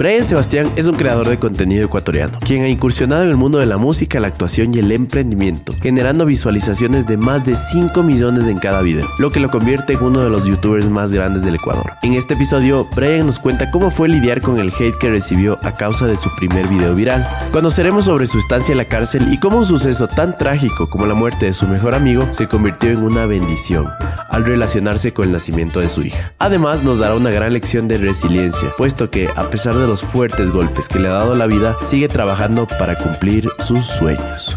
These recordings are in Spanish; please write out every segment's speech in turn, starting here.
Brian Sebastián es un creador de contenido ecuatoriano, quien ha incursionado en el mundo de la música, la actuación y el emprendimiento, generando visualizaciones de más de 5 millones en cada video, lo que lo convierte en uno de los youtubers más grandes del Ecuador. En este episodio, Brian nos cuenta cómo fue lidiar con el hate que recibió a causa de su primer video viral. Conoceremos sobre su estancia en la cárcel y cómo un suceso tan trágico como la muerte de su mejor amigo se convirtió en una bendición al relacionarse con el nacimiento de su hija. Además, nos dará una gran lección de resiliencia, puesto que a pesar de los fuertes golpes que le ha dado la vida, sigue trabajando para cumplir sus sueños.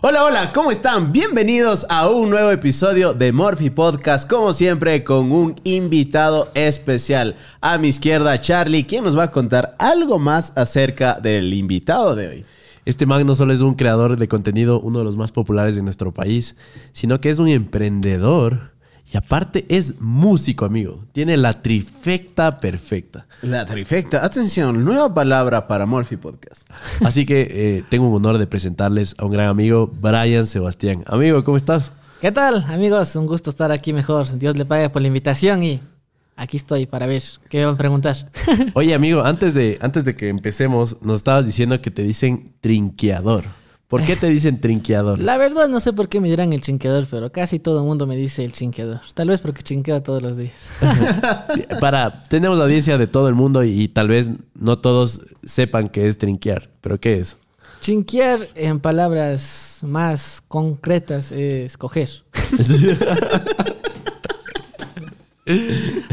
Hola, hola, ¿cómo están? Bienvenidos a un nuevo episodio de Morphy Podcast, como siempre con un invitado especial. A mi izquierda, Charlie, quien nos va a contar algo más acerca del invitado de hoy. Este man no solo es un creador de contenido, uno de los más populares de nuestro país, sino que es un emprendedor y aparte es músico, amigo. Tiene la trifecta perfecta. La trifecta. Atención, nueva palabra para Morphy Podcast. Así que eh, tengo un honor de presentarles a un gran amigo, Brian Sebastián. Amigo, ¿cómo estás? ¿Qué tal, amigos? Un gusto estar aquí mejor. Dios le pague por la invitación y aquí estoy para ver qué me van a preguntar. Oye, amigo, antes de, antes de que empecemos, nos estabas diciendo que te dicen trinqueador. ¿Por qué te dicen trinqueador? La verdad no sé por qué me dirán el chinqueador, pero casi todo el mundo me dice el chinqueador. Tal vez porque chinqueo todos los días. Para, tenemos audiencia de todo el mundo y, tal vez no todos sepan qué es trinquear, pero ¿qué es? Chinquear en palabras más concretas es coger.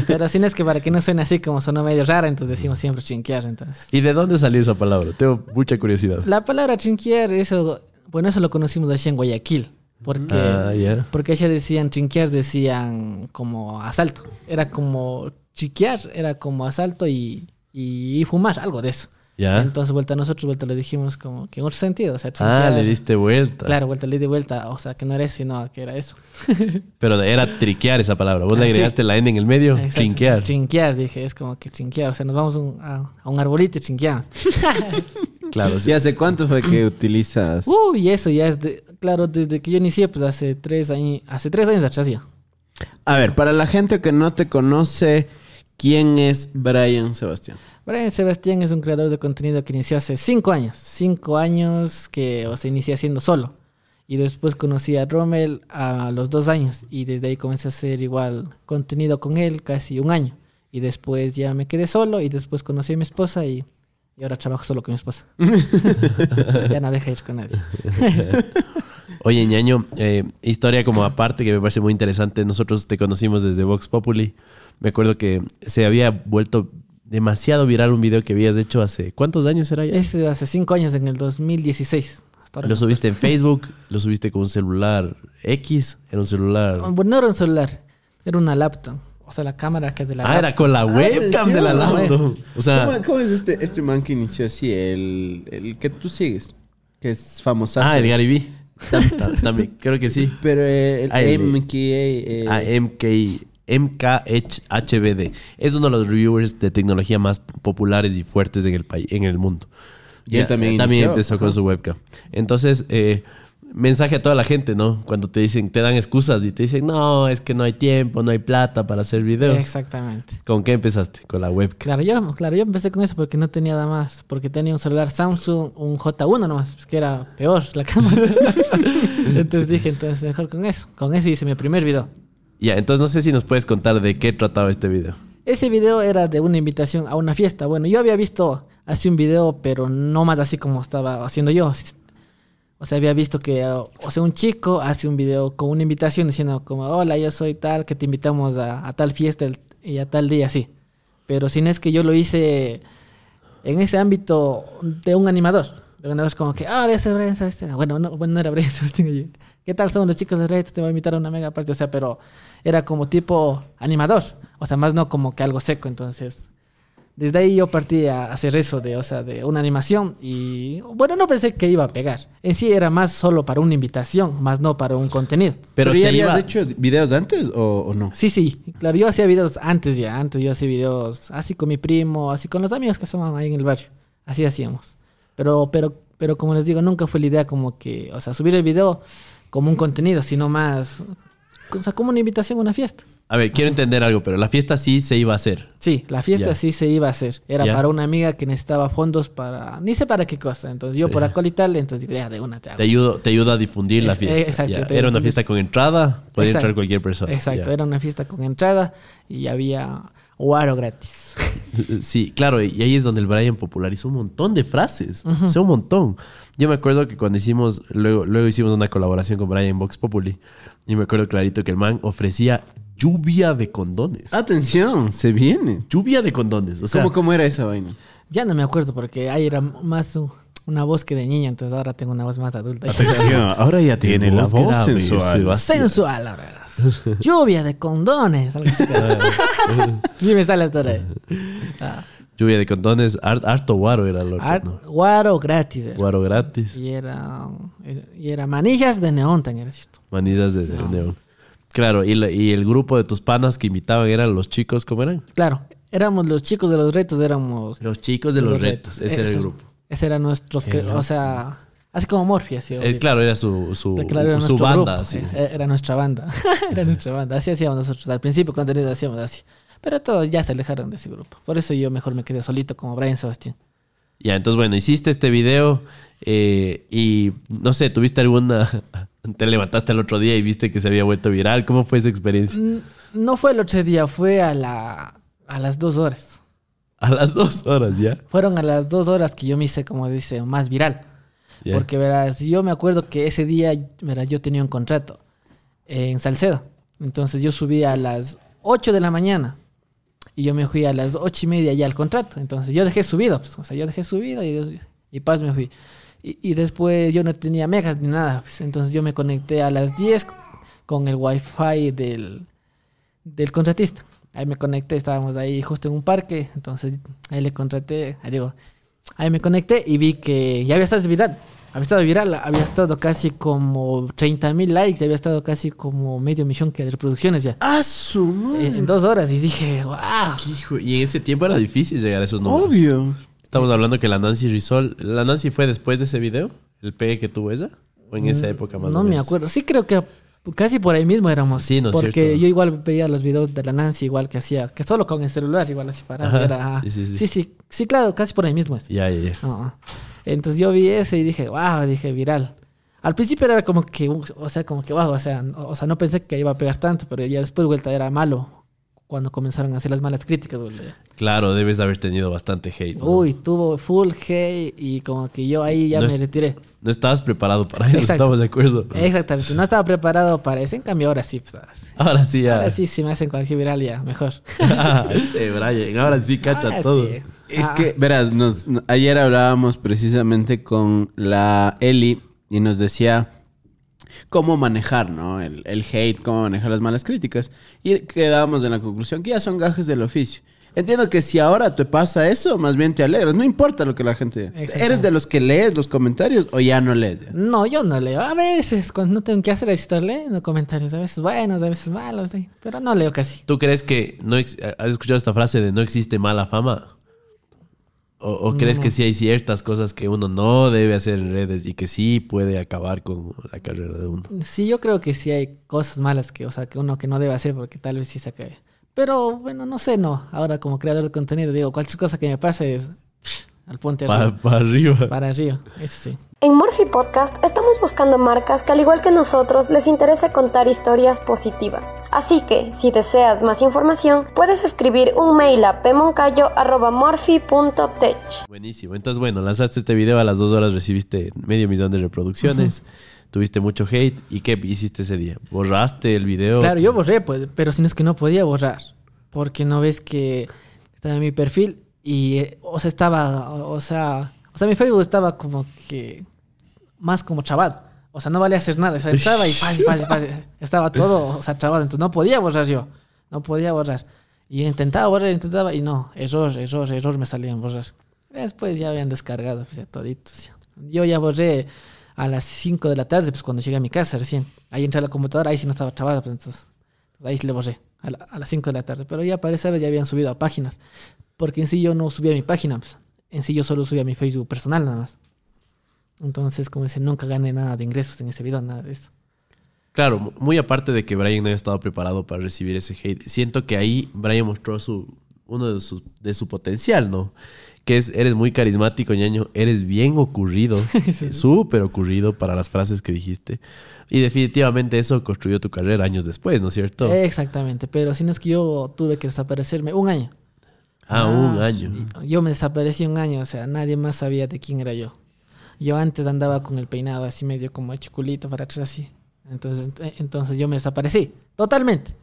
Pero si no es que para que no suene así como sonó medio rara, entonces decimos siempre chinquear. Entonces. ¿Y de dónde salió esa palabra? Tengo mucha curiosidad. La palabra chinquear, eso, bueno, eso lo conocimos allí en Guayaquil. Porque, ah, porque allá decían chinquear, decían como asalto. Era como chiquear, era como asalto y, y fumar, algo de eso. Entonces, vuelta a nosotros, vuelta le dijimos como que en otro sentido. O sea, ah, le diste vuelta. Claro, vuelta le di vuelta. O sea, que no era eso, sino que era eso. Pero era triquear esa palabra. Vos le ah, agregaste la N en el medio, chinquear. Chinquear, dije, es como que chinquear. O sea, nos vamos a, un arbolito y chinqueamos. claro. ¿Y hace cuánto fue que utilizas? Uy, eso ya es de, claro, desde que yo inicié, pues hace tres años, hace tres años atrás ya. A ver, para la gente que no te conoce, ¿quién es Brian Sebastián? Brian Sebastián es un creador de contenido que inició hace cinco años. Cinco años que o se inició haciendo solo. Y después conocí a Rommel a los dos años. Y desde ahí comencé a hacer igual contenido con él casi un año. Y después ya me quedé solo y después conocí a mi esposa y, ahora trabajo solo con mi esposa. ya no deja ir con nadie. Oye, ñaño, eh, historia como aparte que me parece muy interesante. Nosotros te conocimos desde Vox Populi. Me acuerdo que se había vuelto demasiado viral un video que habías hecho hace... ¿Cuántos años era ya? Es hace cinco años, en el 2016. lo subiste en Facebook, lo subiste con un celular X, era un celular... Bueno, no era un celular, era una laptop. O sea, la cámara que de la Ah, era con la ah, webcam de la laptop. O sea, ¿Cómo, es este, este man que inició así? El, el que tú sigues, que es famoso. Ah, el Gary Vee. También, creo que sí. Pero el, ah, MK... Eh, ah. MKHBD. Es uno de los reviewers de tecnología más populares y fuertes en el, país, en el mundo. Y él también, también empezó con su webcam. Entonces, eh, mensaje a toda la gente, ¿no? Cuando te dicen, te dan excusas y te dicen, no, es que no hay tiempo, no hay plata para hacer videos. Exactamente. ¿Con qué empezaste? Con la webcam. Claro, yo, claro, yo empecé con eso porque no tenía nada más. Porque tenía un celular Samsung, un J1 nomás, que era peor la cámara. entonces dije, entonces mejor con eso. Con eso hice mi primer video. Ya, entonces no sé si nos puedes contar de qué trataba este video. Ese video era de una invitación a una fiesta. Bueno, yo había visto así un video, pero no más así como estaba haciendo yo. O sea, había visto que, o sea, un chico hace un video con una invitación diciendo como, hola, yo soy tal, que te invitamos a, tal fiesta y a tal día, así. Pero si no es que yo lo hice en ese ámbito de un animador. De una vez como que, ah, ese es Bueno, no, bueno, no era Brian ¿Qué tal son los chicos de Red? Te voy a invitar a una mega parte. O sea, pero era como tipo animador. O sea, más no como que algo seco. Entonces, desde ahí yo partí a hacer eso de, o sea, de una animación. Y bueno, no pensé que iba a pegar. En sí era más solo para una invitación, más no para un contenido. ¿Pero, ya habías hecho videos antes o, no? Sí, sí. Claro, yo hacía videos antes ya. Antes yo hacía videos así con mi primo, así con los amigos que somos ahí en el barrio. Así hacíamos. Pero, pero, pero como les digo, nunca fue la idea como que, o sea, subir el video como un contenido, sino más, como una invitación a una fiesta. A ver, quiero entender algo, pero la fiesta sí se iba a hacer. Sí, la fiesta Ya. sí se iba a hacer. Era Ya. para una amiga que necesitaba fondos para... Ni sé para qué cosa. Entonces yo por acá y tal, entonces digo, ya, de una te hago. Te ayudo, te ayuda a difundir la Es- fiesta. exacto, Ya, te Era una fiesta con entrada, podía Exacto. entrar cualquier persona. Exacto, Ya. era una fiesta con entrada y había guaro gratis. Sí, claro, y ahí es donde el Brian popularizó un montón de frases. O sea, un montón. Yo me acuerdo que cuando hicimos, luego, luego hicimos una colaboración con Brian Vox Populi. Y me acuerdo clarito que el man ofrecía lluvia de condones. Atención, se viene. Lluvia de condones. O sea, ¿Cómo, ¿Cómo era esa vaina? Ya no me acuerdo porque ahí era más u- una voz que de niña, entonces ahora tengo una voz más adulta. Atención, ahora ya tiene la voz sensual. Sensual ahora. Lluvia de condones. algo así. sí me sale hasta ahí. Ah, lluvia de condones, har- harto guaro era lo ar- ¿no? Guaro gratis. era. Guaro gratis. Y era, y era manillas de neón también, era cierto. Manillas de, de neón. Claro, y, el grupo de tus panas que invitaban eran los chicos, ¿cómo eran? Claro, éramos los chicos de los retos, éramos Los chicos de los, retos. Ese era el grupo. Ese era nuestro, o sea, así como Morphy, así. Eh, claro, era su, su, Claro, era su banda. grupo, sí. eh, Era nuestra banda. era nuestra banda. Así hacíamos nosotros. Al principio contenido hacíamos así. Pero todos ya se alejaron de ese grupo. Por eso yo mejor me quedé solito como Brian Sebastián. Ya, entonces, bueno, hiciste este video eh, y no sé, ¿tuviste alguna... Te levantaste el otro día y viste que se había vuelto viral? ¿Cómo fue esa experiencia? No fue el otro día, fue a, la, a las dos horas. A las dos horas, ¿ya? Fueron a las dos horas que yo me hice, como dice, más viral. Porque verás, yo me acuerdo que ese día, verás, yo tenía un contrato en Salcedo. Entonces yo subí a las 8 de la mañana y yo me fui a las ocho y media ya al contrato. Entonces yo dejé subido, pues, o sea, yo dejé subido y, y paz me fui. Y, y después yo no tenía megas ni nada, pues, entonces yo me conecté a las 10 con el wifi del, del contratista. Ahí me conecté, estábamos ahí justo en un parque, entonces ahí le contraté, ahí digo, ahí me conecté y vi que ya había estado viral. Había estado viral, había estado casi como 30 mil likes, había estado casi como medio millón que de reproducciones ya. ¡Ah, su madre! En, en dos horas y dije, wow. Hijo, y en ese tiempo era difícil llegar a esos números. Obvio. Estamos hablando que la Nancy Rizol... ¿La Nancy fue después de ese video? ¿El pegue que tuvo ella? ¿O en esa época más Mm, No o me menos? acuerdo. Sí creo que casi por ahí mismo éramos. Sí, ¿no Porque cierto? yo igual veía los videos de la Nancy igual que hacía, que solo con el celular igual así para Ajá, sí, sí, sí. sí, sí, sí, claro, casi por ahí mismo. Ya, ya, ya. Ah, ah. Entonces yo vi ese y dije, wow, dije viral. Al principio era como que, o sea, como que wow, o sea, no, o sea, no pensé que iba a pegar tanto, pero ya después vuelta era malo cuando comenzaron a hacer las malas críticas. ya. Claro, debes de haber tenido bastante hate. ¿no? Uy, tuvo full hate y como que yo ahí ya No me retiré. No estabas preparado para eso, Exacto. estamos de acuerdo. Exactamente, no estaba preparado para eso. En cambio ahora sí, pues ahora sí. Ahora sí, ya. Ahora sí, si me hacen cualquier viral ya, mejor. Ese Brian, ahora sí cacha Ahora todo. sí. Es Ah, que, verás, nos, ayer hablábamos precisamente con la Eli y nos decía cómo manejar, ¿no? El, el hate, cómo manejar las malas críticas. Y quedábamos en la conclusión que ya son gajes del oficio. Entiendo que si ahora te pasa eso, más bien te alegras. No importa lo que la gente... ¿Eres de los que lees los comentarios o ya no lees? ya? No, yo no leo. A veces, cuando no tengo que hacer, es estar leyendo comentarios. A veces buenos, a veces malos. sí. Pero no leo casi. ¿Tú crees que no ex- has escuchado esta frase de no existe mala fama? ¿O, o crees que sí hay ciertas cosas que uno no debe hacer en redes y que sí puede acabar con la carrera de uno? Sí, yo creo que sí hay cosas malas que, o sea, que uno que no debe hacer porque tal vez sí se cae. Pero bueno, no sé, no. Ahora como creador de contenido digo, cualquier cosa que me pase es al ponte Para arriba. arriba. Para arriba, eso sí. En Morphy Podcast estamos buscando marcas que al igual que nosotros les interese contar historias positivas. Así que, si deseas más información, puedes escribir un mail a pmoncayo.morphy.tech. Buenísimo. Entonces, bueno, lanzaste este video a las dos horas, recibiste medio millón de reproducciones, tuviste mucho hate. ¿Y qué hiciste ese día? ¿Borraste el video? Claro, yo borré, pues, pero si no es que no podía borrar. Porque no ves que estaba en mi perfil y, eh, o sea, estaba, o, o sea, o sea, mi Facebook estaba como que más como chavado. O sea, no valía hacer nada. O sea, y paz, paz, paz, estaba todo, o sea, chavado. Entonces no podía borrar yo. No podía borrar. Y intentaba borrar, intentaba y no, error, error, error me salía en borrar. Después ya habían descargado, pues ya. Yo ya borré a las 5 de la tarde, pues cuando llegué a mi casa recién. Ahí entré a la computadora, ahí sí no estaba chavado, pues entonces pues ahí sí le borré a, la- a las 5 de la tarde. Pero ya para esa vez ya habían subido a páginas. Porque en sí yo no subía a mi página, pues. En sí yo solo subía a mi Facebook personal nada más. Entonces, como dice, nunca gané nada de ingresos en ese video, nada de eso. Claro, mu- muy aparte de que Brian no haya estado preparado para recibir ese hate, siento que ahí Brian mostró su, uno de, sus, de su potencial, ¿no? Que es, eres muy carismático, ñaño, eres bien ocurrido, súper ocurrido para las frases que dijiste. Y definitivamente eso construyó tu carrera años después, ¿no es cierto? Exactamente, pero si no es que yo tuve que desaparecerme un año. ah, un año. Yo me desaparecí un año, o sea, nadie más sabía de quién era yo. Yo antes andaba con el peinado así medio como hecho culito para atrás así. Entonces, eh, entonces yo me desaparecí, totalmente.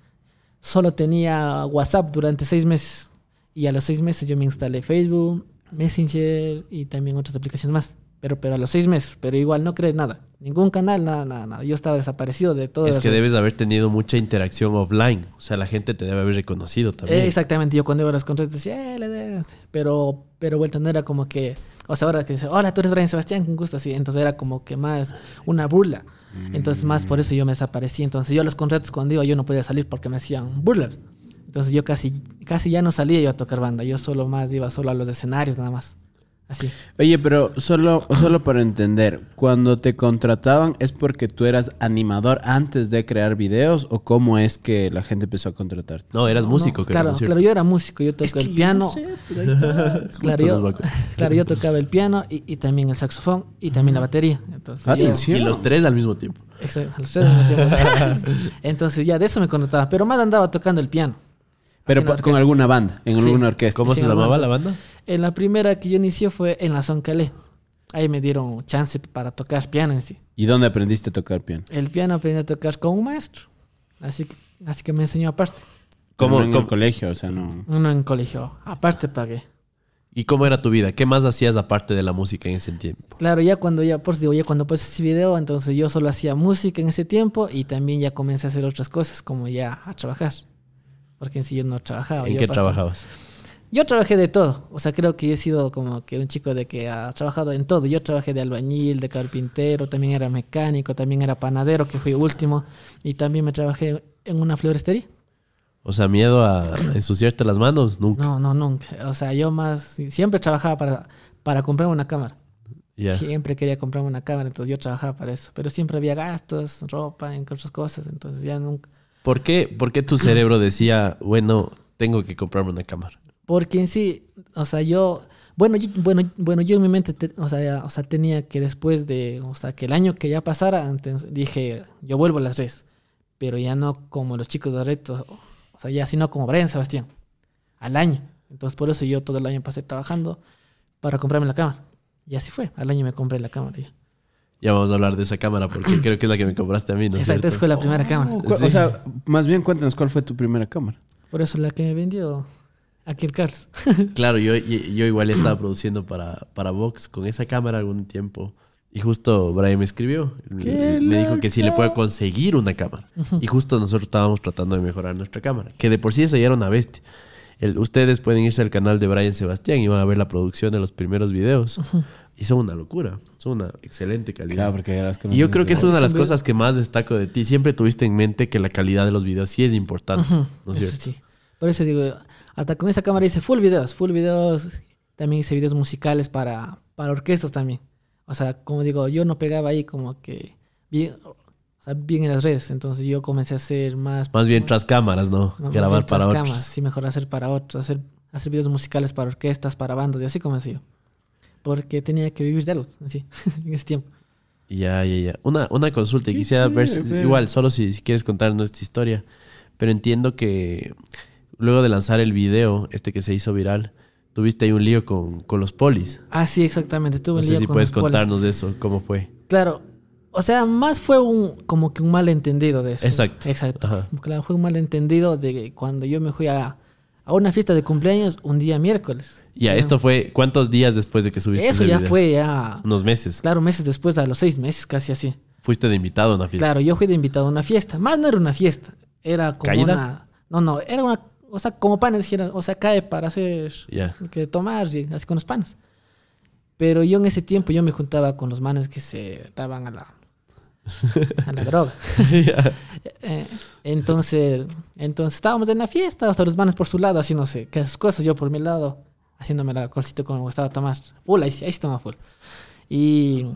Solo tenía WhatsApp durante seis meses. Y a los seis meses yo me instalé Facebook, Messenger y también otras aplicaciones más. Pero, pero a los seis meses, pero igual no creé nada. Ningún canal, nada, nada, nada. Yo estaba desaparecido de todo. Es que debes haber tenido mucha interacción offline. O sea, la gente te debe haber reconocido también. Eh, exactamente, yo cuando iba a los contratos decía, eh, pero, pero vuelta no era como que, o sea, ahora que dice, hola, tú eres Brian Sebastián, con gusto, así, entonces era como que más una burla. Entonces, más por eso yo me desaparecí. Entonces, yo a los contratos cuando iba, yo no podía salir porque me hacían burlas. Entonces, yo casi, casi ya no salía yo a tocar banda, yo solo más iba solo a los escenarios, nada más. Así. Oye, pero solo, solo para entender, cuando te contrataban es porque tú eras animador antes de crear videos o cómo es que la gente empezó a contratarte? No, eras músico, No, creo, claro, ¿no claro, yo era músico, yo tocaba el piano. claro, yo, claro, tocaba el piano y, y también el saxofón y también la batería. Entonces, yo- Atención. Y los tres al mismo tiempo. Exacto, los tres al mismo tiempo. Entonces ya de eso me contrataba, pero más andaba tocando el piano. Pero con alguna banda, en Sí. alguna orquesta. ¿Cómo Sí, se la llamaba la banda? En la primera que yo inicié fue en la Son Calais. Ahí me dieron chance para tocar piano en sí. ¿Y dónde aprendiste a tocar piano? El piano aprendí a tocar con un maestro. Así que, así que me enseñó aparte. ¿Cómo- no en cómo- el colegio, o sea, no. Uno en colegio. Aparte pagué. ¿Y cómo era tu vida? ¿Qué más hacías aparte de la música en ese tiempo? Claro, ya cuando ya, por eso digo, ya cuando puse ese video, entonces yo solo hacía música en ese tiempo y también ya comencé a hacer otras cosas, como ya a trabajar. Porque en sí yo no trabajaba. ¿En yo qué trabajabas? Yo trabajé de todo. O sea, creo que yo he sido como que un chico de que ha trabajado en todo. Yo trabajé de albañil, de carpintero, también era mecánico, también era panadero, que fui último. Y también me trabajé en una florestería. O sea, miedo a ensuciarte las manos, nunca. No, no, nunca. O sea, yo más... Siempre trabajaba para, para comprarme una cámara. Siempre quería comprarme una cámara, entonces yo trabajaba para eso. Pero siempre había gastos, ropa, en otras cosas. Entonces ya nunca... ¿Por qué, ¿Por qué tu cerebro decía, bueno, tengo que comprarme una cámara? Porque en sí, o sea, yo, bueno, yo, bueno, bueno, yo en mi mente, te- o, sea, tenía que después de, o sea, que el año que ya pasara, entonces dije, yo vuelvo a las redes, pero ya no como los chicos de retos, o sea, ya sino como Brian Sebastián, al año. Entonces por eso yo todo el año pasé trabajando para comprarme la cámara. Y así fue, al año me compré la cámara. ya. Ya vamos a hablar de esa cámara porque creo que es la que me compraste a mí, ¿no? es Exacto, esa cierto? fue la primera cámara. Sí. O sea, más bien cuéntanos cuál fue tu primera cámara. Por eso la que me vendió aquí el Carlos. Claro, yo, yo igual estaba produciendo para, para Vox con esa cámara algún tiempo. Y justo Brian me escribió. ¡Qué Me dijo que si le puedo conseguir una cámara. Y justo nosotros estábamos tratando de mejorar nuestra cámara. Que de por sí esa ya era una bestia. El- ustedes pueden irse al canal de Brian Sebastián y van a ver la producción de los primeros videos. Y son una locura. Son una excelente calidad. Claro, porque eras Y yo creo que es una de las cosas que más destaco de ti. Siempre tuviste en mente que la calidad de los videos sí es importante. ¿No es cierto? sí. Por eso digo, hasta con esa cámara hice full videos, full videos. También hice videos musicales para, para orquestas también. O sea, como digo, yo no pegaba ahí como que bien, o sea, bien en las redes. Entonces yo comencé a hacer más... Más bien tras cámaras, ¿no? más Grabar para cámaras. otros. Sí, mejor hacer para otros, hacer, hacer videos musicales para orquestas, para bandas, y así comencé yo. Porque tenía que vivir de algo, así, en ese tiempo. Ya, ya, ya. Una, una consulta. y Qué Quisiera ver, chévere, si- pero- igual, solo si, si quieres contarnos esta historia. Pero entiendo que luego de lanzar el video, este que se hizo viral, tuviste ahí un lío con, con los polis. Ah, sí, exactamente. Tuve No un sé lío si con puedes los polis. contarnos de eso, cómo fue. Claro. O sea, más fue un como que un malentendido de eso. Exacto. Exacto. Ajá. Claro, fue un malentendido de que cuando yo me fui a, a una fiesta de cumpleaños un día miércoles. Ya, esto fue, ¿cuántos días después de que subiste Eso el ya video? fue ya, Unos meses. claro, meses después, a los seis meses, casi así. Fuiste de invitado a una fiesta. Claro, yo fui de invitado a una fiesta. Más no era una fiesta, era como ¿Caída? una... No, no, era una... O sea, como panes, dijeron, o sea, cae para hacer... Ya. que tomar, y así con los panes. Pero yo en ese tiempo yo me juntaba con los manes que se daban a la, a la droga. Eh, entonces, entonces estábamos en la fiesta, hasta los manes por su lado haciendo que esas cosas, yo por mi lado haciéndome el alcoholcito como me gustaba tomar. Full, ahí, sí- ahí sí tomaba full. Y,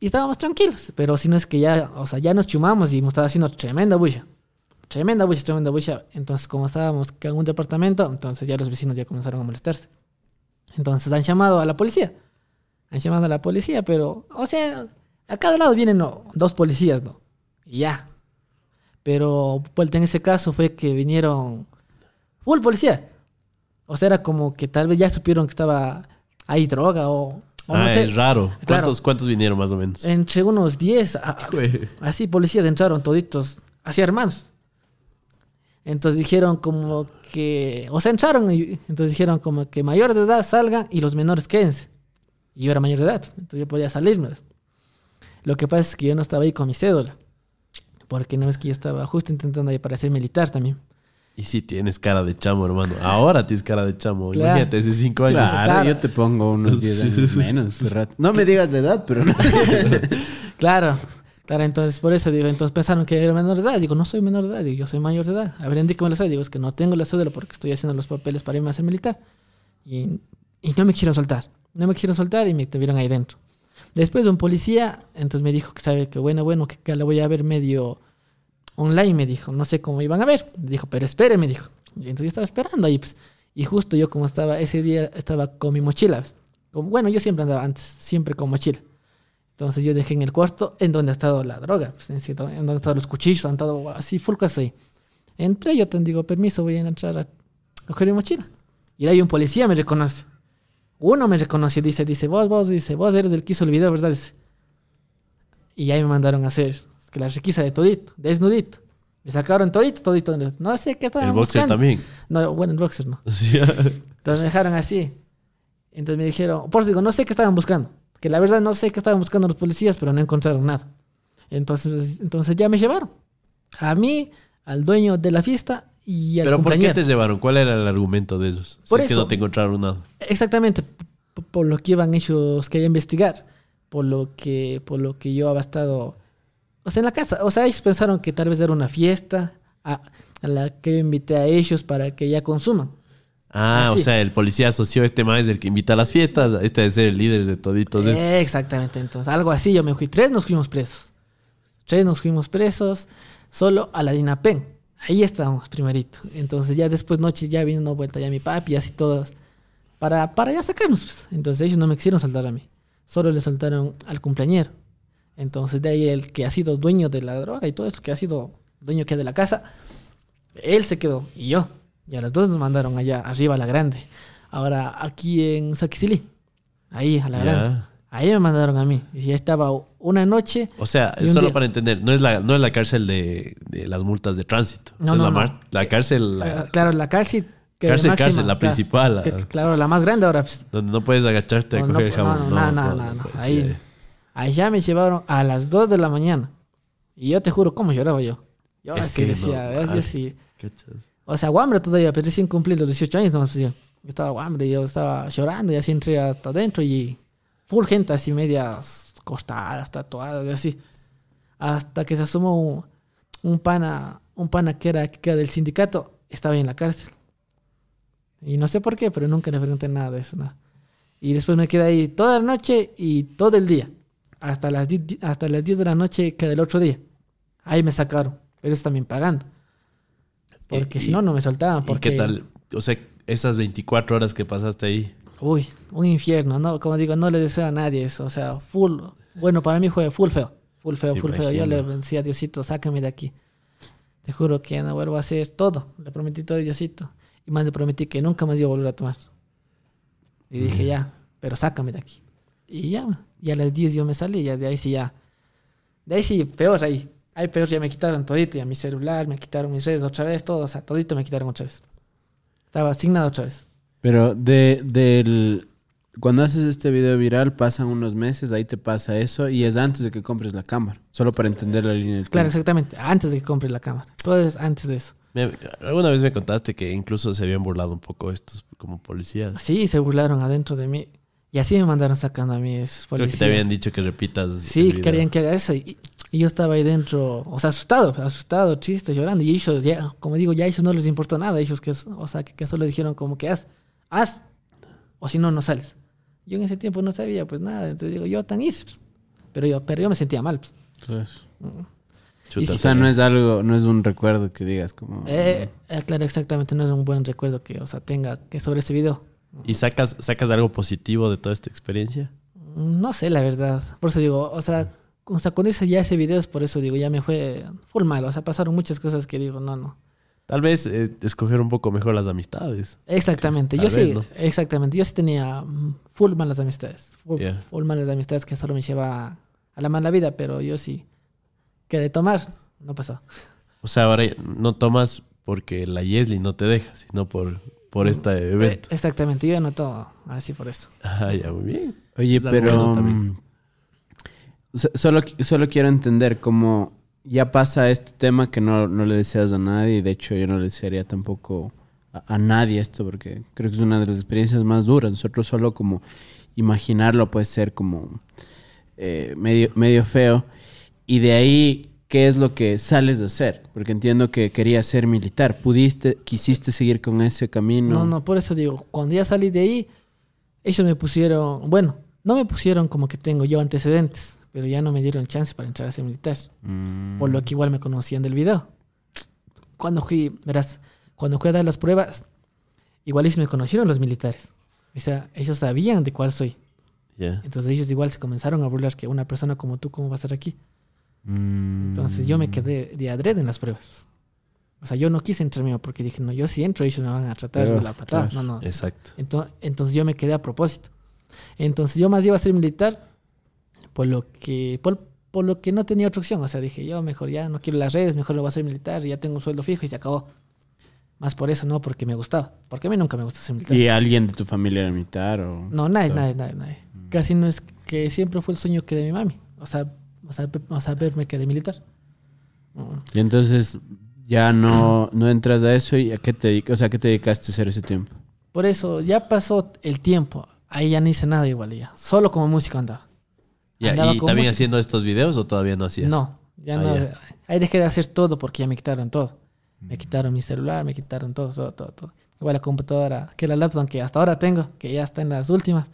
Y estábamos tranquilos, pero si no es que ya, o sea, ya nos chumamos y hemos estado haciendo tremenda bulla. Tremenda bulla, tremenda bulla. Entonces, como estábamos en un departamento, entonces ya los vecinos ya comenzaron a molestarse. Entonces han llamado a la policía. Han llamado a la policía, pero, o sea, a cada lado vienen no, dos policías, ¿no? Y ya. Pero pues, en ese caso fue que vinieron full policías. O sea, era como que tal vez ya supieron que estaba ahí droga o, o no Ah, sé. es raro. Claro. ¿Cuántos, ¿Cuántos vinieron más o menos? Entre unos 10, a- Güey. así policías entraron toditos, así hermanos. Entonces dijeron como que, o sea, entraron y entonces dijeron como que mayores de edad salgan y los menores quédense. Y yo era mayor de edad, pues, entonces yo podía salirme. Lo que pasa es que yo no estaba ahí con mi cédula, porque no es que yo estaba justo intentando ahí para ser militar también. Y sí tienes cara de chamo, hermano. Ahora tienes cara de chamo. Claro. Imagínate, hace cinco años. Claro, Claro. yo te pongo unos 10 años menos. No me digas la edad, pero no. Claro, claro, entonces por eso digo, entonces pensaron que era menor de edad. Digo, no soy menor de edad, digo, yo soy mayor de edad. A ver, indícame la cédula. Digo, es que no tengo la cédula porque estoy haciendo los papeles para irme a ser militar. Y, y no me quiero soltar. No me quiero soltar y me tuvieron ahí dentro. Después de un policía, entonces me dijo que sabe que bueno, bueno, que, la voy a ver medio online, me dijo. No sé cómo iban a ver. Me dijo, pero espere, me dijo. Y entonces yo estaba esperando ahí, pues. Y justo yo como estaba, ese día estaba con mi mochila. pues. Como, bueno, yo siempre andaba antes, siempre con mochila. Entonces yo dejé en el cuarto en donde ha estado la droga, pues, en, donde han estado los cuchillos, han estado así, full ahí. Entré, yo te digo, permiso, voy a entrar a coger mi mochila. Y de ahí un policía me reconoce. Uno me reconoce y dice, dice, vos, vos, dice, vos eres el que hizo el video, ¿verdad? Dice. Y ahí me mandaron a hacer que la requisa de todito, desnudito. Me sacaron todito, todito. No sé qué estaban El boxer buscando. también. No, bueno, el boxer no. Sí. Entonces me dejaron así. Entonces me dijeron, por eso digo, no sé qué estaban buscando. Que la verdad no sé qué estaban buscando los policías, pero no encontraron nada. Entonces, entonces ya me llevaron. A mí, al dueño de la fiesta y al Pero ¿por qué te llevaron? ¿Cuál era el argumento de esos? Si Por es que eso. no te encontraron nada. Exactamente, por lo que iban ellos quería investigar, por lo que por lo que yo había estado o sea, en la casa, o sea, ellos pensaron que tal vez era una fiesta a, a la que yo invité a ellos para que ya consuman. Ah, Así. o sea, el policía asoció este más es el que invita a las fiestas. Este debe ser el líder de toditos. estos. Exactamente, entonces algo así yo me fui, tres nos fuimos presos. Tres nos fuimos presos solo a la Dinapen. Ahí estábamos primerito. Entonces ya después noche ya vino vuelta ya mi papi y así todos para, para ya sacarnos. pues. Entonces ellos no me quisieron soltar a mí. Solo le soltaron al cumpleañero. Entonces de ahí el que ha sido dueño de la droga y todo eso, que ha sido dueño que de la casa, él se quedó y yo. Y a los dos nos mandaron allá arriba a la grande. Ahora aquí en Saquicilí. Ahí a la grande. Ahí me mandaron a mí. Y ya estaba una noche. O sea, solo día- para entender, no es la, no es la cárcel de, de las multas de tránsito. No, es no, la, no. mar- la cárcel la- Ah, claro, la cárcel. que Cárcel, máxima, cárcel, la claro, principal, que- claro, la más grande ahora. pues. donde no puedes agacharte a No, no, coger no, jabón. no, nada, no. puedes, Ahí, allá me llevaron a las 2 de la mañana. Y yo te juro, ¿cómo lloraba yo? Yo Es así que decía, no, sí. O sea, guambre todavía, pero recién cumplí los 18 años nomás. pues, yo. Estaba guambre, yo estaba llorando y así entré hasta adentro y full gente así medias costadas, tatuadas y así. Hasta que se asomó un, un pana, un pana que era, que era del sindicato, estaba en la cárcel. Y no sé por qué, pero nunca le pregunté nada de eso, nada. Y después me quedé ahí toda la noche y todo el día. Hasta las, hasta las 10 de la noche que del otro día. Ahí me sacaron, pero eso también pagando. Porque Y- si no, no me soltaban. ¿Y Porque, qué tal? O sea, esas 24 horas que pasaste ahí. Uy, un infierno, ¿no? Como digo, no le deseo a nadie eso. O sea, full. Bueno, para mí fue full feo. Full feo, full feo. Yo le decía a Diosito, sácame de aquí. Te juro que no vuelvo a hacer todo. Le prometí todo a Diosito. Y más le prometí que nunca más iba a volver a tomar. Y dije, ya, pero sácame de aquí. Y ya, y a las 10 yo me salí. Y ya de ahí sí ya. De ahí sí, peor ahí. Ahí peor ya me quitaron todito. Ya mi celular, me quitaron mis redes otra vez, todo. O sea, todito me quitaron otra vez. Estaba asignado otra vez. Pero de, del... Cuando haces este video viral, pasan unos meses, ahí te pasa eso, y es antes de que compres la cámara. Solo para entender la línea del Claro, tiempo. exactamente. Antes de que compre la cámara. Todo es antes de eso. Me- alguna vez me contaste que incluso se habían burlado un poco estos como policías. Sí, se burlaron adentro de mí. Y así me mandaron sacando a mí esos Creo policías. que te habían dicho que repitas. Sí, querían que haga eso. Y, y yo estaba ahí dentro, o sea, asustado, asustado, triste, llorando. Y ellos, ya, como digo, ya a ellos no les importó nada. Ellos, que, o sea, que, que solo dijeron como que haz, haz, o si no, no sales. Yo en ese tiempo no sabía, pues nada. Entonces digo, yo tan hice. pues. Pero yo, pero yo me sentía mal. pues. Chuta, o sea, no es algo, no es un recuerdo que digas como... Eh, eh, claro, exactamente, no es un buen recuerdo que, o sea, tenga que sobre ese video. ¿Y sacas, sacas algo positivo de toda esta experiencia? No sé, la verdad. Por eso digo, o sea, o sea, cuando hice ya ese video es por eso digo, ya me fue full mal. O sea, pasaron muchas cosas que digo, no, no. Tal vez eh, escoger un poco mejor las amistades. Exactamente, Tal yo vez, sí, ¿no? exactamente. Yo sí tenía mm, full malas amistades. Full, Yeah. full malas amistades que solo me lleva a la mala vida, pero yo sí. Que de tomar, no pasó. O sea, ahora no tomas porque la Yesli no te deja, sino por, por este evento. Eh, exactamente, yo ya no tomo así por eso. Ah, ya, muy bien. Oye, Es pero bueno mm, so- solo, solo quiero entender cómo ya pasa este tema que no, no le deseas a nadie. y De hecho, yo no le desearía tampoco a, nadie esto porque creo que es una de las experiencias más duras. Nosotros solo como imaginarlo puede ser como eh, medio, medio feo. Y de ahí, ¿qué es lo que sales de hacer? Porque entiendo que querías ser militar. ¿Pudiste, quisiste seguir con ese camino? No, no, por eso digo, cuando ya salí de ahí, ellos me pusieron, bueno, no me pusieron como que tengo yo antecedentes, pero ya no me dieron chance para entrar a ser militar. Mm. Por lo que igual me conocían del video. Cuando fui, verás, cuando fui a dar las pruebas, igual ellos me conocieron los militares. O sea, ellos sabían de cuál soy. Ya. Entonces ellos igual se comenzaron a burlar que una persona como tú, ¿cómo va a estar aquí? Mm. Entonces yo me quedé de adrede en las pruebas. O sea, yo no quise entrar mío porque dije, no, yo si entro, ellos me van a tratar de Uf, la patada. claro. No, no. Exacto. Entonces, entonces yo me quedé a propósito. Entonces yo más iba a ser militar por lo que por, por lo que no tenía otra opción. O sea, dije, yo mejor ya no quiero las redes, mejor lo voy a ser militar, ya tengo un sueldo fijo y se acabó. Más por eso, no porque me gustaba. Porque a mí nunca me gusta ser militar. ¿Y alguien de tu familia era militar? O... No, nadie, nadie, nadie, nadie. Casi no es que siempre fue el sueño que de mi mami. O sea, o sea, o sea verme que de militar. Mm. Y entonces ya no, no entras a eso y a qué te o sea, ¿qué te dedicaste a hacer ese tiempo? Por eso ya pasó el tiempo. Ahí ya no hice nada igual ya. Solo como músico andaba. Ya, Andaba ¿Y también música. haciendo estos videos o todavía no hacías? No, ya Ah, no. ya. Ahí dejé de hacer todo porque ya me quitaron todo. Me quitaron mi celular, me quitaron todo, todo, todo. todo. Igual la computadora, que la laptop que hasta ahora tengo, que ya está en las últimas.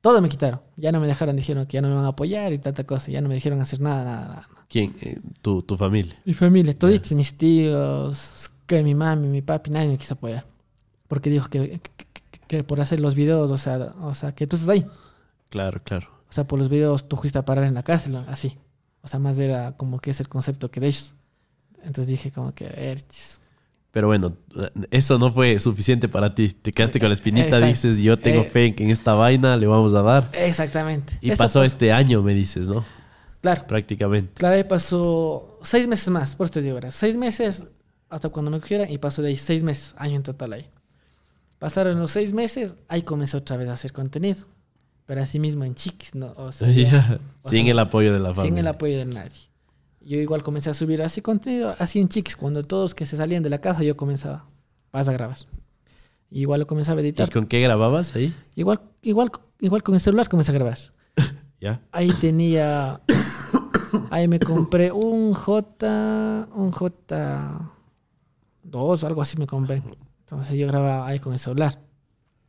Todo me quitaron. Ya no me dejaron, dijeron que ya no me van a apoyar y tanta cosa. Ya no me dijeron hacer nada, nada, nada. ¿Quién? Eh, tu, tu familia. Mi familia, toditos, mis tíos, que mi mami, mi papi, nadie me quiso apoyar. Porque dijo que, que, que- que por hacer los videos, o sea, o sea, que tú estás ahí. Claro, claro. O sea, por los videos tú fuiste a parar en la cárcel, así. O sea, más era como que es el concepto que de ellos. Entonces dije como que, a ver, chis. Pero bueno, eso no fue suficiente para ti. Te quedaste con la espinita, Exacto. dices, yo tengo Eh, fe en que en esta vaina le vamos a dar. Exactamente. Y Eso pasó pasó. este año, me dices, ¿no? Claro, Prácticamente. claro, ahí pasó seis meses más, por eso te digo, ¿verdad? Seis meses hasta cuando me cogieran y pasó de ahí seis meses, año en total ahí. Pasaron los seis meses, ahí comencé otra vez a hacer contenido. Pero así mismo en chiquis, ¿no? O sea, Ya, o Sin sea, el apoyo de la familia. sin el apoyo de nadie. Yo igual comencé a subir así contenido, así en chiquis. Cuando todos que se salían de la casa, yo comenzaba, vas a grabar. Igual lo comenzaba a ¿Y editar. con qué grababas ahí? Igual, igual, igual con el celular comencé a grabar. Ya. Ahí tenía. Ahí me compré un J. Un J2 o algo así me compré. Entonces yo grababa ahí con el celular.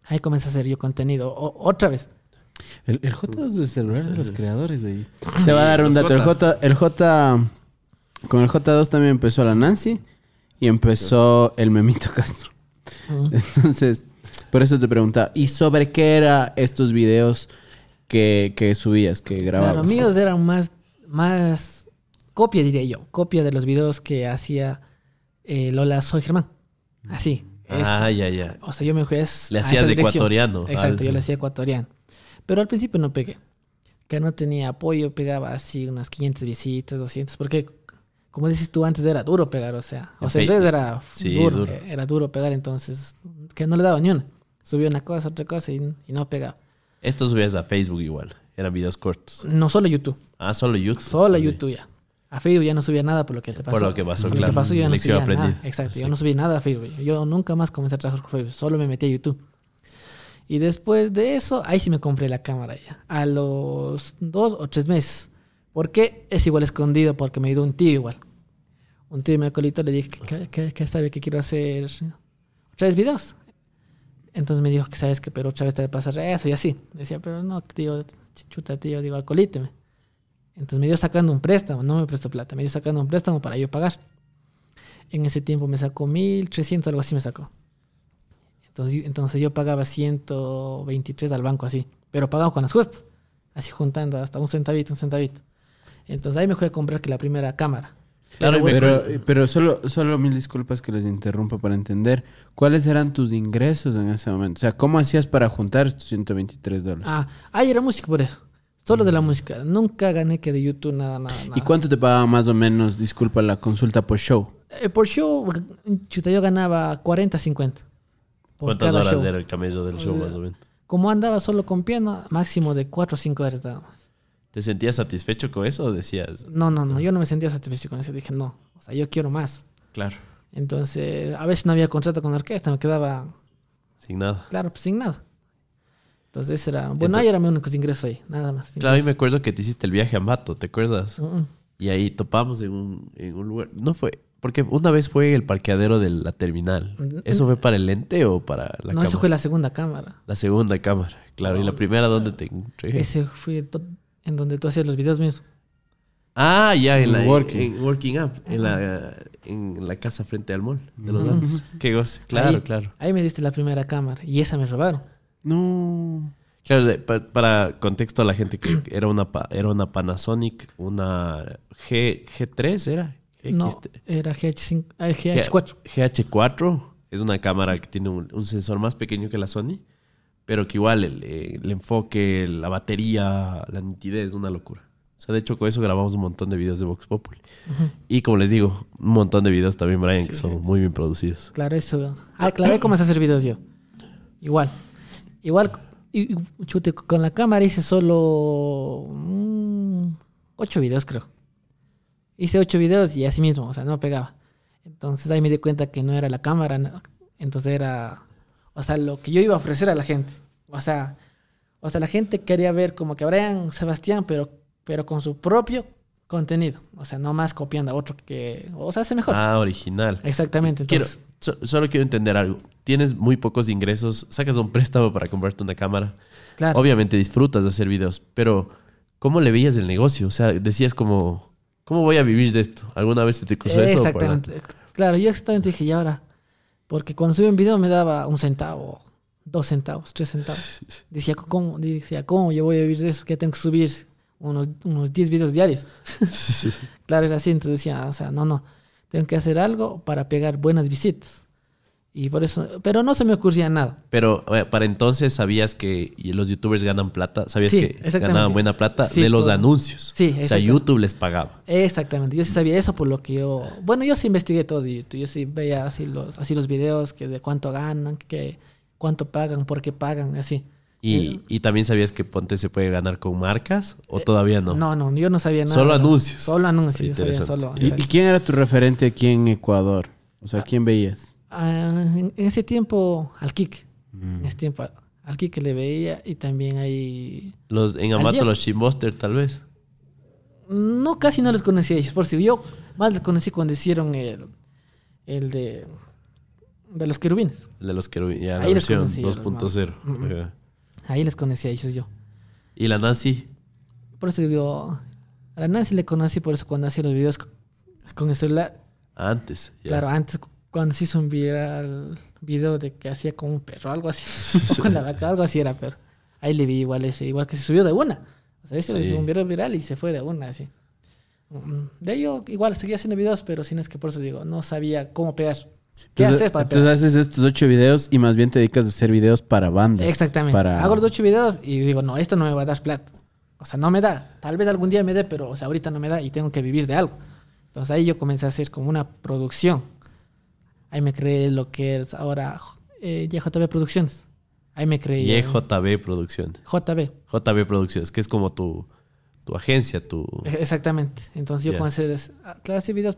Ahí comencé a hacer yo contenido. O- otra vez. El, el J es del celular de los creadores, güey. Se va a dar un Los dato. El J. El J, con el J2 también empezó la Nancy y empezó el Memito Castro. Entonces, por eso te preguntaba, ¿y sobre qué era estos videos que, que subías, que grababas? Claro, míos eran más, más copia, diría yo. Copia de los videos que hacía eh, Lola Soy Germán. Así. es- Ah, ya, ya. O sea, yo me fui es- Le a hacías esa de dirección. ecuatoriano. Exacto, al- yo le hacía ecuatoriano. Pero al principio no pegué. Que no tenía apoyo, pegaba así unas 500 visitas, 200. Porque, como dices tú, antes era duro pegar, o sea. O En sea, en Fe- redes era Sí, duro, duro. Era duro pegar, entonces, que no le daba ni una. Subía una cosa, otra cosa y, y no pegaba. Esto subías a Facebook igual. Eran videos cortos. No solo YouTube, Ah, solo YouTube. solo Ok. YouTube ya. A Facebook ya no subía nada por lo que te pasó. Por lo que pasó, Por lo claro. que pasó yo ya no subía nada. Exacto, yo no subí nada a Facebook. Yo nunca más comencé a trabajar con Facebook, solo me metí a YouTube. Y después de eso, ahí sí me compré la cámara ya. A los dos o tres meses. Porque es igual escondido, porque me ayudó un tío igual. Un tío me colito, le dije que, que, que sabe que quiero hacer tres videos. Entonces me dijo que sabes que, pero otra vez te va a pasar eso y así. Decía, pero no, tío, chuta, tío, digo, acolíteme. Entonces me dio sacando un préstamo, no me prestó plata, me dio sacando un préstamo para yo pagar. En ese tiempo me sacó 1300, algo así me sacó. Entonces, entonces yo pagaba 123 al banco así, pero pagaba con las justas, así juntando hasta un centavito, un centavito. Entonces ahí me fui a comprar que la primera cámara. Claro, bueno, pero, pero solo, solo mil disculpas que les interrumpa para entender. ¿Cuáles eran tus ingresos en ese momento? O sea, ¿cómo hacías para juntar estos 123 dólares? Ah, ahí era música por eso. Solo de la música. Nunca gané que de YouTube nada, nada, nada. ¿Y cuánto te pagaba más o menos, disculpa, la consulta por show? Eh, por show, chuta, yo ganaba 40, 50. Por ¿Cuántas horas show. era el camello del show, más o menos? Como andaba solo con piano, máximo de 4 o 5 horas dábamos. ¿Te sentías satisfecho con eso o decías, No, no, no, yo no me sentía satisfecho con eso. Dije, no, o sea, yo quiero más. claro, Entonces, a veces no había contrato con la orquesta, me quedaba, sin nada? claro, pues sin nada. Entonces, ese era, bueno, ahí eran mis únicos ingresos ahí, nada más. Claro, a mí me acuerdo que te hiciste el viaje a Mato, ¿te acuerdas? Mm, mm. Y ahí topamos en un, en un lugar. No fue. Porque una vez fue el parqueadero de la terminal. Mm, ¿Eso fue para el lente o para la no, cámara? eso fue la segunda cámara. La segunda cámara, claro. ¿Y la primera dónde te entregué? Ese fue en donde tú hacías los videos mismos. Ah, ya, en En la Working. en Working Up. En la, en la casa frente al mall de los Andes. Qué goce. Claro, ahí, claro. Ahí me diste la primera cámara y esa me robaron. No. Claro, para contexto a la gente que era una, pa- era una Panasonic, una G, G3 era. No, GX3. era GH5, ah, GH4. GH4 es una cámara que tiene un, un sensor más pequeño que la Sony, pero que igual el, eh, el enfoque, la batería, la nitidez es una locura. O sea, de hecho, con eso grabamos un montón de videos de Vox Populi. Y como les digo, un montón de videos también, Brian, que Sí. son muy bien producidos. Claro, eso. Ah, claro, comencé a hacer videos yo. Igual. Igual, y, chute, con la cámara hice solo mm, ocho videos, creo. Hice ocho videos y así mismo, o sea, no pegaba. Entonces ahí me di cuenta que no era la cámara, no. entonces era, o sea, lo que yo iba a ofrecer a la gente. O sea, o sea, la gente quería ver como que Brian Sebastián, pero, pero con su propio contenido. O sea, no más copiando a otro que, o sea, hace mejor. Ah, original. Exactamente. Quiero, Entonces, so- solo quiero entender algo. Tienes muy pocos ingresos, sacas un préstamo para comprarte una cámara. claro. Obviamente disfrutas de hacer videos, pero ¿cómo le veías el negocio? O sea, decías como, ¿cómo voy a vivir de esto? ¿Alguna vez se te cruzó eso? Exactamente. Claro, yo exactamente dije, ¿y ahora? Porque cuando subí un video me daba un centavo, dos centavos, tres centavos. Decía, ¿cómo? Decía, ¿cómo yo voy a vivir de eso? Que tengo que subir unos, unos 10 videos diarios. Claro, era así. Entonces decía, o sea, no, no. Tengo que hacer algo para pegar buenas visitas. Y por eso, pero no se me ocurría nada. Pero eh, para entonces sabías que los youtubers ganan plata, sabías Sí, que ganaban buena plata Sí, de los por- anuncios. Sí, o sea. YouTube les pagaba. Exactamente, yo sí sabía eso por lo que yo, bueno, yo sí investigué todo de YouTube, yo sí veía así los, así los videos, que de cuánto ganan, que cuánto pagan, por qué pagan, así. Y, y también sabías que Ponte se puede ganar con marcas o todavía no. Eh, No, no, yo no sabía nada. Solo anuncios. Solo anuncios, yo sabía Interesante. solo. ¿Y, quién era tu referente aquí en Ecuador? O sea, ¿quién veías? Ah, en, ese tiempo, al Kik, Mm. en ese tiempo, al Kik le veía y también ahí, Los, en Amato los Chimbuster tal vez. no, casi no les conocía a ellos, por si yo más les conocí cuando hicieron el, el de, de los querubines. El de los que ya la Ahí los versión conocí, los 2.0. Ujú. Ajá. Ahí les conocí a ellos yo. Y la Nancy. Por eso digo, a la Nancy le conocí por eso cuando hacía los videos con, el celular. Antes. Claro, antes cuando se hizo un viral video de que hacía con un perro, algo así. o con la vaca, algo así era, pero ahí le vi igual ese, igual que se subió de una. O sea, ese Sí. hizo un video viral y se fue de una, así. Mm, De ello, igual seguía haciendo videos, pero sin es que por eso digo, no sabía cómo pegar. ¿Qué Entonces, haces para entonces pegar? haces estos ocho videos y más bien te dedicas a hacer videos para bandas. Exactamente. Para... Hago los ocho videos y digo, no, esto no me va a dar plata. O sea, no me da. Tal vez algún día me dé, pero o sea, ahorita no me da y tengo que vivir de algo. Entonces ahí yo comencé a hacer como una producción. Ahí me creé lo que es ahora eh, YJB Producciones. Ahí me creé. YJB Producciones. JB. JB Producciones, que es como tu, tu agencia, tu... E- Exactamente. Entonces yo comencé a hacer, claro, hacer videos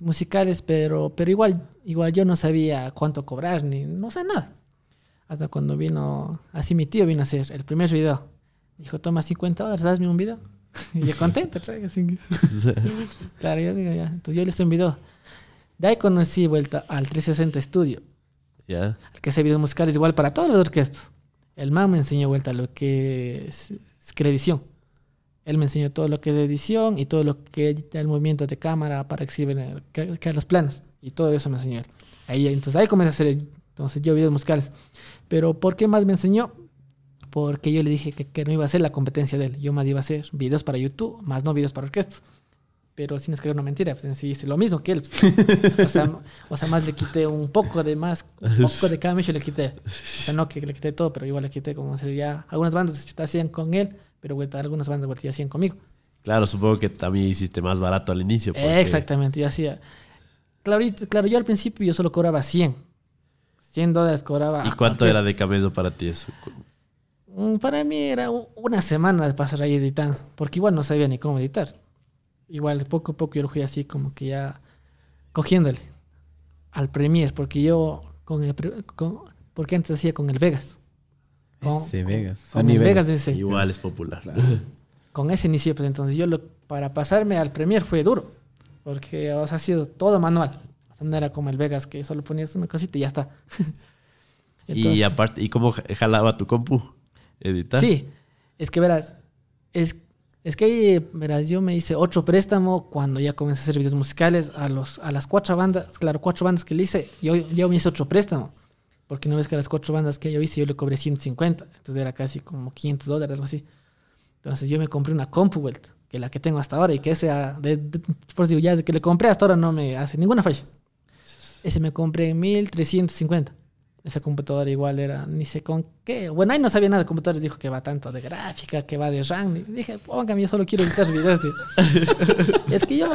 musicales, pero, pero igual, igual yo no sabía cuánto cobrar, ni no sé nada. Hasta cuando vino, así mi tío vino a hacer el primer video. Dijo, toma 50 dólares, hazme un video. y yo contento, traigo así. Claro, yo digo ya. Entonces yo le hice un video. De ahí conocí vuelta al 360 Studio, ¿Ya? al que hace videos musicales igual para todas las orquestas. El man me enseñó vuelta lo que es, es edición. Él me enseñó todo lo que es edición y todo lo que es el movimiento de cámara para exhibir que, que los planos. Y todo eso me enseñó él. Ahí, entonces ahí comencé a hacer entonces, yo videos musicales. Pero ¿por qué más me enseñó? Porque yo le dije que, que no iba a ser la competencia de él. Yo más iba a hacer videos para YouTube, más no videos para orquestas. Pero sin escribir una mentira, pues en sí hice lo mismo que él. pues. O, sea, o sea, más le quité un poco de más, un poco de mecho le quité. O sea, no que le quité todo, pero igual le quité como sería. Algunas bandas hacían con él, pero güey, algunas bandas güey, hacían conmigo. Claro, supongo que también hiciste más barato al inicio. porque- Exactamente, yo hacía. Claro, y- claro, yo al principio yo solo cobraba 100. 100 dólares cobraba. ¿Y a cuánto cualquier- era de camello para ti eso? Mm, Para mí era una semana de pasar ahí editando, porque igual no sabía ni cómo editar. Igual poco a poco yo lo fui así como que ya cogiéndole al Premiere, porque yo con el, con- porque antes hacía con el Vegas. Con, Ese Vegas. con el Vegas. Vegas ese. Igual es popular. Con ese inicio, pues entonces yo lo, para pasarme al Premiere fue duro, porque o sea, ha sido todo manual. O sea, no era como el Vegas que solo ponías una cosita y ya está. y Entonces- aparte, ¿y cómo jalaba tu compu? ¿Editar? Sí, es que verás, es, es que verás, yo me hice otro préstamo cuando ya comencé a hacer videos musicales a, los, a las cuatro bandas, claro, cuatro bandas que le hice, yo, yo me hice otro préstamo, porque no ves que a las cuatro bandas que yo hice yo le cobré 150, entonces era casi como 500 dólares, algo así. Entonces yo me compré una CompuWelt, que es la que tengo hasta ahora y que esa, de, de- por digo, ya que le compré hasta ahora no me hace ninguna falla. Ese me compré en 1350. Esa computadora igual era, ni sé con qué. Bueno, ahí no sabía nada de computadores. Dijo que va tanto de gráfica, que va de RAM. Y dije, póngame, yo solo quiero editar videos. tío". es que yo,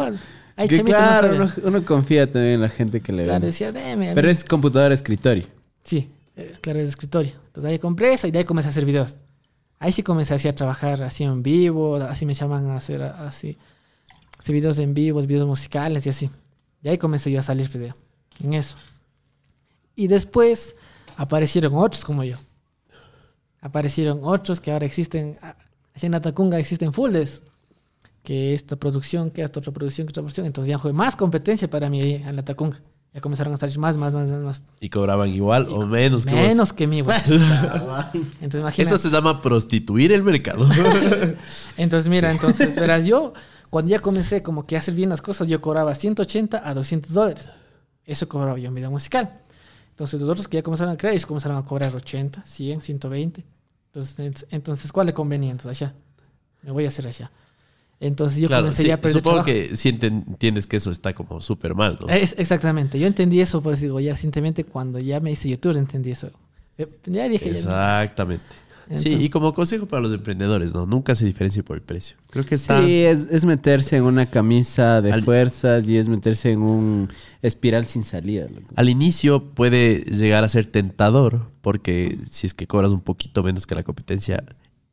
ahí Que claro, no uno, uno confía también en la gente que le Claro, ve. decía, deme. Pero mí". es computadora escritorio. Sí, eh, claro, es escritorio. Entonces ahí compré esa y de ahí comencé a hacer videos. Ahí sí comencé así a trabajar así en vivo, así me llaman a hacer así, hacer videos en vivo, videos musicales y así. Y ahí comencé yo a salir video, en eso. Y después aparecieron otros como yo. Aparecieron otros que ahora existen, ah, así en Atacunga existen fuldes. Que esta producción, que esta otra producción, que otra producción. Entonces ya fue más competencia para mí ahí en la Atacunga. Ya comenzaron a salir más, más, más, más, más. ¿Y cobraban igual o menos que vos? Menos que mí, güey. Entonces, imagina. Eso se llama prostituir el mercado. Entonces, mira, entonces, verás, yo, cuando ya comencé como que a hacer bien las cosas, yo cobraba 180 a 200 dólares. Eso cobraba yo en video musical. Entonces, los otros que ya comenzaron a crear, ellos comenzaron a cobrar 80, 100, 120. Entonces, ent- entonces ¿cuál le convenía? Entonces, allá. Me voy a hacer allá. Entonces, yo claro, comencé sí, ya a perder supongo trabajo. que sí entiendes que eso está como súper mal, ¿no? Es, exactamente. Yo entendí eso, por eso digo, ya recientemente cuando ya me hice youtuber entendí eso. Eh, Ya dije, ya- Sí, y como consejo para los emprendedores, ¿no? Nunca se diferencie por el precio. Creo que está... Sí, es, es meterse en una camisa de Al- fuerzas y es meterse en un espiral sin salida. Al inicio puede llegar a ser tentador porque si es que cobras un poquito menos que la competencia,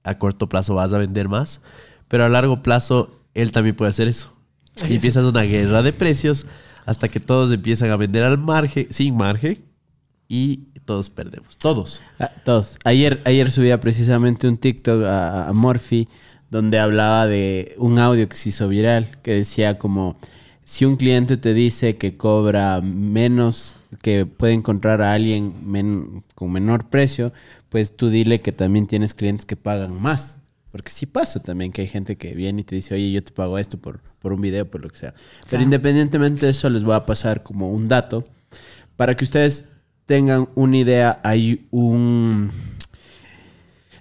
a corto plazo vas a vender más, pero a largo plazo él también puede hacer eso. Y empiezas una guerra de precios hasta que todos empiezan a vender al margen, sin margen, y todos perdemos. Todos. Ah, todos. Ayer, ayer subía precisamente un TikTok a, a Morphy donde hablaba de un audio que se hizo viral que decía como si un cliente te dice que cobra menos, que puede encontrar a alguien men- con menor precio, pues tú dile que también tienes clientes que pagan más. Porque sí pasa también que hay gente que viene y te dice, oye, yo te pago esto por, por un video, por lo que sea. Pero independientemente de eso, les voy a pasar como un dato para que ustedes tengan una idea. Hay un,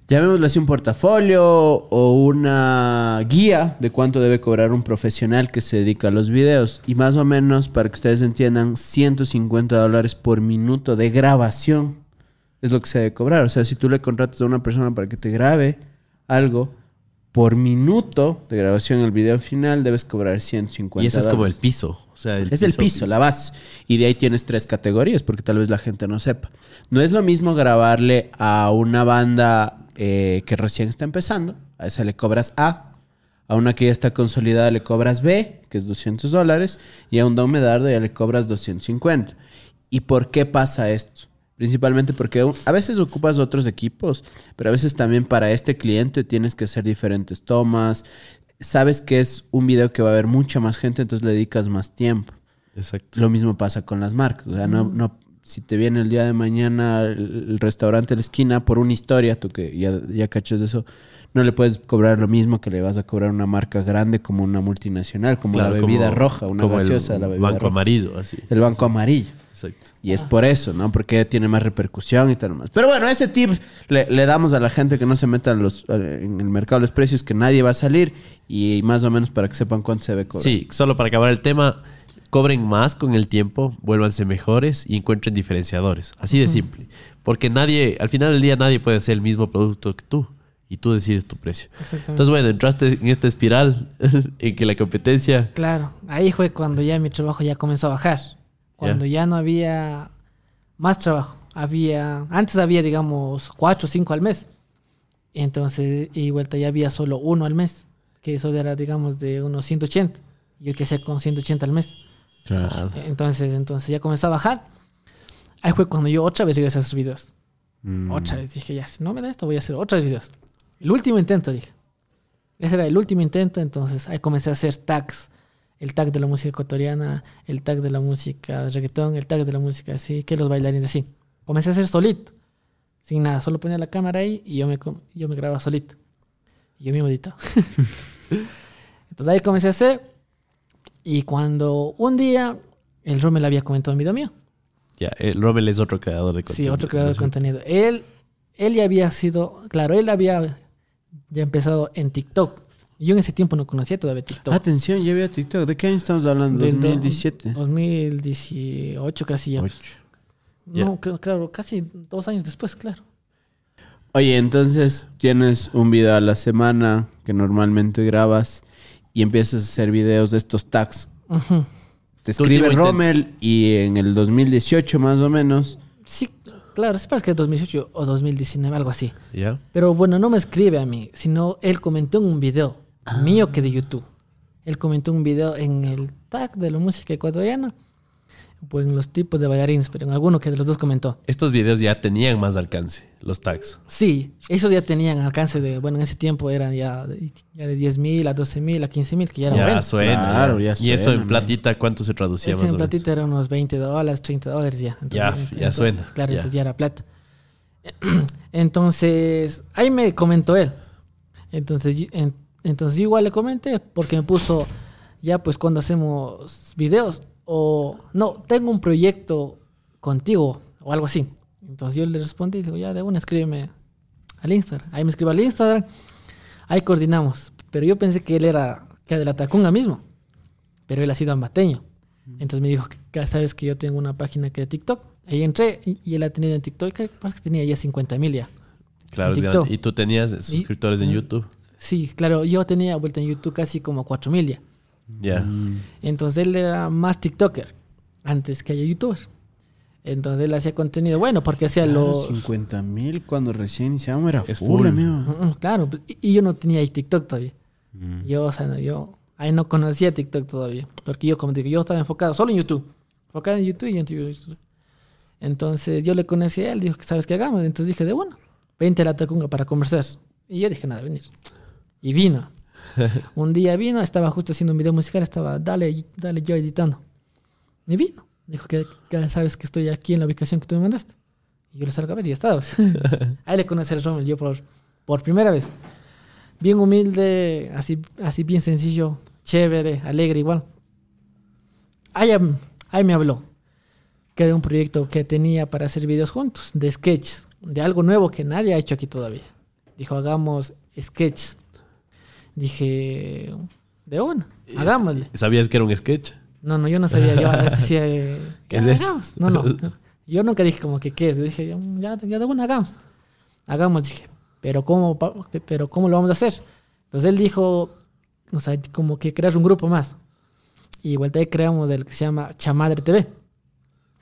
llamémoslo así, un portafolio o una guía de cuánto debe cobrar un profesional que se dedica a los videos. Y más o menos, para que ustedes entiendan, 150 dólares por minuto de grabación es lo que se debe cobrar. O sea, si tú le contratas a una persona para que te grabe algo, por minuto de grabación el video final debes cobrar 150 y ese es como el dólares. piso. O sea, Es el piso, la base. Y de ahí tienes tres categorías, porque tal vez la gente no sepa. No es lo mismo grabarle a una banda eh, que recién está empezando, a esa le cobras A. A una que ya está consolidada le cobras B, que es 200 dólares. Y a un Don Medardo ya le cobras 250. ¿Y por qué pasa esto? Principalmente porque a veces ocupas otros equipos, pero a veces también para este cliente tienes que hacer diferentes tomas. Sabes que es un video que va a haber mucha más gente, entonces le dedicas más tiempo. Exacto. Lo mismo pasa con las marcas. O sea, no, no, si te viene el día de mañana el, el restaurante de la esquina por una historia, tú que ya, ya cachas de eso, no le puedes cobrar lo mismo que le vas a cobrar a una marca grande como una multinacional, como Claro, la bebida como- roja, una como el gaseosa, la bebida Banco roja. amarillo, así. El banco amarillo. Exacto. Y es por eso, ¿no? Porque tiene más repercusión y tal más. Pero bueno, ese tip le, le damos a la gente que no se meta en, los, eh, en el mercado de los precios, que nadie va a salir y más o menos para que sepan cuánto se ve cobrar. Sí, solo para acabar el tema, cobren más con el tiempo, vuélvanse mejores y encuentren diferenciadores. Así de simple. Porque nadie, al final del día nadie puede hacer el mismo producto que tú y tú decides tu precio. Entonces, bueno, entraste en esta espiral en que la competencia... Claro, ahí fue cuando ya mi trabajo ya comenzó a bajar. Cuando ya no había más trabajo. Había, antes había, digamos, cuatro o cinco al mes. Entonces, y vuelta ya había solo uno al mes. Que eso era, digamos, de unos 180. Yo que sé con 180 al mes. Claro. Entonces, entonces ya comenzó a bajar. Ahí fue cuando yo otra vez regresé a hacer videos. Mm. Otra vez dije, ya, si no me da esto, voy a hacer vez videos. El último intento, dije. Ese era el último intento, entonces ahí comencé a hacer tags. El tag de la música ecuatoriana, el tag de la música de reggaetón, el tag de la música así, que los bailarines así. Comencé a hacer solito, sin nada, solo ponía la cámara ahí y yo me, yo me grababa solito. Y yo mismo editaba. entonces ahí comencé a hacer. Y cuando un día el Rommel había comentado un video mío. Ya, el Rommel es otro creador de contenido. Sí, otro creador de contenido. Él, él ya había sido, claro, él había ya empezado en TikTok. Yo en ese tiempo no conocía todavía TikTok. Atención, ya había TikTok. ¿De qué año estamos hablando? Del do- 2017. 2018 casi ya. Ocho. No, cl- claro, casi dos años después, claro. Oye, entonces tienes un video a la semana que normalmente grabas y empiezas a hacer videos de estos tags. Te escribe. Rommel y en el 2018 más o menos. Sí, claro, sí parece que es 2018 o 2019, algo así. ¿Ya? Pero bueno, no me escribe a mí, sino él comentó en un video mío que de YouTube. Él comentó un video en el tag de la música ecuatoriana, en los tipos de bailarines, pero en alguno que de los dos comentó. Estos videos ya tenían más alcance, los tags. Sí, esos ya tenían alcance de, bueno, en ese tiempo eran ya de, ya de 10 mil a 12 mil a 15 mil, que ya era Ya bueno. suena. Claro, ya Y eso suena, en platita, ¿cuánto se traducía Ese más en o menos? platita era unos 20 dólares, 30 dólares ya. Ya, ya suena, Claro, ya. entonces ya era plata. Entonces, ahí me comentó él. Entonces, entonces yo igual le comenté porque me puso, ya pues cuando hacemos videos, o no, tengo un proyecto contigo, o algo así. Entonces yo le respondí, digo, ya de una escríbeme al Instagram. Ahí me escribo al Instagram, ahí coordinamos. Pero yo pensé que él era, que de la Tacunga mismo, pero él ha sido ambateño. Entonces me dijo, sabes que yo tengo una página que de TikTok. Ahí entré y, y él ha tenido en TikTok, que parece que tenía ya 50 mil ya. Claro, y tú tenías suscriptores en Mm. YouTube. Sí, claro, yo tenía vuelta en YouTube casi como 4 mil ya. Ya. Mm. Entonces él era más TikToker antes que haya YouTuber. Entonces él hacía contenido bueno porque hacía los... 50 mil cuando recién iniciamos era Es full, full. amigo. Mm, mm, Claro, y, y yo no tenía ahí TikTok todavía. Yo, o sea, no, yo ahí no conocía TikTok todavía. Porque yo, como digo, yo estaba enfocado solo en YouTube. Enfocado en YouTube y en YouTube. Entonces yo le conocí a él, dijo que sabes qué hagamos. Entonces dije, de bueno, vente a la Tacunga para conversar. Y yo dije, nada, venir. Y vino. un día vino, estaba justo haciendo un video musical, estaba, dale, dale, yo editando. Y vino. Dijo que, que sabes que estoy aquí en la ubicación que tú me mandaste. Y yo le salgo a ver y ya estaba. Ahí le conocí al Rommel, yo por, por primera vez. Bien humilde, así, así bien sencillo, chévere, alegre igual. Ahí, ahí me habló que de un proyecto que tenía para hacer videos juntos, de sketches, de algo nuevo que nadie ha hecho aquí todavía. Dijo, hagamos sketches. Dije, de una, hagámosle. ¿Sabías que era un sketch? No, no, yo no sabía. Yo decía, ¿Qué es hagamos". No, no. Yo nunca dije como que qué es. Dije, ya, ya de una hagamos. Hagamos, dije. Pero ¿cómo, pero ¿cómo lo vamos a hacer? Entonces él dijo, o sea, como que crear un grupo más. Y vuelta ahí creamos el que se llama Chamadre TV.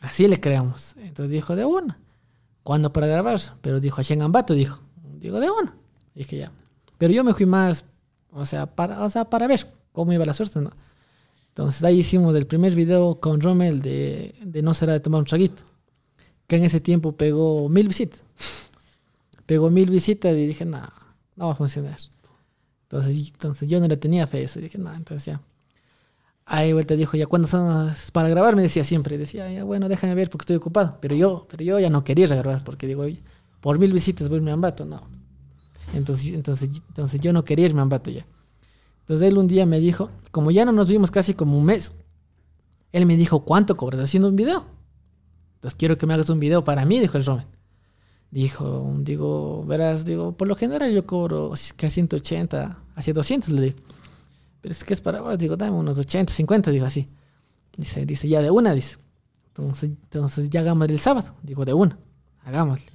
Así le creamos. Entonces dijo, de una. ¿Cuándo para grabar? Pero dijo, a Ambato, dijo. Digo, de una. Dije, ya. Pero yo me fui más, o sea, para, o sea, para ver cómo iba la suerte, ¿no? Entonces ahí hicimos el primer video con Rommel de, de No será de tomar un traguito. Que en ese tiempo pegó mil visitas. Pegó mil visitas y dije, no, no va a funcionar. Entonces, entonces yo no le tenía fe a eso. Y dije, no, entonces ya. Ahí vuelta dijo, ya cuando son para grabar, me decía siempre, decía, ya bueno, déjame ver porque estoy ocupado. Pero yo, pero yo ya no quería grabar porque digo, "Oye, por mil visitas voy a irme a Ambato, no. Entonces, entonces, entonces yo no quería irme a Ambato ya. Entonces él un día me dijo, como ya no nos vimos casi como un mes, él me dijo, ¿cuánto cobras haciendo un video? Entonces quiero que me hagas un video para mí, dijo el Roman. Dijo, digo, verás, digo, por lo general yo cobro que a 180, hacia 200 le digo. Pero es que es para vos, digo, dame unos 80, 50, digo así. Dice, dice, ya de una, dice. Entonces, entonces ya hagamos el sábado. Digo, de una, hagámosle.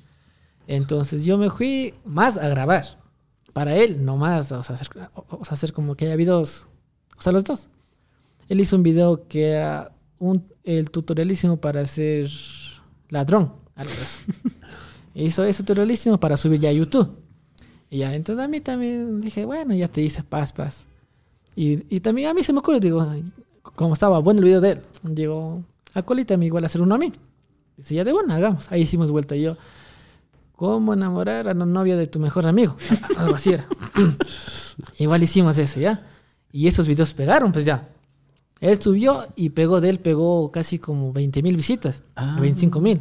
Entonces yo me fui más a grabar. Para él, no más, o sea, hacer, o sea, hacer como que haya videos, o sea, los dos. Él hizo un video que era un, el tutorialísimo para ser ladrón, algo de eso. hizo ese tutorialísimo para subir ya a YouTube. Y ya, entonces a mí también dije, bueno, ya te hice paz, paz. Y, y también a mí se me ocurre, digo, como estaba bueno el video de él, digo, a colita me igual hacer uno a mí. Dice, ya de bueno, hagamos. Ahí hicimos vuelta y yo, ¿cómo enamorar a la novia de tu mejor amigo? Algo así era. igual hicimos eso, ¿ya? Y esos videos pegaron, pues ya. Él subió y pegó de él, pegó casi como 20 mil visitas, Ah. 25 mil.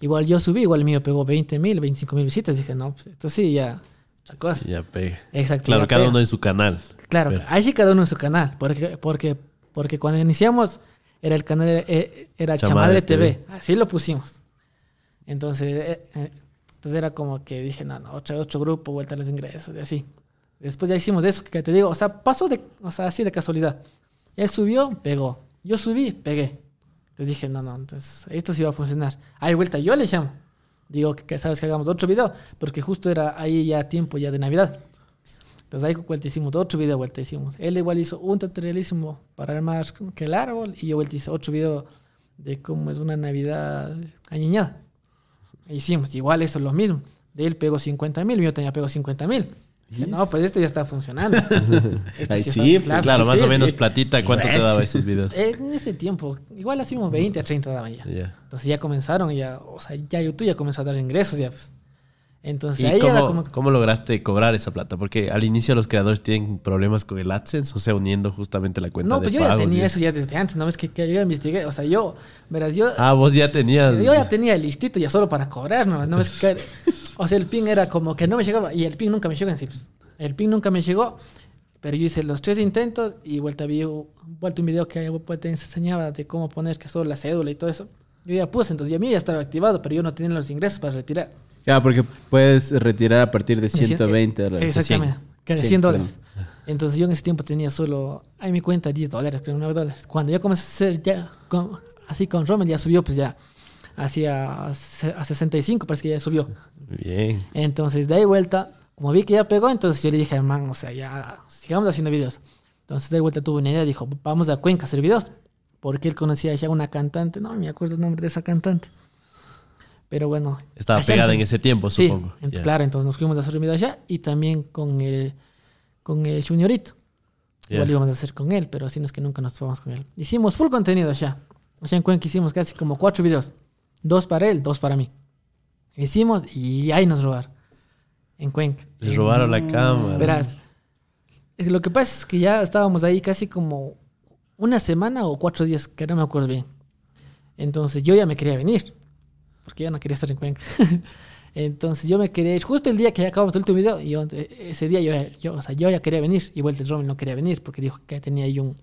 Igual yo subí, igual el mío pegó 20 mil, 25 mil visitas. Dije, no, pues esto sí, ya, otra cosa. Ya pega. Exacto. Claro, cada pega. uno en su canal. Claro, Pero- ahí sí cada uno en su canal. Porque, porque, porque cuando iniciamos era el canal, eh, era Chamadre Chamadre TV. Así lo pusimos. Entonces, eh, eh, entonces era como que dije, no, no, otro, otro grupo, vuelta a los ingresos, y así. Después ya hicimos eso, que te digo, o sea, pasó de, o sea, así de casualidad. Él subió, pegó. Yo subí, pegué. Entonces dije, no, no, entonces esto sí va a funcionar. Ahí vuelta, yo le llamo. Digo, que sabes que hagamos otro video, porque justo era ahí ya tiempo ya de Navidad. Entonces ahí vuelta hicimos otro video, vuelta hicimos. Él igual hizo un tutorialísimo para armar que el árbol y yo vuelta hice otro video de cómo es una Navidad añeñada. Hicimos, igual eso es lo mismo. De él pegó 50 mil, yo tenía pegó 50 mil. Dije, no, pues esto ya está funcionando. Este Ahí está- sí, pues, Claro, sí, más o sí. menos platita. ¿Cuánto te Recio. daba esos videos? En ese tiempo, igual hacíamos 20 a 30 daban ya. Ya. Entonces ya comenzaron, ya, o sea, ya YouTube ya comenzó a dar ingresos, ya pues. Entonces ¿Y ahí era cómo, como... cómo lograste cobrar esa plata? Porque al inicio los creadores tienen problemas con el AdSense, o sea, uniendo justamente la cuenta No, de pues yo ya pagos tenía y- eso ya desde antes, ¿no? Es que, que yo ya investigué, o sea, yo, verás, yo... Ah, vos ya tenías... Yo ya tenía el listito ya solo para cobrar, ¿no? no es que, o sea, el pin era como que no me llegaba y el pin nunca me llegó en sí. pues. El pin nunca me llegó, pero yo hice los tres intentos y vuelta vi vuelta un video que vuelta enseñaba de cómo poner que solo la cédula y todo eso. Yo ya puse, entonces ya mí ya estaba activado, pero yo no tenía los ingresos para retirar. Claro, porque puedes retirar a partir de De cien- 120 dólares. Exactamente, que era 100, 100 perdón. dólares. Entonces yo en ese tiempo tenía solo, en mi cuenta 10 dólares, creo 9 dólares. Cuando yo comencé a hacer ya, con- así con Rommel ya subió pues ya hacia a 65, parece que ya subió. Bien. Entonces, de ahí vuelta, como vi que ya pegó, entonces yo le dije, man, o sea, ya sigamos haciendo videos. Entonces, de ahí vuelta tuvo una idea, dijo, vamos a Cuenca a hacer videos. Porque él conocía ya una cantante, no me acuerdo el nombre de esa cantante. Pero bueno. Estaba pegada en ese tiempo, Sí, supongo. en- Ya. claro, entonces nos fuimos a hacer videos allá y también con el, con el Juniorito. Ya. Igual íbamos a hacer con él, pero así no es que nunca nos fuimos con él. Hicimos full contenido allá. Allá en Cuenca hicimos casi como cuatro videos. Dos para él, dos para mí. Hicimos y ahí nos robaron. En Cuenca. Les robaron la cámara. Verás. Lo que pasa es que ya estábamos ahí casi como una semana o cuatro días, que no me acuerdo bien. Entonces yo ya me quería venir. Porque yo no quería estar en Cuenca. Entonces yo me quería ir justo el día que ya acabamos el último video. Y yo, eh, ese día yo, yo, o sea, yo ya quería venir. Igual el Rommel no quería venir porque dijo que tenía ahí un,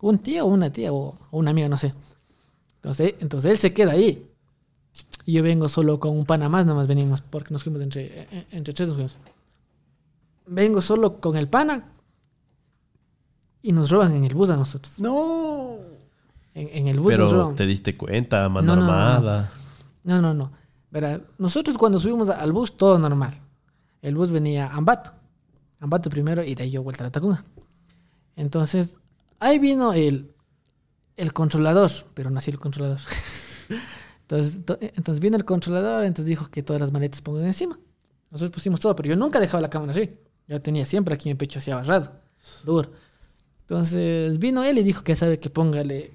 un tío o una tía o, o una amiga, no sé. Entonces, entonces él se queda ahí. Y yo vengo solo con un pana más, nomás venimos porque nos fuimos entre, eh, entre tres, nos fuimos. Vengo solo con el pana y nos roban en el bus a nosotros. No. En, en el bus nos Pero roban. te diste cuenta, mano No, no, no, no. No, no, no. Verá, nosotros cuando subimos al bus, todo normal. El bus venía a Ambato. Ambato primero y de ahí yo vuelta a la Tacunga. Entonces, ahí vino el, el controlador, pero no así el controlador. entonces, to- entonces vino el controlador, entonces dijo que todas las maletas pongan encima. Nosotros pusimos todo, pero yo nunca dejaba la cámara así. Yo tenía siempre aquí mi pecho así agarrado, duro. Entonces vino él y dijo que sabe que póngale,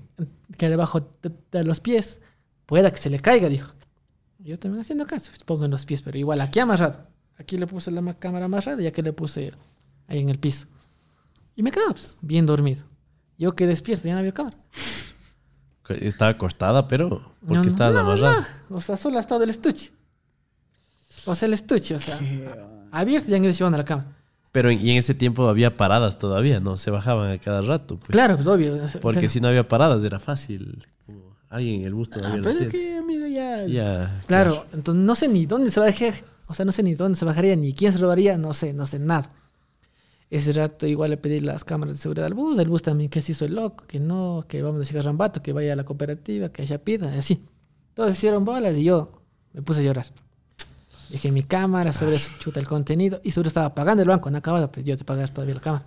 que debajo de, de los pies pueda que se le caiga, dijo. Yo también haciendo caso, pongo en los pies, pero igual aquí amarrado. Aquí le puse la ma- cámara amarrada y aquí le puse ahí en el piso. Y me quedaba pues, bien dormido. Yo que despierto, ya no había cámara. Estaba cortada, pero ¿por No, qué estabas no, amarrado? no. O sea, solo ha estado el estuche. O sea, el estuche, o sea. Abierto y han ido llevando a la cama. Pero en- y en ese tiempo había paradas todavía, ¿no? Se bajaban a cada rato. pues. Claro, pues obvio. Porque claro. si no había paradas era fácil. Alguien en el bus Ah, todavía lo pues es tiene. que, amigo, ya. Ya, Claro, entonces no sé ni dónde se va a dejar. O sea, no sé ni dónde se bajaría, ni quién se robaría, no sé, no sé nada. Ese rato igual le pedí las cámaras de seguridad al bus, el bus también que se hizo el loco, que no, que vamos a llegar a Rambato, que vaya a la cooperativa, que allá pida, y así. Todos hicieron bolas y yo me puse a llorar. Dije mi cámara, sobre eso chuta el contenido, y sobre estaba pagando el banco, no acabado, pues yo te pagar todavía la cámara.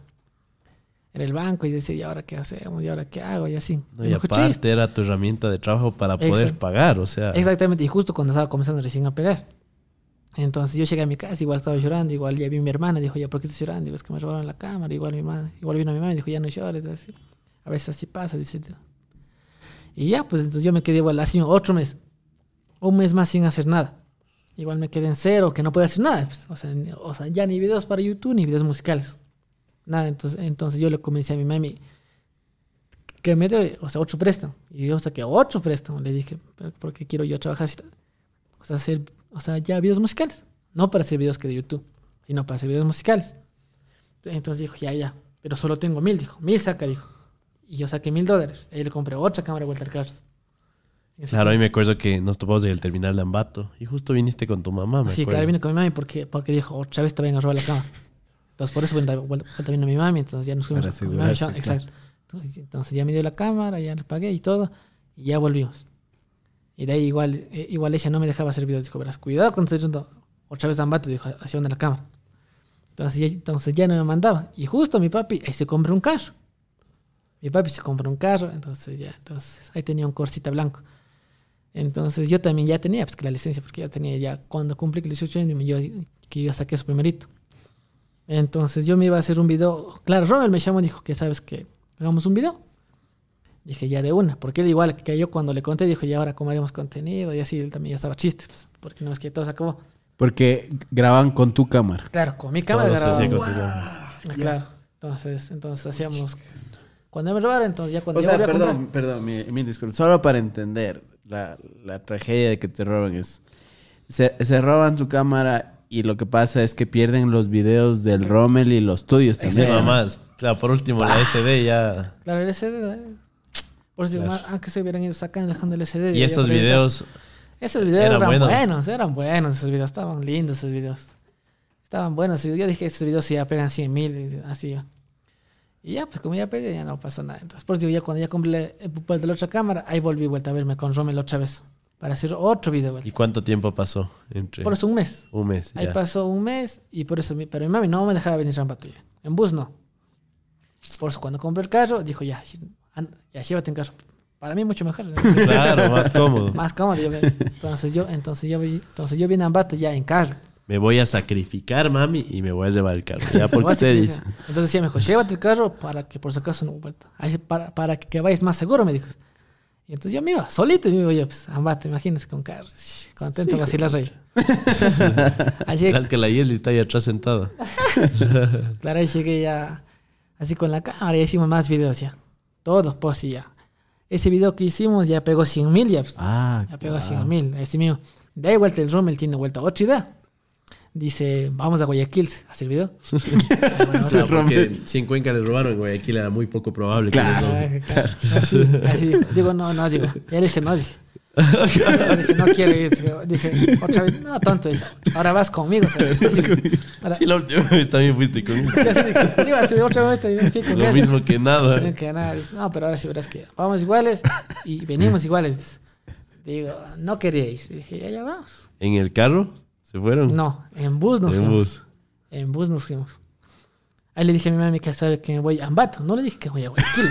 Era el banco y decía, ¿y ahora qué hacemos? ¿Y ahora qué hago? Y así. No, Y aparte "Chiste". era tu herramienta de trabajo para poder Exacto. pagar, o sea. Exactamente, y justo cuando estaba comenzando recién a pegar. Entonces yo llegué a mi casa, igual estaba llorando, igual ya vi a mi hermana, dijo, ya, ¿por qué estás llorando? Digo, es que me robaron la cámara, igual mi mamá, igual vino mi mamá y dijo, ya no llores, así. A veces así pasa, dice. Y ya, pues entonces yo me quedé igual así otro mes, un mes más sin hacer nada. Igual me quedé en cero, que no podía hacer nada. pues. O, sea, o sea, ya ni videos para YouTube ni videos musicales. Nada, entonces, entonces yo le comencé a mi mami que me dé, o sea, otro préstamo. Y yo saqué otro préstamo. Le dije, "¿Pero ¿por qué quiero yo trabajar así? O sea, hacer, o sea, ya videos musicales. No para hacer videos que de YouTube, sino para hacer videos musicales. Entonces dijo, ya, ya. Pero solo tengo mil, dijo. Mil saca, dijo. Y yo saqué mil dólares. Ahí le compré otra cámara de vuelta al carro. Claro, ahí me acuerdo que nos topamos en el terminal de Ambato y justo viniste con tu mamá, me Sí, acuerdo. claro, vine con mi mami porque, porque dijo, otra vez te vayan a robar la cama. Entonces, por eso vuelta, vuelta, vuelta vino mi mami. Entonces, ya nos fuimos Para con mi mami. ya- Exacto. Entonces, entonces, ya me dio la cámara, ya le pagué y todo. Y ya volvimos. Y de ahí igual, eh, igual ella no me dejaba hacer videos. Dijo, verás, cuidado cuando estés yendo otra vez a Ambato. Dijo, hacia donde la cámara. Entonces ya, entonces ya no me mandaba. Y justo mi papi ahí se compró un carro. Mi papi se compró un carro. Entonces ya, entonces ahí tenía un corsita blanco. Entonces yo también ya tenía pues, que la licencia, porque ya tenía ya, cuando cumplí 18 años, yo, que yo saqué su primerito. Entonces yo me iba a hacer un video. Claro, Rommel me llamó y dijo que sabes que hagamos un video. Dije ya de una, porque él igual que yo cuando le conté, dijo ya ahora cómo haremos contenido y así, él también ya estaba chiste, pues, porque no es que todo se acabó. Porque graban con tu cámara. Claro, con mi cámara con tu Ah, Claro, entonces, entonces hacíamos. Cuando me robaron, entonces ya cuando O yo sea, volví a comprar- perdón, perdón, mi, mi disculpa. Solo para entender la, la tragedia de que te roban es... Se, se roban tu cámara y lo que pasa es que pierden los videos del Rommel y los tuyos Sí, también. mamás. Claro, por último, la SD ya. Claro, el SD. eh. Por eso digo, Claro. aunque se hubieran ido sacando, dejando el SD. Y esos videos. Esos videos eran eran, buenos. buenos. eran buenos esos videos, estaban lindos esos videos. Estaban buenos. esos. Yo dije, estos videos si ya pegan 100 mil, así. va. Y ya, pues como ya perdí, ya no pasó nada. Entonces, por eso digo, ya cuando ya compré el papel de la otra cámara, ahí volví vuelta a verme con Rommel otra vez. Para hacer otro video. ¿y cuánto tiempo pasó entre Por eso un mes. un mes? Ahí ya. pasó un mes y por eso, pero mi mami no me dejaba venir a Rambato ya. En bus no. Por eso cuando compré el carro, dijo ya, an- ya llévate en carro. Para mí mucho mejor. Claro, más cómodo. Más cómodo. yo- entonces yo, entonces yo, entonces yo vine a Ambato ya en carro. Me voy a sacrificar, mami, y me voy a llevar el carro. Ya, porque usted dice. Entonces decía, me dijo, llévate el carro para que por si acaso no vuelta. Para, para que vayas más seguro, me dijo. Y entonces yo me iba solito y me iba yo, pues, a Ambato, imagínese con carro. Shh, Contento, Sí, vacilar rey. Verás que la Yesli está ahí atrás sentada. Claro, ahí llegué ya así con la cámara y hicimos más videos ya. Todos, pues y ya. Ese video que hicimos ya pegó 100 mil ya. pues. Ah, ya pegó claro. 100 mil. Ese mío. De ahí vuelta el Rommel tiene vuelta otra idea. Dice, vamos a Guayaquil a hacer video. Ah, bueno, Sí, O sea, porque si en Cuenca les robaron, en Guayaquil era muy poco probable que Claro. les roben. Ah, claro. Así, así dijo. Digo, no, no, digo. Ya le dije, no, dije. Dije, no quiero ir. Dije, otra vez, no, tonto. dice, Ahora vas conmigo. ¿sabes? Ahora- Sí, la última vez también fuiste conmigo. Sí, así dije, iba otra vez. te fui Lo mismo que nada. No, que nada, dice, no, pero ahora sí verás que vamos iguales y venimos iguales. Digo, no queríais. Y dije, ya, ya vamos. ¿En el carro? ¿Se fueron? No, en bus nos En fuimos. bus. En bus nos fuimos. Ahí le dije a mi mami que sabe que me voy a Ambato. No le dije que voy a Guayaquil.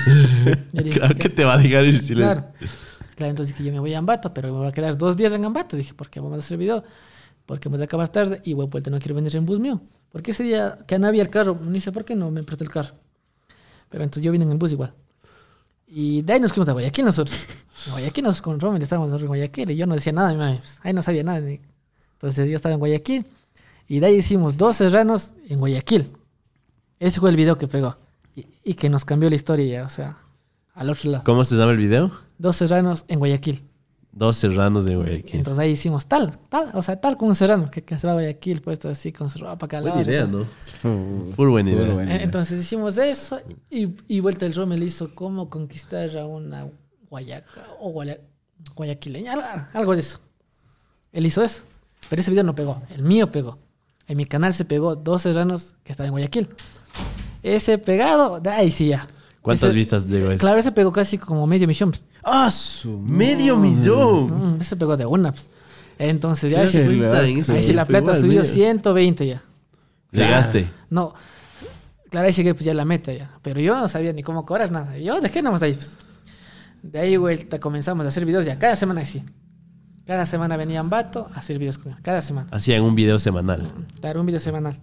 Claro que- que te va a dejar ir si Claro. Claro, entonces dije, yo me voy a Ambato, pero me voy a quedar dos días en Ambato. Dije, porque vamos a hacer video, porque vamos a acabar tarde y voy vuelta, no quiero venir en bus mío. Porque ese día que no había el carro, no sé por qué no me presté el carro. Pero entonces yo vine en el bus igual. Y de ahí nos fuimos a Guayaquil nosotros. En Guayaquil nos con Rommel estábamos nosotros en Guayaquil y yo no decía nada, mi mami. pues, ahí no sabía nada. ni- Entonces yo estaba en Guayaquil y de ahí hicimos dos serranos en Guayaquil. Ese fue el video que pegó y, y que nos cambió la historia ya, o sea. al otro lado. ¿Cómo se llama el video? Dos serranos en Guayaquil. Dos serranos de Guayaquil. Entonces ahí hicimos tal, tal, o sea, tal como un serrano que, que se va a Guayaquil, puesto así con su ropa calada. Buena idea, ¿no? Full buena idea. Entonces hicimos eso y, y vuelta el Rommel hizo cómo conquistar a una guayaca o guaya- guayaquileña, al- algo de eso. Él hizo eso, pero ese video no pegó, el mío pegó. En mi canal se pegó dos serranos que estaban en Guayaquil. Ese pegado, ahí sí ya. ¿Cuántas Ese- vistas llegó eso? Claro, ese pegó casi como medio millón. pues. ¡Ah, su ¡Medio millón! Mm, ese pegó de una. pues. Entonces ya... Ese- ahí sí la plata subió medio. 120 ya. Llegaste. No, claro, ahí llegué pues ya a la meta ya. Pero yo no sabía ni cómo cobrar nada. Yo dejé nomás ahí. Pues. De ahí vuelta comenzamos a hacer videos ya cada semana así. Cada semana venía Ambato a hacer videos con él. Cada semana. Hacían un video semanal. Dar un video semanal.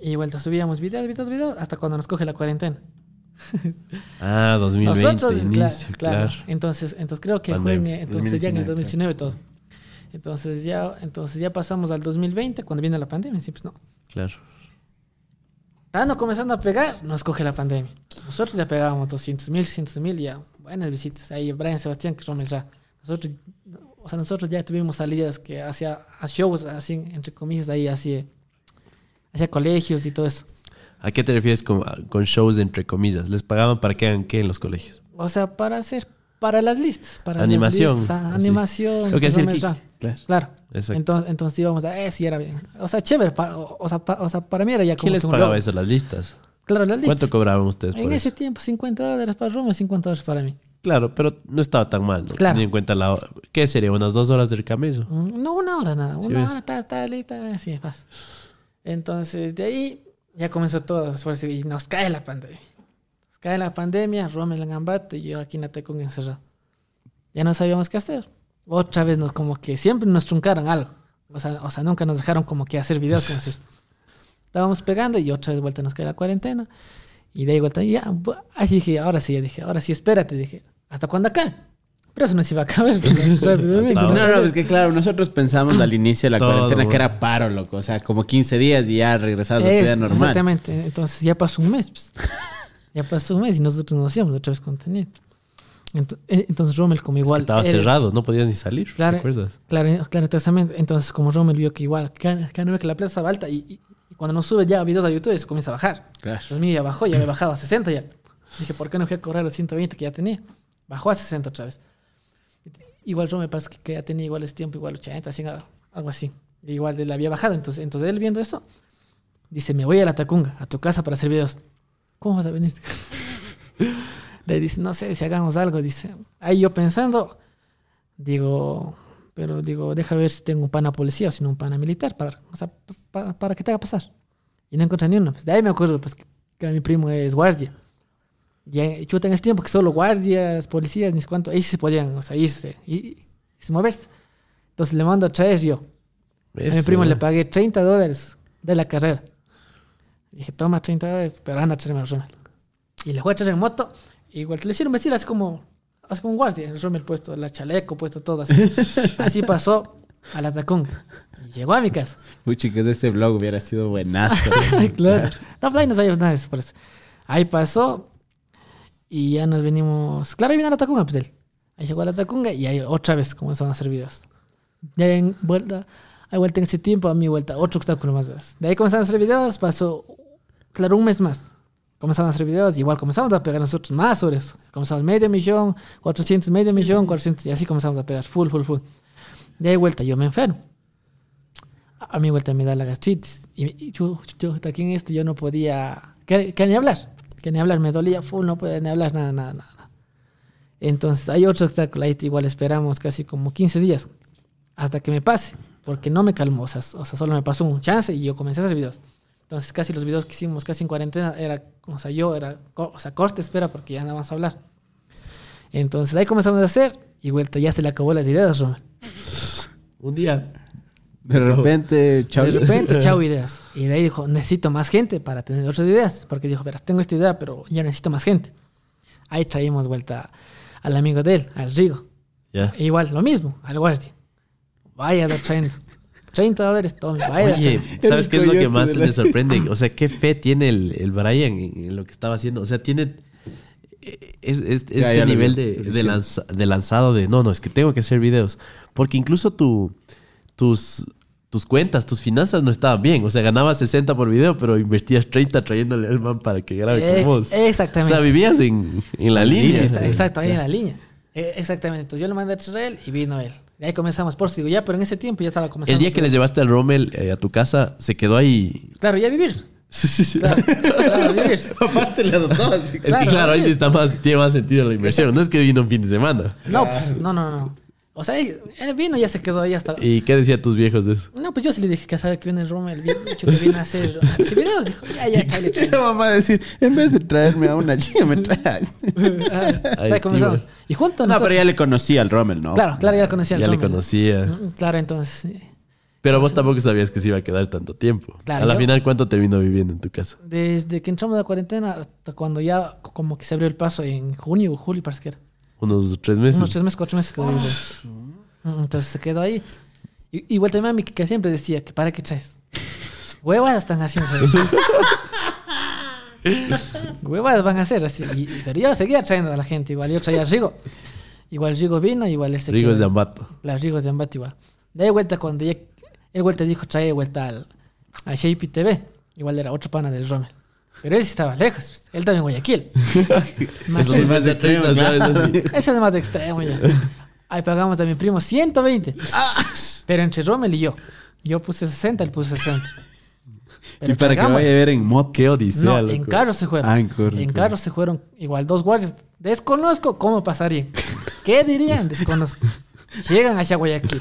Y vuelta subíamos videos, videos, videos, hasta cuando nos coge la cuarentena. Ah, 2020, Nosotros, inicio, claro, claro. claro. Entonces, entonces creo que Pandemia. entonces ya en el 2019, 2019 todo. Entonces ya, entonces ya pasamos al 2020 cuando viene la pandemia. Sí, pues no. Claro. Estando comenzando a pegar, nos coge la pandemia. Nosotros ya pegábamos 200 mil, 600 mil, ya buenas visitas. Ahí Brian Sebastián, que son ya. Nosotros, o sea, nosotros ya tuvimos salidas que hacía shows, así, entre comillas, ahí hacia, hacia colegios y todo eso. ¿A qué te refieres con, con shows entre comillas? ¿Les pagaban para que hagan qué en los colegios? O sea, para hacer, para las listas. Para Animación, Las listas, ah, animación. Lo que. Claro. Claro. Exacto. Entonces, entonces íbamos a, eh, sí, era bien. O sea, chévere. para- o, o sea, pa- o sea, para mí era ya como ¿Quién les pagaba eso? Las listas. Claro, las listas. ¿Cuánto cobraban ustedes En por ese eso? tiempo, 50 dólares para Roma, 50 dólares para mí. Claro, pero no estaba tan mal, ¿no? Claro. Teniendo en cuenta la... hora- ¿Qué sería? ¿Unas dos horas del camello? Mm, No, una hora nada. Sí, Una ves. hora, está, está lista, así es paz. Entonces, de ahí ya comenzó todo. Y nos cae la pandemia. Nos cae la pandemia, Rommel en Ambato y yo aquí en Atacón encerrado. Ya no sabíamos qué hacer. Otra vez nos como que siempre nos truncaron algo. O sea, o sea nunca nos dejaron como que hacer videos. Estábamos pegando y otra vez vuelta nos cae la cuarentena. Y de ahí vuelta, ya, así dije, ahora sí, ya dije, ahora sí, espérate, dije, ¿hasta cuándo acá? Pero eso no se iba a acabar. rápidamente, Hasta No, no, es que claro, nosotros pensamos al inicio de la Todo, cuarentena que era paro, loco. O sea, como 15 días y ya regresabas a tu vida Es, normal. Exactamente. Entonces ya pasó un mes. pues. ya pasó un mes y nosotros no hacíamos otra vez contenido. Eh, Entonces Rommel como igual... Estaba él- cerrado, no podías ni salir. Claro. ¿Te acuerdas? Claro, claro, exactamente. Entonces como Rommel vio que igual, cada, cada vez que la plata estaba alta y, y- y cuando nos sube ya videos a YouTube se comienza a bajar. Claro. Los míos ya bajó, ya había bajado a 60 ya. Dije, ¿por qué no fui a cobrar los 120 que ya tenía? Bajó a 60 otra vez. Igual Rommel parece que, que ya tenía igual ese tiempo, igual 80, 100, algo así. Igual le había bajado. Entonces, entonces él viendo eso, dice, me voy a la Tacunga, a tu casa para hacer videos. ¿Cómo vas a venir? Le dice, no sé si hagamos algo. Dice, ahí yo pensando, digo, pero digo, deja ver si tengo un pana policía o si no un pana militar para, o sea, para, para que te haga pasar. Y no encontré ni uno. Pues de ahí me acuerdo pues, que, que mi primo es guardia. Y yo en ese tiempo que solo guardias, policías, ni cuánto, ahí sí se podían, o sea, irse y, y se moverse. Entonces le mando a traer yo. A mi Eso. primo le pagué 30 dólares de la carrera. Dije, toma 30 dólares, pero anda a traerme el Rommel. Y le fue a traer en moto. Igual le hicieron vestir así como, así como un guardia. El Rommel puesto, la chaleco puesto, todo así. así pasó a la Tacunga. Y llegó a mi casa. Uy, chicos, este vlog hubiera sido buenazo. claro. No, ahí no sabíamos nada de eso, por eso. Ahí pasó y ya nos venimos. Claro, ahí vino a la Tacunga, pues él. Ahí llegó a la Tacunga y ahí otra vez comenzaron a hacer videos. Ya en vuelta, hay vuelta en ese tiempo, a mi vuelta, otro obstáculo más. De ahí comenzaron a hacer videos, pasó, claro, un mes más. Comenzaron a hacer videos, igual comenzamos a pegar nosotros más sobre eso. Comenzamos medio millón, 400, medio millón, 400, y así comenzamos a pegar, full, full, full. De ahí vuelta, yo me enfermo. A mi vuelta me da la gastritis. Y y yo, yo aquí en este, yo no podía, que, que ni hablar, que ni hablar, me dolía full, no podía ni hablar, nada, nada, nada. Entonces hay otro obstáculo, ahí igual esperamos casi como 15 días hasta que me pase, porque no me calmó, o sea, o sea, solo me pasó un chance y yo comencé a hacer videos. Entonces casi los videos que hicimos casi en cuarentena era, o sea, yo era, o sea, corte, espera, porque ya no vamos a hablar. Entonces ahí comenzamos a hacer y vuelta, ya se le acabó las ideas, Roman. Un día. De repente, chao. De repente, chao ideas. Y de ahí dijo, necesito más gente para tener otras ideas. Porque dijo, verás, tengo esta idea, pero ya necesito más gente. Ahí traímos vuelta al amigo de él, al Rigo. Ya. E igual, lo mismo, al guardia. Vaya, trayendo. 30 dólares, tome, vaya. Oye. ¿sabes El qué es lo que más la- me sorprende? O sea, qué fe tiene el, el Brian en, en lo que estaba haciendo. O sea, tiene eh, es, es- Ya, este nivel de, lo de, vi. lanza- de lanzado de no, no, es que tengo que hacer videos. Porque incluso tu, tus, tus cuentas, tus finanzas no estaban bien. O sea, ganabas 60 por video, pero invertías 30 trayéndole al man para que grabe Eh, con vos. exactamente. O sea, vivías en, en la línea. Exa- Exacto, ahí en la línea. Eh, exactamente. Entonces yo le mandé a Israel y vino él. De ahí comenzamos. Por si digo, ya, pero en ese tiempo ya estaba comenzando. El día que les llevaste al Rommel eh, a tu casa, se quedó ahí. Claro, ya vivir. Sí, sí, sí. Claro, claro, vivir. Aparte le adoptó así. Es Claro, que claro, ahí sí es- está más, tiene más sentido la inversión. No es que vino un fin de semana. No, pues, no, no, no. O sea, él, él vino y ya se quedó ahí hasta. ¿Y qué decían tus viejos de eso? No, pues yo sí le dije que sabe que viene el Roma, el bicho que viene a hacer hace videos. Dijo, ya, ya, chale, Y chale. la mamá decir, en vez de traerme a una chica, me traes. Ahí Ay, comenzamos. Y juntos No, nosotros... pero ya le conocía al Rommel, ¿no? Claro, claro, ya conocía al Ya le Rommel. conocía. Mm, Claro, entonces... sí. Pero vos tampoco sabías que se iba a quedar tanto tiempo. Claro, a la yo- final, ¿cuánto terminó viviendo en tu casa? Desde que entramos a la cuarentena hasta cuando ya como que se abrió el paso en junio o julio, parece que era. Unos tres meses. Unos tres meses, cuatro meses quedó Entonces se quedó ahí. Y, igual también mami que, que siempre decía que para qué traes. Huevas están haciendo. Huevas van a hacer así. Y- pero yo seguía trayendo a la gente. Igual yo traía a Rigo. Igual Rigo vino, igual ese Rigo que- es de Ambato. Las Rigos de Ambato igual. De ahí vuelta cuando ya... Él vuelta dijo trae vuelta al, a Shape TV. Igual era otro pana del Rommel. Pero él sí estaba lejos. pues. Él también Guayaquil. Más es más de 30, ¿sabes? Ese es más extremo ya. Ahí pagamos a mi primo 120. Pero entre Rommel y yo. Yo puse 60, él puso 60. Y para que chagamos. vaya a ver en moto. Qué odisea, No, en carro se fueron. Ah, en carro, en en carro se fueron igual dos guardias. Desconozco cómo pasarían. ¿Qué dirían? Desconozco. Llegan hacia Guayaquil.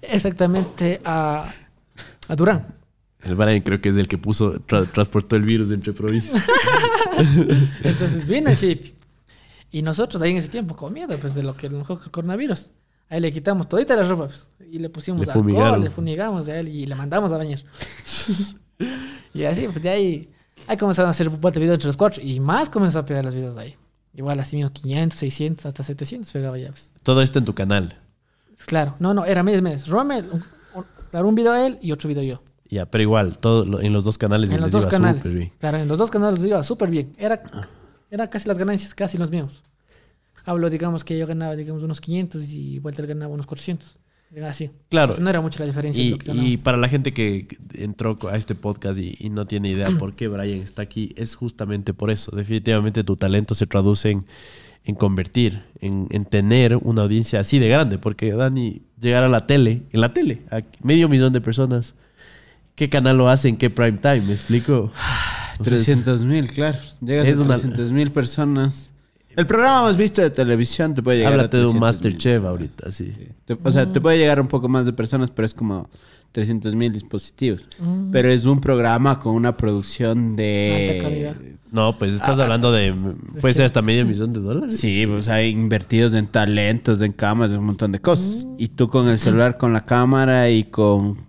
Exactamente a, a Durán. El Brian creo que es el que puso, tra- transportó el virus entre provincias. Entonces vino el chip. Y nosotros ahí en ese tiempo con miedo pues, de lo que a lo mejor el coronavirus. Ahí le quitamos todita la ropa pues, y le pusimos Le alcohol, fumigaron. le fumigamos a él y le mandamos a bañar. y así, pues de ahí, ahí comenzaron a hacer vuelta de video entre los cuatro y más comenzó a pegar los videos de ahí. Igual así mismo 500, 600, hasta 700 pegaba ya. Pues. Todo esto en tu canal. Claro, no, no, era mes, mes. Rommel, un, un- claro, un video él y otro video yo. Ya, pero igual, todo en los dos canales en los les dos iba canales. súper bien. Claro, en los dos canales iba súper bien. Era, era casi las ganancias, casi los mismos. Hablo, digamos que yo ganaba, digamos, unos 500 y Walter ganaba unos 400. Era así. Claro. Sea, no era mucha la diferencia. Y, y para la gente que entró a este podcast y, y no tiene idea por qué Brian está aquí, es justamente por eso. Definitivamente tu talento se traduce en, en convertir, en, en tener una audiencia así de grande. Porque Dani, llegar a la tele, en la tele, a medio millón de personas, ¿qué canal lo hace en qué prime time? ¿Me explico? Entonces, 300 mil, claro. Llegas Es a una- 300 mil personas. El programa más visto de televisión te puede llegar Háblate a de un 300,000. Masterchef ahorita, sí. Te- o sea, te puede llegar un poco más de personas, pero es como 300 mil dispositivos. Mm. Pero es un programa con una producción de... Alta calidad. No, pues estás hablando de... Puede ser hasta medio millón de dólares. Sí, pues hay invertidos en talentos, en cámaras, en un montón de cosas. Y tú con el celular, con la cámara y con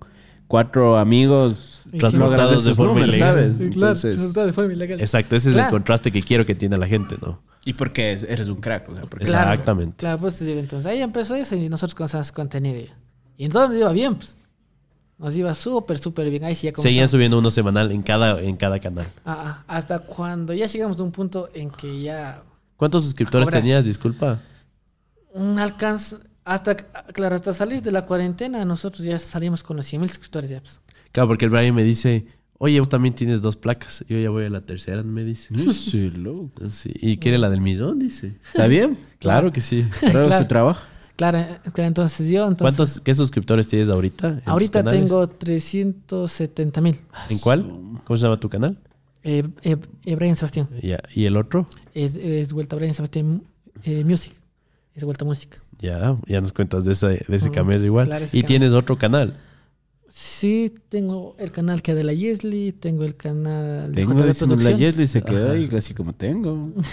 cuatro amigos, Transportados logras de forma números, ilegal. ¿sabes? Claro, Entonces, resultado de forma ilegal. Exacto, ese es Claro. el contraste que quiero que tiene la gente, ¿no? y porque es- eres un crack, o sea, porque Claro. Exactamente. Claro, pues te digo, entonces ahí empezó eso y nosotros comenzamos contenido. Y entonces nos iba bien, pues. Nos iba súper, súper bien. Ahí sí ya Seguían subiendo uno semanal en cada, en cada canal. Ah, ah, hasta cuando ya llegamos a un punto en que ya ¿Cuántos suscriptores tenías? Disculpa. un alcance, hasta, claro, hasta salir de la cuarentena, nosotros ya salimos con los 100 mil suscriptores ya. Pues. Claro, porque el Brian me dice, oye, vos también tienes dos placas. Yo ya voy a la tercera, me dice. Sí, loco. Sí, ¿Y quiere la del millón? Dice. ¿Está bien? Claro que sí. Pero Claro. se trabaja. Claro, claro, entonces yo, entonces, ¿Cuántos, qué suscriptores tienes ahorita? ahorita tengo 370 mil. ¿En cuál? ¿Cómo se llama tu canal? Eh, eh, eh, Brian Sebastián. ¿Y el otro? Es, es Vuelta Brian Sebastián eh, Music. Es Vuelta Música. Ya, ya nos cuentas de, esa, de ese camello igual. claro, ese y camello. tienes otro canal. Sí, tengo el canal que de la Yesli, tengo el canal de Tengo JB decimos, la. Yesli se quedó ahí casi como tengo.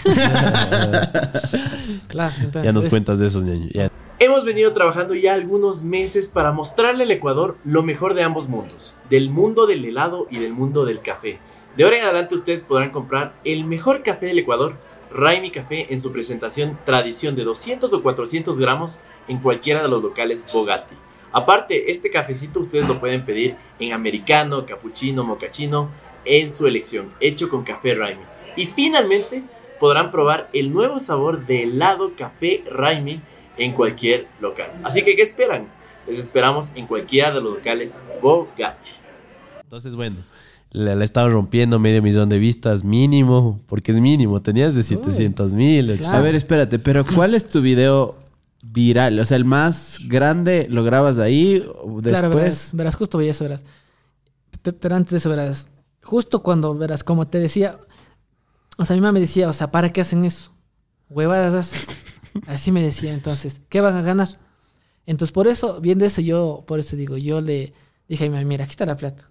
Claro, entonces Ya nos es- cuentas de esos, ñaño. Ya. Hemos venido trabajando ya algunos meses para mostrarle al Ecuador lo mejor de ambos mundos, del mundo del helado y del mundo del café. De ahora en adelante ustedes podrán comprar el mejor café del Ecuador, Raimi Café, en su presentación tradición de 200 o 400 gramos en cualquiera de los locales Bogatti. Aparte, este cafecito ustedes lo pueden pedir en americano, cappuccino, mocachino, en su elección, hecho con café Raimi. Y finalmente, podrán probar el nuevo sabor de helado café Raimi en cualquier local. Así que, ¿qué esperan? Les esperamos en cualquiera de los locales Bogatti. Entonces, bueno, le, le estaba rompiendo medio millón de vistas mínimo, porque es mínimo. Tenías de 700 mil. claro. A ver, espérate, pero ¿cuál es tu video viral? O sea, el más grande, ¿lo grabas ahí? o Después. Claro, verás, verás, justo eso, verás. Pe- Pero antes de eso, verás, justo cuando, verás, como te decía, o sea, mi mamá me decía, o sea, ¿para qué hacen eso? Huevadas hacen. Así me decía, entonces, ¿qué van a ganar? Entonces, por eso, viendo eso, yo, por eso digo, yo le dije a mi mamá, mira, aquí está la plata.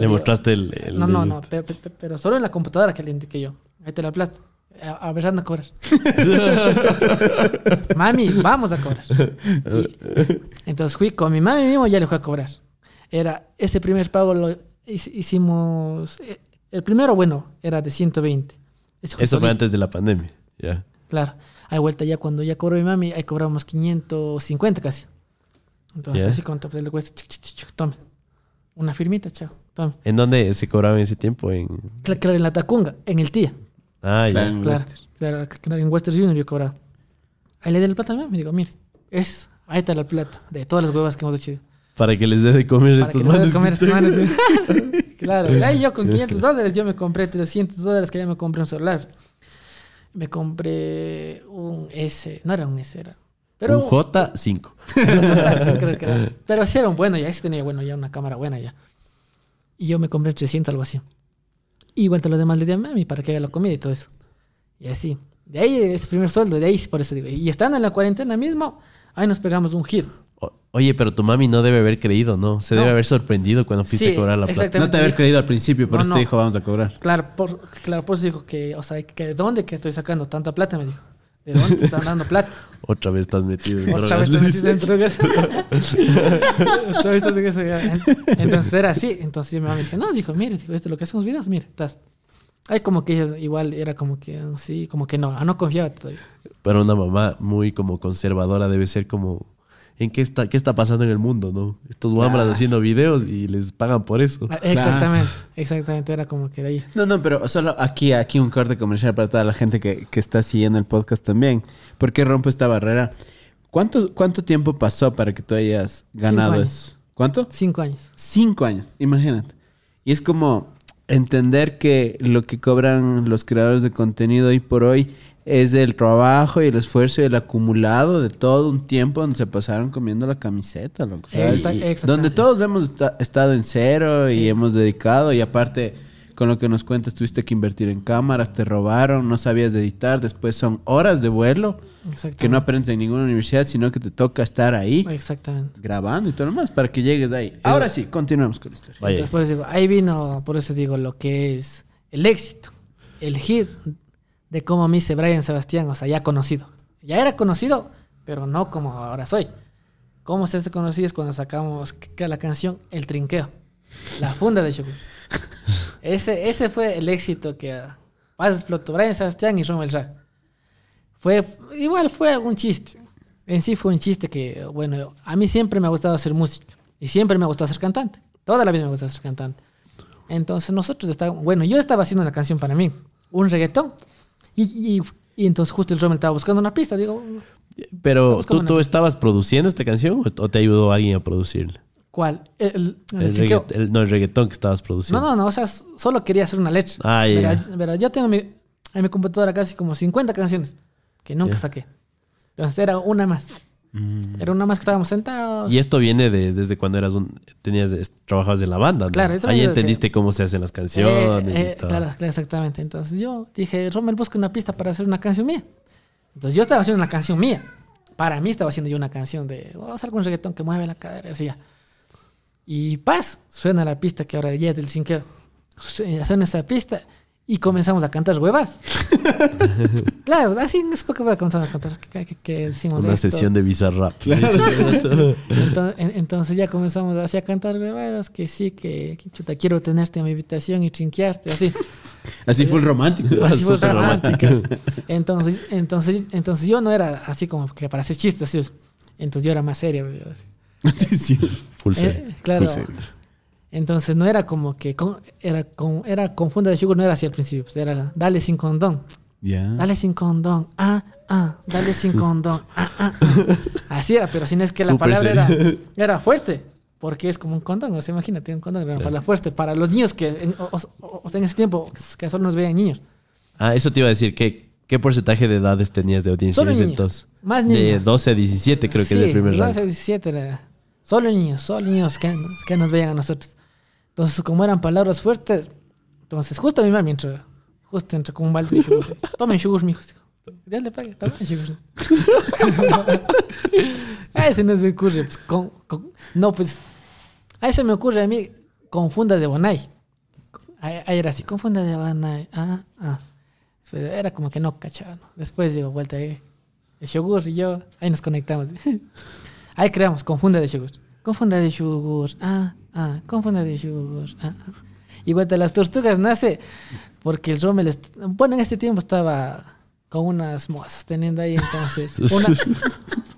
Le mostraste el. el no, no, no, pero, solo en la computadora que le indiqué yo. Ahí está la plata. A, a ver, anda a cobrar. mami, vamos a cobrar. Y- entonces fui con mi mami mismo, ya le fui a cobrar. Era, ese primer pago lo hic- hicimos, eh, el primero, bueno, era de 120. Ese fue Eso fue solito, antes de la pandemia. Ya. Claro. Hay vuelta ya cuando ya cobró mi mami, ahí cobramos 550 casi. Entonces, Ya. así con top le cuesta, tome. Una firmita, chao, ¿En dónde se cobraba en ese tiempo? En... Cla- Claro, en la Tacunga, en el tía. Ah, ya. Claro, en Claro, claro, claro, en Western Junior yo cobraba. Ahí le di la plata a mamá, me digo, mire, es, ahí está la plata de todas las huevas que hemos hecho. Para que les dé de comer Para estos que no manes. comer que estos manes. claro, ahí yo con 500 dólares, yo me compré 300 dólares que ya me compré un celular. Me compré un S, no era un S, era. Pero, Un J5. Sí, creo que era. Pero sí era un bueno, ya sí tenía bueno, ya una cámara buena ya. Y yo me compré 300, algo así. Igual te lo demás le di a mami para que haga la comida y todo eso. Y así. De ahí es el primer sueldo, de ahí por eso digo. Y estando en la cuarentena mismo, ahí nos pegamos un hit. O- Oye, pero tu mami no debe haber creído, ¿no? Se debe haber sorprendido cuando fuiste Sí, a cobrar la plata. No te haber creído al principio, por No, eso no. te dijo, vamos a cobrar. Claro, por, claro, por eso dijo que, o sea, que ¿de dónde que estoy sacando tanta plata? Me dijo. ¿De dónde te están dando plata? Otra vez estás metido en Otra drogas. vez te metiste en drogas. Otra vez estás en eso. En- Entonces era así. Entonces yo me dije, no, dijo, mire, dijo, esto es lo que hacemos videos, mire, estás. Ahí como que igual era como que ah, sí, como que no, ah, no confiaba todavía. Pero una mamá muy como conservadora debe ser como... ¿En qué está, qué está pasando en el mundo, no? Estos guambras Claro. haciendo videos y les pagan por eso. Ah, Exactamente, exactamente, era como que de ahí. No, no, pero solo aquí, aquí un corte comercial para toda la gente que, que está siguiendo el podcast también. ¿Por qué rompo esta barrera? ¿Cuánto, ¿Cuánto tiempo pasó para que tú hayas ganado años. eso? ¿Cuánto? Cinco años. Cinco años, imagínate. Y es como entender que lo que cobran los creadores de contenido hoy por hoy es el trabajo y el esfuerzo y el acumulado de todo un tiempo donde se pasaron comiendo la camiseta, loco. Exact- donde todos hemos esta- estado en cero y hemos dedicado y aparte con lo que nos cuentas tuviste que invertir en cámaras, te robaron, no sabías editar, después son horas de vuelo Exactamente. que no aprendes en ninguna universidad, sino que te toca estar ahí Exactamente. grabando y todo lo demás para que llegues ahí. Ahora sí, continuemos con la historia. Entonces, por eso digo, ahí vino, por eso digo, lo que es el éxito, el hit de cómo me hice Brian Sebastián, o sea, ya conocido. Ya era conocido, pero no como ahora soy. ¿Cómo se hace conocido? Es cuando sacamos la canción El Trinqueo, la funda de Shogun. Ese, ese fue el éxito que ah, más explotó Brian Sebastián y Romel Ra. Fue, igual fue un chiste. En sí fue un chiste que, bueno, a mí siempre me ha gustado hacer música. Y siempre me ha gustado ser cantante. Toda la vida me ha gustado ser cantante. Entonces nosotros estábamos, bueno, yo estaba haciendo una canción para mí, un reggaetón. Y, y, y entonces justo el Romel estaba buscando una pista. Digo, Pero ¿tú, tú estabas produciendo esta canción o, te ayudó alguien a producirla? ¿cuál? El, el, no, el reggaetón que estabas produciendo. No, no, no, o sea, solo quería hacer una letra. Ah, verás, yo tengo mi, en mi computadora casi como 50 canciones que nunca saqué. Entonces era una más. Era una más que estábamos sentados. Mm. Y esto viene de desde cuando eras un tenías trabajabas en la banda, ¿no? Claro, Ahí entendiste cómo se hacen las canciones Eh, eh, y todo. claro, claro, exactamente. Entonces yo dije, Rommel, busca una pista para hacer una canción mía. Entonces yo estaba haciendo una canción mía. Para mí estaba haciendo yo una canción de, vamos a hacer un reggaetón que mueve la cadera, ya. Y paz, suena la pista que ahora ya es del cinqueo. Suena esa pista y comenzamos a cantar huevas. claro, así en esa época comenzamos a cantar que, que- que decimos Una esto. sesión de Bizarrap. Entonces, en- entonces ya comenzamos así a cantar huevadas, que sí, que, que chuta, quiero tenerte a mi habitación y trinquearte, así. Así fue el romántico. Así fue Súper románticas. Entonces, entonces, entonces yo no era así como que para hacer chistes, así. entonces yo era más serio. así. Sí. Full serio. Eh, claro. Full serio. Entonces no era como que con- era con era con funda de sugar no era así al principio, pues era dale sin condón. Ya. Dale sin condón. Ah, ah, dale sin condón. Ah, ah, ah. Así era, pero si no es que la palabra era, serio. era fuerte. Porque es como un condón. O sea, imagínate, un condón era una palabra fuerte. Para los niños que en, o, o- o sea, en ese tiempo que solo nos veían niños. Ah, eso te iba a decir. ¿Qué, qué porcentaje de edades tenías de audiencia Solo en ese niños. entonces? Más De niños. 12 a 17 creo que sí, es el primer 12, rango. 17 era. Solo niños, solo niños que, que nos veían a nosotros. Entonces, como eran palabras fuertes, entonces justo mi mami entró, justo entró con un balde de sugar. Tomen sugar, mijo. Ya le pague, tomen sugar. a ese no se me ocurre. Pues, con- con- no, pues, a eso me ocurre a mí, confunda de Bonai. Ahí era así, confunda de Bonai. Ah, ah. Después Era como que no cachaba. ¿no? Después digo, vuelta ahí. El yogur y yo, ahí nos conectamos. ahí creamos, confunda de yogur. Confunda de yogur. Ah, ah, confunda de yogur. Ah. Y vuelta las tortugas nace porque el Rommel, bueno, en este tiempo estaba con unas mozas teniendo ahí entonces. Una,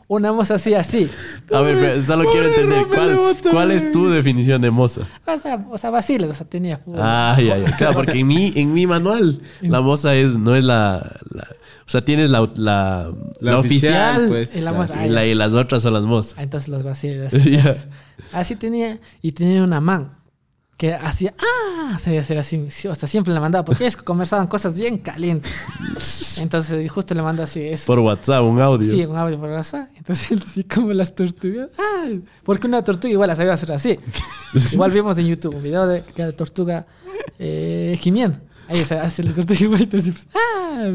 una moza así, así. A ver, pero solo quiero entender cuál, cuál es tu definición de moza. O sea, o sea vaciles, o sea, tenía. Ah, ya, ya. Claro, porque en mi, en mi manual la moza es, no es la, la- o sea, tienes la, la, la oficial, pues. Y la claro. moza. y, la- y las otras son las mozas. Ah, Entonces los. Ya. entonces, Así tenía. Y tenía una man que hacía. ¡Ah! Se hacer así. sí, O sea, siempre la mandaba. Porque ellos conversaban cosas bien calientes. Entonces, justo le mando así eso. Por WhatsApp, un audio. Sí, un audio por WhatsApp. Entonces, así como las tortugas. ¡Ah! Porque una tortuga igual la sabía hacer así. igual vimos en YouTube un video de la tortuga eh, gimiendo. Ahí se hace igualita así. pues, ¡Ah!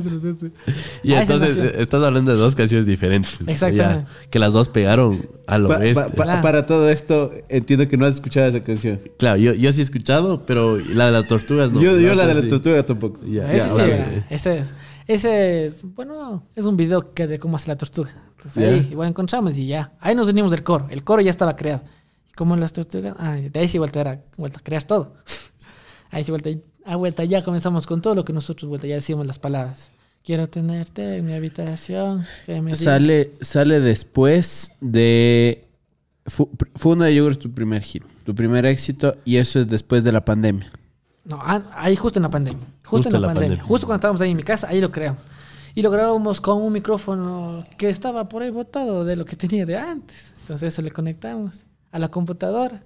Y Ah, entonces eh, estás hablando de dos canciones diferentes. Exactamente. Ya, que las dos pegaron a lo Pa- bestia. pa- pa- Claro. Para todo esto, entiendo que no has escuchado esa canción. Claro, yo, yo sí he escuchado, pero la de las tortugas no. yo yo la de otra la sí. tortuga tampoco. Ya, ese ya, sí, vale. ese es. Ese es, bueno, es un video que de cómo hace la tortuga. Entonces Ya. ahí igual encontramos y ya. Ahí nos unimos del coro. El coro ya estaba creado. Y como las tortugas, ah, de ahí sí vuelta era, vuelta a crear todo. Ahí sí vuelta, a vuelta ya comenzamos con todo lo que nosotros vuelta ya decimos las palabras. Quiero tenerte en mi habitación. que me digas- Sale, sale después de... Fu- Funa de Yogur es tu primer giro, tu primer éxito, y eso es después de la pandemia. No, ah, ahí justo en la pandemia. Justo, en la, pandemia. Justo cuando estábamos ahí en mi casa, ahí lo creamos. Y lo grabamos con un micrófono que estaba por ahí botado de lo que tenía de antes. Entonces eso le conectamos a la computadora.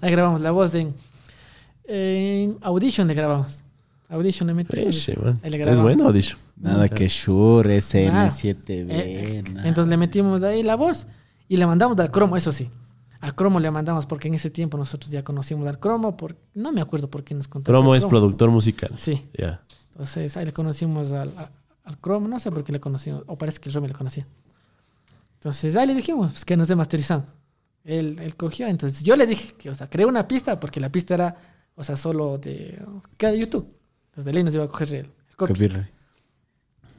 Ahí grabamos la voz en, en Audition le grabamos. Audition le man. Ahí le Es bueno, Audition. Nada que Shure, Nada. SN7B, Eh, nada. entonces le metimos ahí la voz y le mandamos al cromo, eso sí. Al cromo le mandamos porque en ese tiempo nosotros ya conocimos al cromo. Por, no me acuerdo por qué nos contó. Promo es productor musical. Sí. Ya. Entonces ahí le conocimos al, al Chrome, no sé por qué le conocimos, o parece que el Remy le conocía. Entonces ahí le dijimos pues, que nos dé masterizando. Él, él cogió, entonces yo le dije que, o sea, creé una pista porque la pista era, o sea, solo de, que de YouTube. Entonces de nos iba a coger el, el copy. Copyright.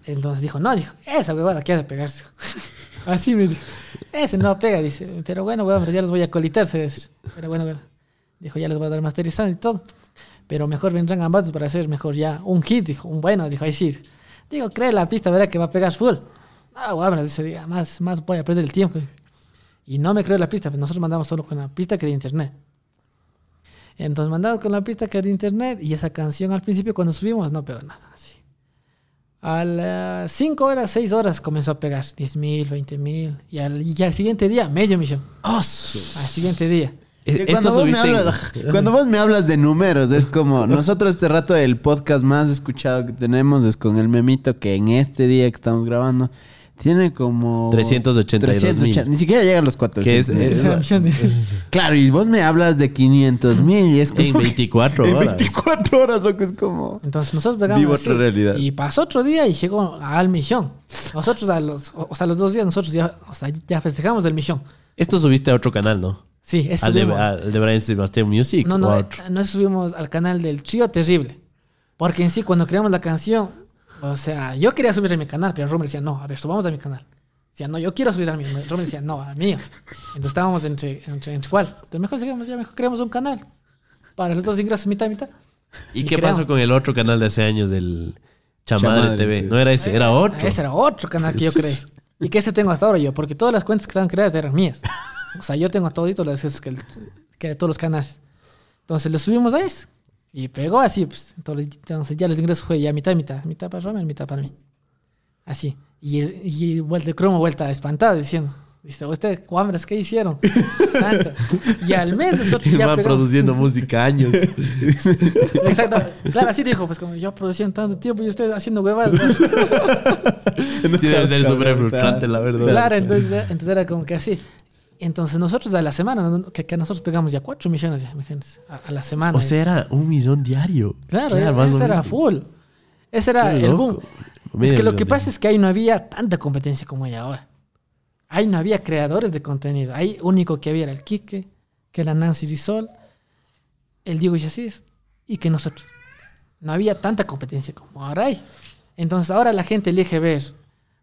Entonces dijo, no, dijo, esa huevada que ha de pegarse. Así me dijo, ese no pega, dice, pero bueno, huevón, pero ya los voy a colitar, se decir. Pero bueno, huevón. dijo, ya les voy a dar masterizando y todo. Pero mejor vendrán ambos para hacer mejor ya un hit, dijo, un bueno, dijo, ahí sí. Digo, cree la pista, verá que va a pegar full. Ah, huevón, dice, "diga, más, más voy a perder el tiempo. Y no me creo la pista, pues nosotros mandamos solo con la pista que de internet. Entonces mandamos con la pista que era de internet y esa canción al principio cuando subimos no pegó nada, así. A las 5 horas, 6 horas comenzó a pegar 10 mil, 20 mil. Y al, y al siguiente día, medio millón. Al siguiente día. Eh, Esto Cuando vos, me hablas, cuando vos me hablas de números, es como nosotros este rato el podcast más escuchado que tenemos es con el memito que en este día que estamos grabando tiene como 382 mil. 380, ni siquiera llega a los 400. Que es- Es- es- Claro, y vos me hablas de 500 mil y es como En 24 en horas. 24 horas, loco, es como Entonces nosotros pegamos Vivo así, otra realidad. Y pasó otro día y llegó al millón. Nosotros a los, o, o sea, los dos días nosotros ya, o sea, ya festejamos del millón. Esto subiste a otro canal, ¿no? Sí, eso Al de, subimos. al de Brian Sebastian Music. No, o no, a eh, otro? no subimos al canal del Trío Terrible. Porque en sí, cuando creamos la canción, o sea, yo quería subir a mi canal, pero Romer decía, no, a ver, subamos a mi canal. Decía, no, yo quiero subir a mi Romer decía, no, a mío. Entonces estábamos entre, entre, entre cuál. Entonces mejor sigamos, ya mejor creamos un canal. Para los dos ingresos, mitad mitad. ¿Y y qué creamos. pasó con el otro canal de hace años del Chamadre, Chamadre TV? TV. No era ese, era otro. Ese era otro canal que yo creé. Y que ese tengo hasta ahora yo, porque todas las cuentas que estaban creadas eran mías. O sea, yo tengo todito las que, que de todos los canales. Entonces lo subimos a ese. Y pegó así, pues. Entonces, entonces ya los ingresos fue ya mitad, mitad. Mitad para Romer, mitad para mí. Así. Y, y vuelta de cromo, vuelta espantada, diciendo. Dice, usted, hombres, ¿qué hicieron? Tanto. Y al mes nosotros ya Va pegamos. produciendo música años. Exacto. Claro, así dijo, pues como yo produciendo tanto tiempo y usted haciendo huevadas. Sí, debe ser súper frustrante, la verdad. Claro, entonces, entonces era como que así. Entonces nosotros a la semana, que, que nosotros pegamos ya 4 millones, ya, imagínense, a, a la semana. O sea, era un millón diario. claro, más o ese era full. Ese era Qué el loco. boom. Es que lo que pasa es que ahí no había tanta competencia como hay ahora. Ahí no había creadores de contenido. Ahí único que había era el Quique, que era Nancy Rizol, el Diego Yacís y que nosotros. No había tanta competencia como ahora hay. Entonces ahora la gente elige ver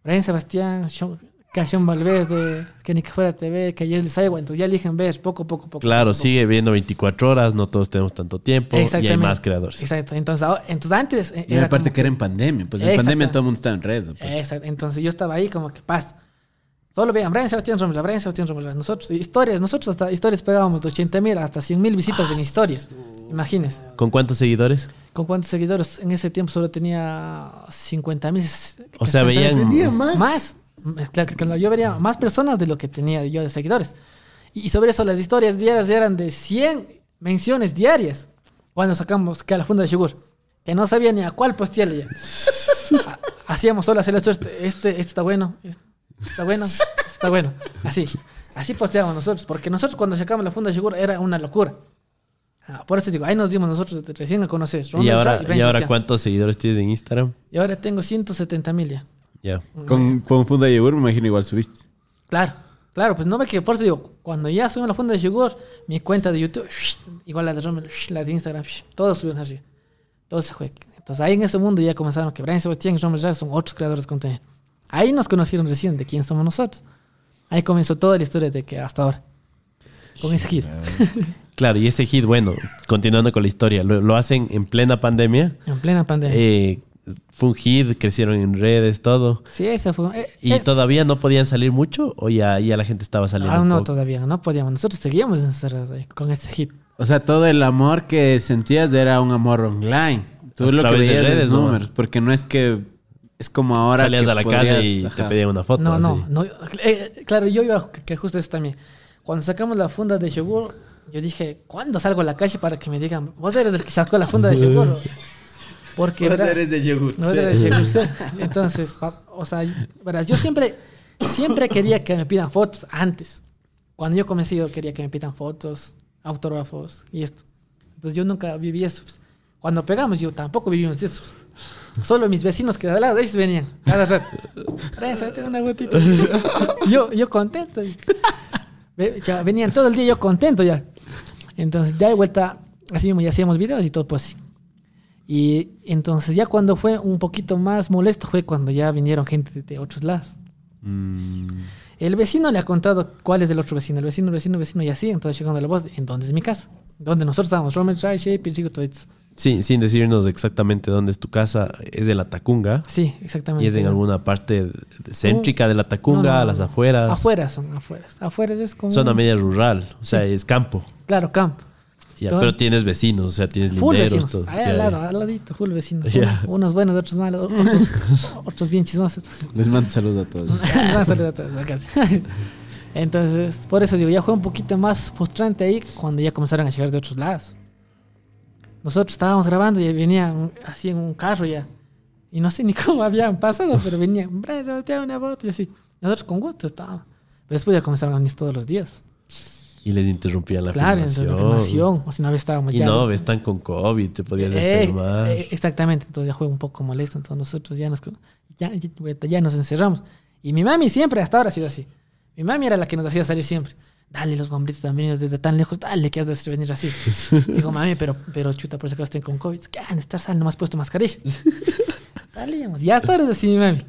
Brian Sebastián, Sean- Casión Valverde, que ni que fuera TV, que Yesli Saiwa. Entonces ya eligen ver poco, poco, poco. Claro, poco, sigue viendo 24 horas, no todos tenemos tanto tiempo y hay más creadores. Exacto. Entonces, entonces antes Y era aparte que era en pandemia. Pues en pandemia todo el mundo estaba en red. pues. Exacto. Entonces yo estaba ahí como que paz. Solo vean, Brian Sebastián Rommel, Brian Sebastián Rommel. Nosotros, historias, nosotros hasta historias pegábamos de 80 mil hasta 100 mil visitas en historias. Imagínense. ¿Con cuántos seguidores? ¿Con cuántos seguidores? En ese tiempo solo tenía 50 mil. O sea, veían- más. Más. Claro, yo vería más personas de lo que tenía yo de seguidores. Y, y sobre eso las historias diarias eran de 100 menciones diarias. Cuando sacamos que a la funda de Shugur. Que no sabía ni a cuál postearle ya. Hacíamos solo hacer esto, este, este, este está bueno, este está bueno, este está bueno. Así, así posteábamos nosotros, porque nosotros cuando sacamos la funda de Shugur era una locura. Ah, por eso digo, ahí nos dimos nosotros recién a conocer. ¿Y Rommel ahora, Brian ¿Y ahora cuántos seguidores tienes en Instagram? Y ahora tengo 170 mil ya. Ya. Con, con Funda Yogur me imagino igual subiste. Claro, claro, pues no ve que por eso digo, cuando ya subimos la funda de Yugur, mi cuenta de YouTube, igual la de Rommel, la de Instagram, todos subieron así. Fue. Entonces ahí en ese mundo ya comenzaron que Brian Sebastián y Rommel Jack son otros creadores de contenido. Ahí nos conocieron recién de quién somos nosotros. Ahí comenzó toda la historia de que hasta ahora. Con ese giro. Claro, y ese hit, bueno, continuando con la historia, lo, lo hacen en plena pandemia. En plena pandemia. Eh, fue un hit, crecieron en redes, todo. sí, ese fue. eh, ¿Y es- todavía no podían salir mucho o ya, ya la gente estaba saliendo? Aún no, poco? todavía no podíamos. Nosotros seguíamos encerrados ahí con este hit. O sea, todo el amor que sentías era un amor online. Tú A lo que través de veías redes números. Porque no es que... Es como ahora Salías que a la podrías- calle y te ajá. pedían una foto. No, no, así. no. Eh, claro, yo iba que, que justo eso también. Cuando sacamos la funda de yogur, yo dije, ¿cuándo salgo a la calle para que me digan, vos eres el que sacó la funda de yogur? Porque Vos verás, eres de yogur. no eres de yogur, sí. Entonces, o sea, verás, yo siempre, siempre quería que me pidan fotos antes. Cuando yo comencé, yo quería que me pidan fotos, autógrafos y esto. Entonces, yo nunca viví eso. pues. Cuando pegamos, yo tampoco vivimos eso. Solo mis vecinos que de al lado, ellos venían cada rato. Prensa, tengo una gotita. yo, yo contento. Venían todo el día yo contento ya. Entonces, ya de vuelta, así mismo ya hacíamos videos y todo pues así. Y entonces ya cuando fue un poquito más molesto fue cuando ya vinieron gente de, otros lados. Mm, El vecino le ha contado cuál es el otro vecino. El vecino, el vecino, el vecino y así. Entonces llegando la voz, ¿en dónde es mi casa? Donde nosotros estábamos. Esto. sí, sin decirnos exactamente dónde es tu casa, es de la Tacunga. Sí, exactamente. Y es en alguna parte céntrica de la Tacunga, No, no, no, a las afueras. Afuera son, afuera. Afuera es como... Zona media rural, o sea, es campo. Claro, campo. Ya, pero tienes vecinos, o sea, tienes Full linderos, vecinos. todo. Ahí Ya, al ya. lado, al ladito, full vecinos. Ya. Unos buenos, otros malos, otros, otros bien chismosos. Les mando saludos a todos. Van a salir a todos la casa. Entonces, por eso digo, ya fue un poquito más frustrante ahí cuando ya comenzaron a llegar de otros lados. Nosotros estábamos grabando y venían así en un carro ya. Y no sé ni cómo habían pasado, pero venían, "Brian, Sebastián, una foto y así. Nosotros con gusto estábamos. Pero después ya comenzaron a venir todos los días. Y les interrumpían la claro, filmación. entonces la filmación. O si una vez estábamos Y ya. no, están con COVID, te podías Eh, enfermar. eh, exactamente, entonces ya fue un poco molesto, entonces nosotros ya nos, ya, ya- nos encerramos. Y mi mami siempre hasta ahora ha sido así. Mi mami era la que nos hacía salir siempre. Dale, los han venido desde tan lejos, dale, que has de venir así. Digo, mami, pero, pero chuta, por si acaso estén con COVID. ¿Qué han de estar sal? No me has puesto mascarilla. Salíamos, ya hasta ahora es así mi mami.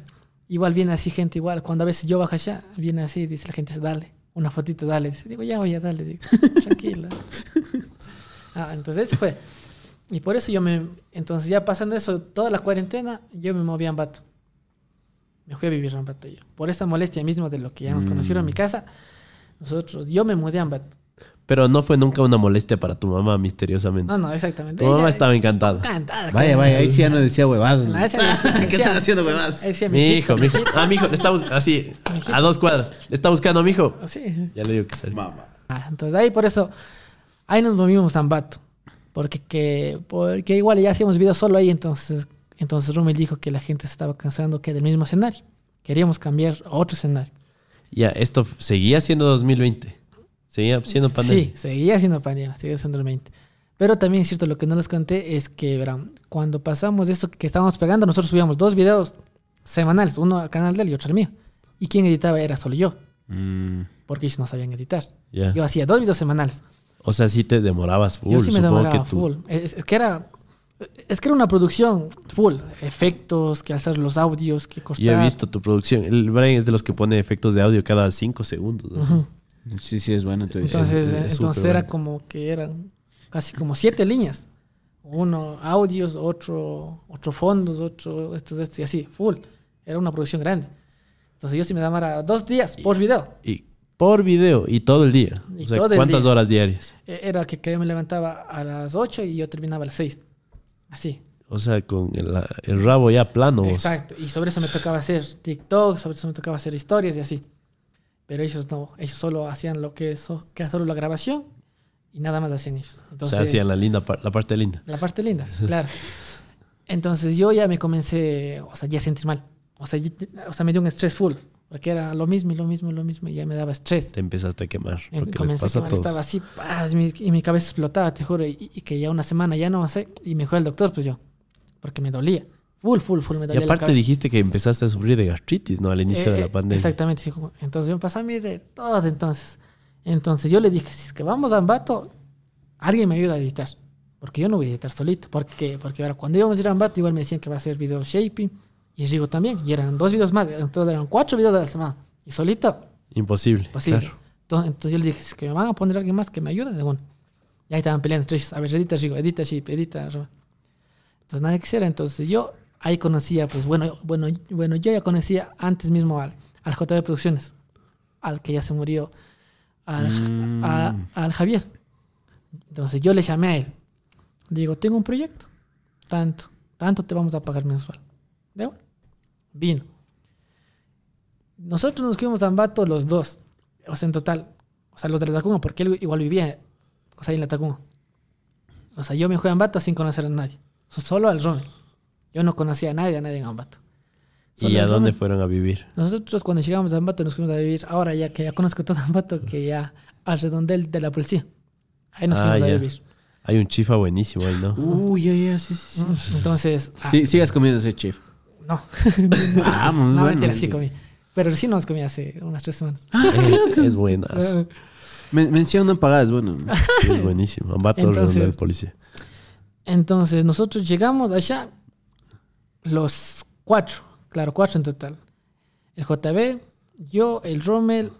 Igual viene así gente igual, cuando a veces yo bajo allá, viene así, dice la gente, dale, una fotito, dale. Dice, digo, ya voy a darle, digo, tranquila. Ah, entonces eso fue. Y por eso yo me. Entonces, ya pasando eso, toda la cuarentena, yo me moví a Ambato. Me fui a vivir a Ambato yo. Por esa molestia mismo de lo que ya nos conocieron en mi casa, nosotros, yo me mudé a Ambato. Pero no fue nunca una molestia para tu mamá, misteriosamente. No, no, exactamente. tu mamá Ella- estaba encantada. Encantada. Vaya, vaya, ahí sí ya no decía huevadas. ¿Qué están haciendo huevadas? decía, Mi hijo, mi hijo. Ah, mi hijo, le está buscando, así, a dos cuadras. Le está buscando a mi hijo. Sí. Ya le digo que salió. Mamá. Ah, entonces ahí por eso, ahí nos movimos a Ambato. Porque, que, porque igual ya hacíamos videos solo ahí, entonces, entonces Rumel dijo que la gente se estaba cansando que del mismo escenario. Queríamos cambiar a otro escenario. Ya, esto seguía siendo 2020. Seguía siendo pandemia. Sí, seguía siendo pandemia, seguía siendo el 20. Pero también es cierto, lo que no les conté es que, verán, cuando pasamos esto que estábamos pegando, nosotros subíamos dos videos semanales, uno al canal de él y otro al mío. Y quien editaba era solo yo, Mm, porque ellos no sabían editar. ya. Yo hacía dos videos semanales. O sea, sí te demorabas full. Yo sí me Supongo demoraba que tú- full. Es, es que era es que era una producción full, efectos, que hacer los audios, que cortar. Yo he visto tu producción. El Brian es de los que pone efectos de audio cada cinco segundos. así. Ujú. Sí, sí, es bueno. Entonces, Entonces, es- eh, es entonces era bueno. como que eran casi como siete líneas. Uno audios, otro otro fondos, otro esto, esto y así, full. Era una producción grande. Entonces yo sí me daba dos días por video. Y por video y todo el día. Y o sea, ¿cuántas día. horas diarias? Eh, Era que, que yo me levantaba a las 8 y yo terminaba a las 6. Así. O sea, con el, el rabo ya plano. vos. Exacto. Y sobre eso me tocaba hacer TikTok, sobre eso me tocaba hacer historias y así. Pero ellos no, ellos solo hacían lo que es que solo la grabación y nada más hacían ellos. O Entonces, sea, hacían la, linda, la parte linda. la parte linda, claro. Entonces yo ya me comencé, o sea, ya a sentir mal. O sea, ya- o sea, me dio un estrés full, porque era lo mismo y lo mismo y lo mismo y ya me daba estrés. Te empezaste a quemar. Y Lo que les comencé pasa a mal, todos. estaba así, paz, mi- y mi cabeza explotaba, te juro, y, y que ya una semana ya no sé, y me fue al doctor, pues yo, porque me dolía. Full, full, full, me Y dolía la aparte cabeza. dijiste que empezaste a sufrir de gastritis, ¿no? Al inicio Eh, de la eh, pandemia. Exactamente. Entonces yo me pasé a mí de todo entonces. Entonces yo le dije, si es que vamos a Ambato, alguien me ayuda a editar. Porque yo no voy a editar solito. Porque, porque ahora cuando íbamos a ir a Ambato, igual me decían que va a ser video shaping. Y Rigo también. Y eran dos videos más. Entonces eran cuatro videos a la semana. Y solito, Imposible. posible. claro. Entonces, entonces yo le dije, si es que me van a poner alguien más que me ayude, de bueno. Y ahí estaban peleando ellos. A ver, edita Rigo, edita Shape, edita. Entonces nadie quisiera. Entonces yo ahí conocía, pues bueno, bueno, bueno, yo ya conocía antes mismo al, al JB Producciones, al que ya se murió, al, Mm. a- al Javier. Entonces yo le llamé a él. Digo, tengo un proyecto. Tanto, tanto te vamos a pagar mensual. De bueno. Vino. Nosotros nos fuimos a Ambato los dos. O sea, en total. O sea, los de la Tacunga, porque él igual vivía o sea, ahí en la Tacunga. O sea, yo me fui a Ambato sin conocer a nadie. So- Solo al Rommel. Yo no conocía a nadie, a nadie en Ambato. Solo ¿Y a dónde fueron a vivir? Nosotros cuando llegamos a Ambato nos fuimos a vivir, ahora ya que ya conozco todo Ambato, que ya al redondel de la policía. Ahí nos Ah, fuimos a vivir. Hay un chifa buenísimo ahí, ¿no? Uy, ya, ya, sí, sí, sí. Mm, Entonces, ah, Sí, sigas comiendo ese chef. no. Vamos, no, bueno. mentira, sí comí. Pero sí nos comí hace unas tres semanas. es, es buena. Men- mención no pagada es bueno. Es buenísimo. Ambato de policía. Entonces nosotros llegamos allá los cuatro, claro, cuatro en total. El JB, yo, el Rommel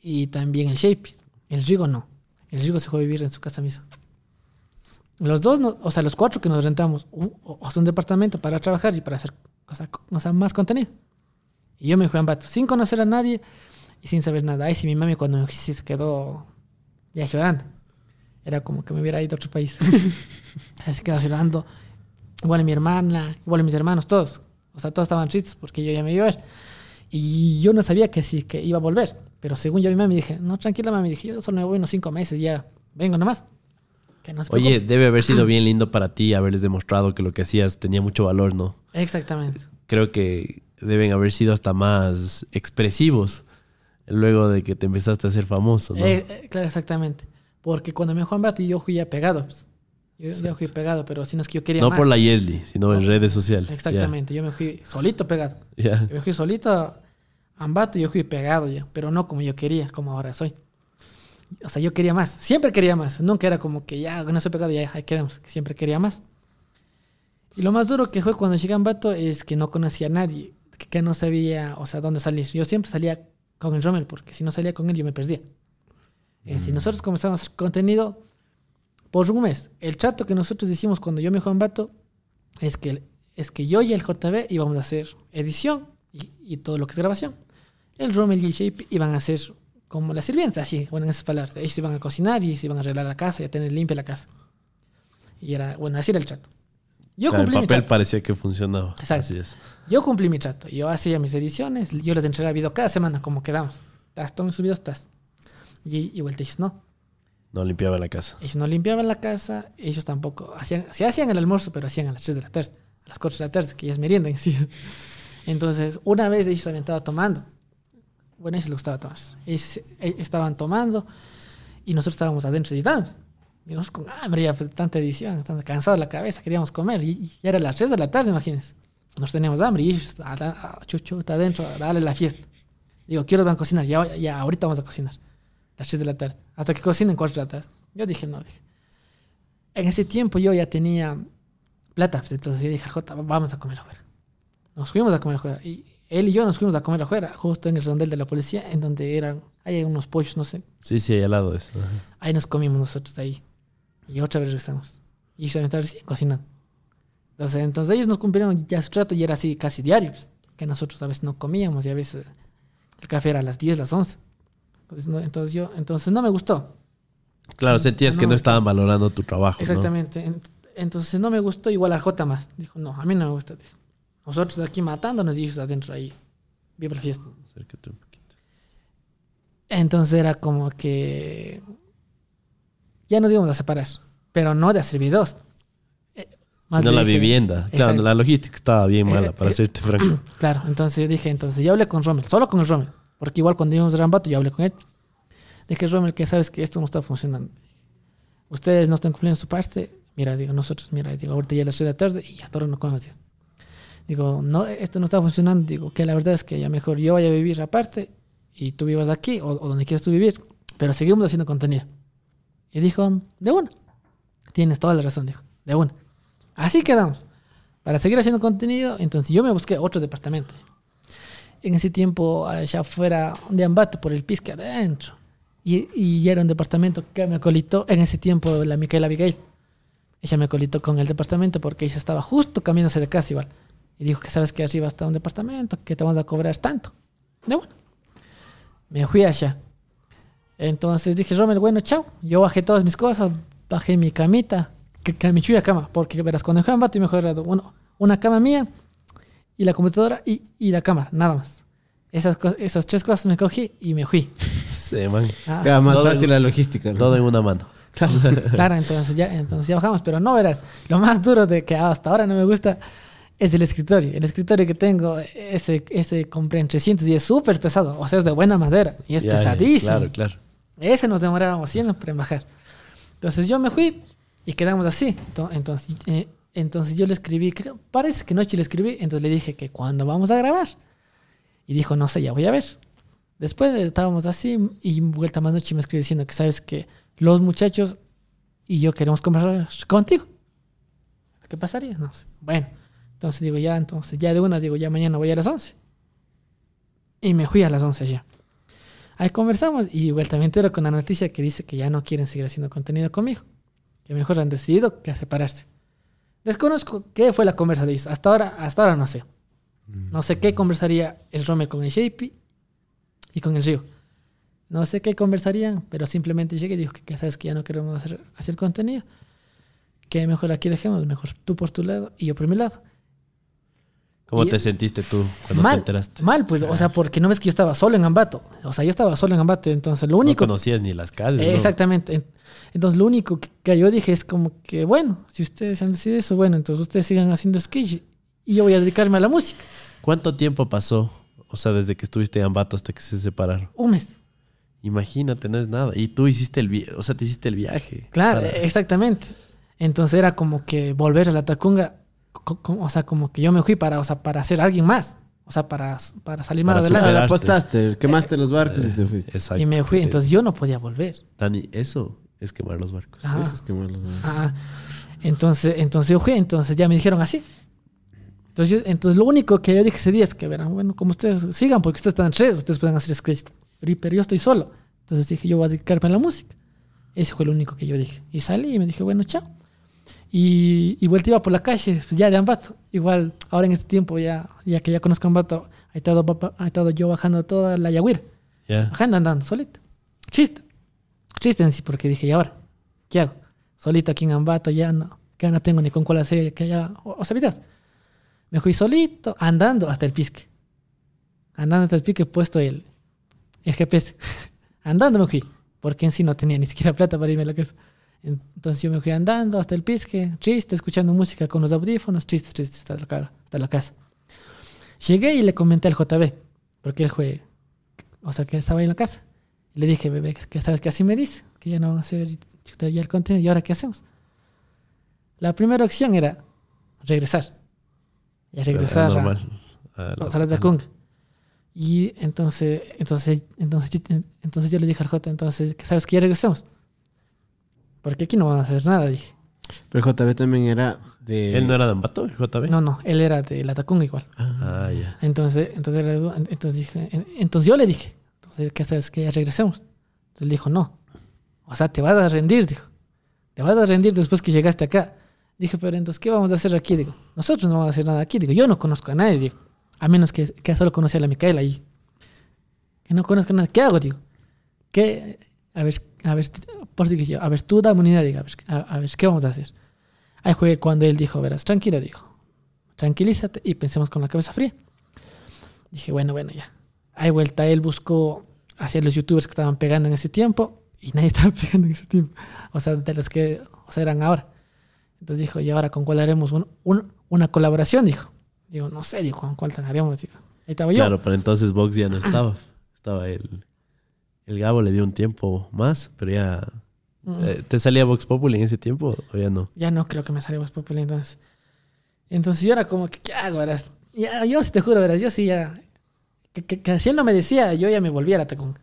y también el Shape. El Rigo no. El Rigo se fue a vivir en su casa misma. Los dos, no- o sea, los cuatro que nos rentamos, u- o, sea, un departamento para trabajar y para hacer o sea, o más contenido. Y yo me fui a Ambato sin conocer a nadie y sin saber nada. Ay, si mi mami cuando me se quedó ya llorando. Era como que me hubiera ido a otro país. se quedó llorando. Igual mi hermana, igual mis hermanos, todos. O sea, todos estaban tristes porque yo ya me iba a ver. Y yo no sabía que sí, que iba a volver. Pero según yo mi mami dije, no, tranquila mami, dije, yo solo me voy unos cinco meses y ya vengo nomás. Que no se Oye, debe haber sido bien lindo para ti haberles demostrado que lo que hacías tenía mucho valor, ¿no? Exactamente. Creo que deben haber sido hasta más expresivos luego de que te empezaste a hacer famoso, ¿no? Eh, eh, claro, exactamente. Porque cuando me Juan Bato yo fui ya pegado. pues. Yo ya fui pegado, pero si no es que yo quería no más. por la Yesli, sino en No. redes sociales. Exactamente, yo me fui solito pegado. Ya. Yo me fui solito a Ambato y yo fui pegado ya, pero no como yo quería, como ahora soy. O sea, yo quería más, siempre quería más. Nunca era como que ya, no soy pegado, ya, ahí quedamos. Siempre quería más. Y lo más duro que fue cuando llegué a Ambato es que no conocía a nadie, que, que no sabía, o sea, dónde salir. Yo siempre salía con el Rommel, porque si no salía con él yo me perdía. Eh, Si nosotros comenzamos a hacer contenido por un mes, el trato que nosotros hicimos cuando yo me Ambato es que, es que yo y el JB íbamos a hacer edición y, y todo lo que es grabación. El Rommel y el Shape iban a hacer como la sirvienta, así, bueno, en esas palabras. Ellos iban a cocinar y se iban a arreglar la casa y a tener limpia la casa. Y era, bueno, así era el trato. Yo Claro, el cumplí mi papel trato. parecía que funcionaba. Exacto. Así es. Yo cumplí mi trato. Yo hacía mis ediciones, yo les entregaba video cada semana, como quedamos. Estás, tomen sus videos, estás. Y, y vuelta, ellos no. No limpiaba la casa. Ellos no limpiaban la casa, ellos tampoco hacían, sí hacían el almuerzo, pero hacían a las 3 de la tarde, a las 4 de la tarde, que ya es merienda en sí. Entonces, una vez ellos habían estado tomando. Bueno, eso es lo que estaba tomando. Ellos, eh, estaban tomando y nosotros estábamos adentro editando. Y nosotros con hambre, ya pues, tanta edición, tan cansado la cabeza, queríamos comer. Y, y era las 3 de la tarde, imagínense. Nosotros teníamos hambre y ellos, a, a, a- chuchu, está adentro, a darle la fiesta. Digo, ¿qué horas van a cocinar? Ya, ya, ahorita vamos a cocinar. Las 3 de la tarde. Hasta que cocinen 4 de la tarde. Yo dije, no, dije. En ese tiempo yo ya tenía plata, pues, entonces yo dije, Jota, vamos a comer afuera. Nos fuimos a comer afuera. Y él y yo nos fuimos a comer afuera, justo en el rondel de la policía, en donde eran, hay unos pollos, no sé. Sí, sí, ahí al lado de eso. Ajá. Ahí nos comimos nosotros ahí. Y otra vez regresamos. Y se aventaron recién cocinando. Entonces, entonces ellos nos cumplieron ya su trato y era así casi diario. pues, que nosotros a veces no comíamos y a veces el café era a las 10, las 11. Entonces, no, entonces yo, entonces no me gustó. Claro, sentías que No, estaban valorando tu trabajo. Exactamente. Ent- Entonces no me gustó igual al J más. Dijo, no, a mí no me gusta. Dijo. Nosotros aquí matándonos y ellos adentro ahí. Viva la fiesta. Acércate un poquito. Entonces era como que ya nos íbamos a separar, pero no de hacer videos. Eh, más No la dije- vivienda. Claro, Exacto. la logística estaba bien Eh, mala, para eh, serte franco. Claro, entonces yo dije, entonces yo hablé con Rommel, solo con el Rommel, porque igual cuando íbamos a Rambato yo hablé con él. Dije, Rommel, que sabes que esto no está funcionando. Ustedes no están cumpliendo su parte. Mira, digo, nosotros, mira, digo, ahorita ya es las 3 de la tarde y hasta ahora no comemos. Digo. no, esto no está funcionando. Digo, que la verdad es que ya mejor yo vaya a vivir aparte y tú vivas aquí o, o donde quieras tú vivir, pero seguimos haciendo contenido. Y dijo, de una. Tienes toda la razón, dijo, de una. Así quedamos. Para seguir haciendo contenido, entonces yo me busqué otro departamento. En ese tiempo, allá afuera de Ambato, por el Pisque adentro. Y, y era un departamento que me colitó en ese tiempo la Micaela Abigail. Ella me colitó con el departamento porque ella estaba justo caminándose de casa igual. Y dijo que sabes que arriba está un departamento, que te vamos a cobrar tanto. De bueno. Me fui allá. Entonces dije, Rommel, bueno, chao. Yo bajé todas mis cosas, bajé mi camita, que, que mi chuya cama, porque verás, cuando a Ambato me fue raro. Uno, una cama mía y la computadora y, y la cámara, nada más. Esas, esas tres cosas me cogí y me fui. Sí, man. Ah, Era más fácil en- la logística. ¿no? Todo en una mano. Claro, claro, entonces ya, entonces ya bajamos, pero no verás, lo más duro de que hasta ahora no me gusta es el escritorio. El escritorio que tengo, ese, ese compré en 300 y es súper pesado, o sea, es de buena madera y es Ya, pesadísimo. Claro, claro. Ese nos demorábamos siempre en bajar. Entonces yo me fui y quedamos así. Ento- Entonces, eh, entonces yo le escribí, parece que noche le escribí, entonces le dije que cuando vamos a grabar. Y dijo, no sé, ya voy a ver. Después estábamos así y vuelta más noche me escribe diciendo que sabes que los muchachos y yo queremos conversar contigo. ¿Qué pasaría? No sé. Bueno, entonces digo ya, entonces ya de una digo ya mañana voy a las 11. Y me fui a las 11 ya. Ahí conversamos y vuelta me entero con la noticia que dice que ya no quieren seguir haciendo contenido conmigo. Que mejor han decidido que separarse. Desconozco qué fue la conversa de ellos. Hasta ahora, hasta ahora no sé. No sé qué conversaría el Rome con el Shapey y con el Río. No sé qué conversarían, pero simplemente llegué y dijo que, que sabes que ya no queremos hacer, hacer contenido. Que mejor aquí dejemos, mejor tú por tu lado y yo por mi lado. ¿Cómo te sentiste tú cuando te enteraste? mal, pues, o sea, porque no ves que yo estaba solo en Ambato. O sea, yo estaba solo en Ambato, entonces lo No único conocías ni las calles. Eh, ¿no? Exactamente. En- Entonces lo único que, yo dije es como que, bueno, si ustedes han decidido eso, bueno, entonces ustedes sigan haciendo sketch y yo voy a dedicarme a la música. ¿Cuánto tiempo pasó? O sea, desde que estuviste en Ambato hasta que se separaron. Un mes. Imagínate, no es nada. Y tú hiciste el viaje, o sea, te hiciste el viaje. Claro, Para- exactamente. Entonces era como que volver a la Tacunga, o sea, como que yo me fui para, o sea, para ser alguien más. O sea, para, para salir más adelante. Superarte. apostaste, quemaste los barcos y te fuiste. Exacto. Y me fui, porque- entonces yo no podía volver. Dani, eso es quemar los barcos. Ajá. Eso es quemar los barcos. Ajá. Entonces, entonces yo fui, entonces ya me dijeron así. Entonces, yo, entonces lo único que yo dije ese día es que verán, bueno, como ustedes sigan, porque ustedes están tres, ustedes pueden hacer sketch, pero, pero yo estoy solo. Entonces dije, yo voy a dedicarme a la música. Ese fue lo único que yo dije. Y salí y me dije, bueno, chao. Y, y vuelta iba por la calle, pues, ya de Ambato. Igual, ahora en este tiempo, ya, ya que ya conozco Ambato, he estado, he estado yo bajando toda la Yaguira. Ya. Bajando, andando, solito. Chiste. Chiste en sí, porque dije, ¿y ahora? ¿Qué hago? Solito aquí en Ambato, ya no, que no tengo ni con cuál hacer, que ya, o, o sea, videos. Me fui solito, andando hasta el pisque. Andando hasta el pisque, he puesto el, el GPS. andando me fui, porque en sí no tenía ni siquiera plata para irme a la casa. Entonces yo me fui andando hasta el pisque, triste, escuchando música con los audífonos, triste, triste, hasta la, hasta la casa. Llegué y le comenté al JB, porque él fue, o sea, que estaba ahí en la casa. Le dije, bebé, que sabes que así me dice, que ya no va a chuta, ya el contenido, ¿y ahora qué hacemos? La primera opción era regresar. Y regresar a, Normal. A la- o sea, la Tacunga. Y entonces, entonces, entonces, entonces yo le dije al J, entonces, sabes que ya regresemos. Porque aquí no van a hacer nada, dije. Pero JB también era de. ¿Él no era de Ambato, el JB? No, no, él era de la Tacunga igual. Ah, ya. Entonces, entonces, entonces, dije, en- entonces yo le dije, entonces, ¿qué sabes que ya regresemos? Entonces él dijo, no. O sea, te vas a rendir, dijo. Te vas a rendir después que llegaste acá. Dije, pero entonces, ¿qué vamos a hacer aquí? Digo, nosotros no vamos a hacer nada aquí. Digo, yo no conozco a nadie, digo. A menos que, que solo conocí a la Micaela ahí. Que no conozco a nadie. ¿Qué hago? Digo, ¿qué? A ver, a ver, por eso dije yo, a ver, tú dame unidad, digo, a ver, a, a ver, ¿qué vamos a hacer? Ahí fue cuando él dijo, verás, tranquilo, dijo. Tranquilízate y pensemos con la cabeza fría. Dije, bueno, bueno, ya. Ahí vuelta, él buscó hacia los youtubers que estaban pegando en ese tiempo y nadie estaba pegando en ese tiempo. O sea, de los que o sea, eran ahora. Entonces dijo, ¿y ahora con cuál haremos un- un- una colaboración? Dijo. Digo, no sé, dijo, ¿con cuál haremos? Digo, ahí estaba yo. Claro, pero entonces Vox ya no estaba. Estaba el. El Gabo le dio un tiempo más, pero ya. Mm. eh, ¿Te salía Vox Populi en ese tiempo o ya no? Ya no creo que me saliera más popular entonces. Entonces yo era como que, ¿qué hago? Verás? Ya, yo sí te juro, verás, yo sí ya... Que, que- que si él no me decía, yo ya me volvía a la Tacunga.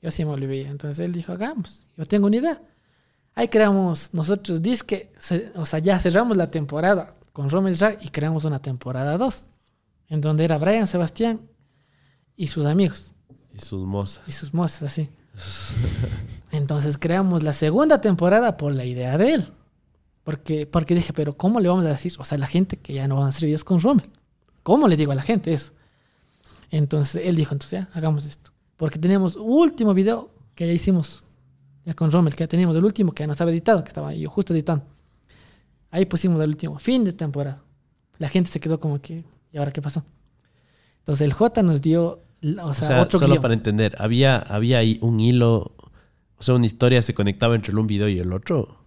Yo sí me volvía. Entonces él dijo, hagamos, yo tengo una idea. Ahí creamos nosotros disque, se- o sea, ya cerramos la temporada con Rommel Rack y creamos una temporada 2, en donde era Brian Sebastián y sus amigos Y sus mozas. y sus mozas, así. Entonces creamos la segunda temporada por la idea de él. Porque, porque dije, pero ¿cómo le vamos a decir? O sea, la gente que ya no van a hacer videos con Rommel. ¿Cómo le digo a la gente eso? Entonces él dijo, entonces ya, hagamos esto. Porque tenemos último video que ya hicimos ya con Rommel, que ya teníamos el último que ya no estaba editado, que estaba yo justo editando. Ahí pusimos el último, fin de temporada. La gente se quedó como que, ¿y ahora qué pasó? Entonces el J nos dio, o O sea, otro solo guion. para entender, había, había ahí un hilo, o sea, una historia se conectaba entre un video y el otro,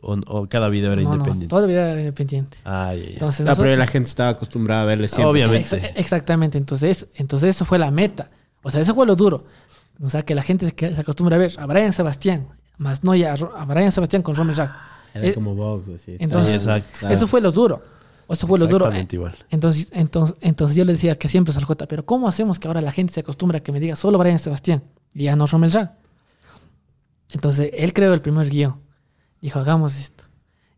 o, o cada video era No, no, independiente. todo el video era independiente. Ah, ya, ya. Entonces, Ah, pero la gente estaba acostumbrada a verle siempre. Obviamente. Ex- exactamente, entonces, entonces eso fue la meta. O sea, eso fue lo duro. O sea, que la gente se, acostumbra a ver a Brian Sebastián, más no ya a, Brian Sebastián con Romy Rack. Era Eh, como Vox, así. entonces- Sí, exacto. Eso fue lo duro. Eso fue lo duro. Exactamente igual. Entonces, entonces, entonces yo le decía que siempre es al J, pero ¿cómo hacemos que ahora la gente se acostumbra a que me diga solo Brian Sebastián y ya no Rommel Rack? Entonces él creó el primer guion. Dijo, hagamos esto.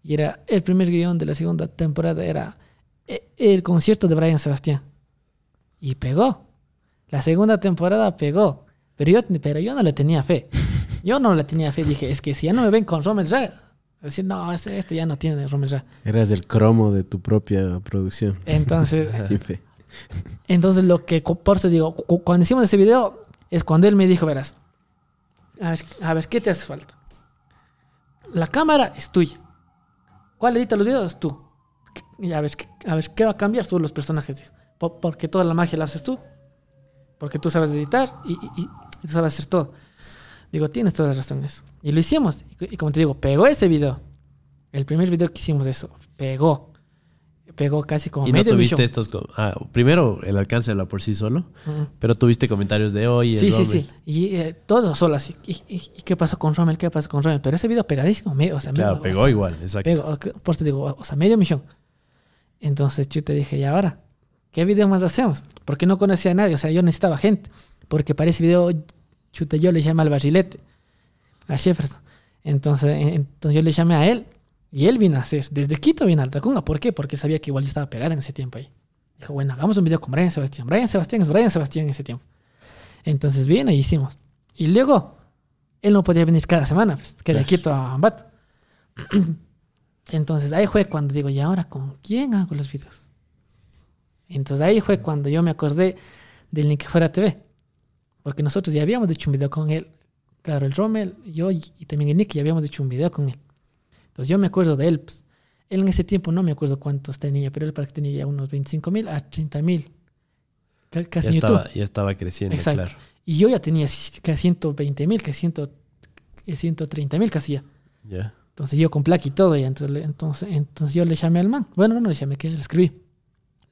Y era el primer guion de la segunda temporada, era eh, el concierto de Brian Sebastián. Y pegó. La segunda temporada pegó. Pero yo, pero yo no le tenía fe. Yo no le tenía fe. Dije, es que si ya no me ven con Rommel Rack, decir, no, esto ya no tiene Rommel Rack. Eras el cromo de tu propia producción. Entonces, Sin fe. Entonces, lo que por eso digo, cu- cuando hicimos ese video, es cuando él me dijo, verás, a ver, a ver, ¿qué te hace falta? La cámara es tuya. ¿Cuál edita los videos? Tú. Y a ver, ¿qué- a ver, ¿qué va a cambiar? Tú los personajes, dijo. Po- porque toda la magia la haces tú. Porque tú sabes editar y- y tú sabes hacer todo. Digo, tienes todas las razones. Y lo hicimos. Y, y como te digo, pegó ese video. El primer video que hicimos de eso, pegó. Pegó casi como Y no medio tuviste millón. estos... Ah, primero, el alcance habla por sí solo, Ujú. pero tuviste comentarios de hoy. Sí, sí, sí. Y eh, todo solo así. ¿Y, y, y qué pasó con Rommel? ¿Qué pasó con Rommel? Pero ese video pegadísimo. me- o sea, Claro, me- o pegó sea, igual, exacto. pegó, por eso te digo, o sea, medio millón. Entonces yo te dije, ¿y ahora? ¿Qué video más hacemos? Porque no conocía a nadie. O sea, yo necesitaba gente. Porque para ese video, chuta, yo le llamé al barrilete, a Jefferson. Entonces, en- entonces yo le llamé a él y él vino a hacer. Desde Quito vino al Tacunga. ¿Por qué? Porque sabía que igual yo estaba pegada en ese tiempo ahí. Dijo, bueno, hagamos un video con Brian Sebastián. Brian Sebastián es Brian Sebastián en ese tiempo. Entonces vino y hicimos. Y luego, él no podía venir cada semana, pues, que de Claro. Quito a Ambato. Entonces ahí fue cuando digo, ¿y ahora con quién hago los videos? Entonces ahí fue cuando yo me acordé del Ni que fuera TV. Porque nosotros ya habíamos hecho un video con él claro, el Rommel, yo y, también el Nick ya habíamos hecho un video con él. Entonces yo me acuerdo de él. pues. Él en ese tiempo no me acuerdo cuántos tenía, pero él para que tenía ya unos 25 mil a 30 mil. Ca- Casi Ya YouTube. estaba, ya estaba creciendo, Exacto. claro. Y yo ya tenía casi 120 mil, que 130 mil casi ya. Ya. Entonces yo con placa y todo, entonces, entonces, entonces yo le llamé al man. Bueno, no, no le llamé, que le escribí. Le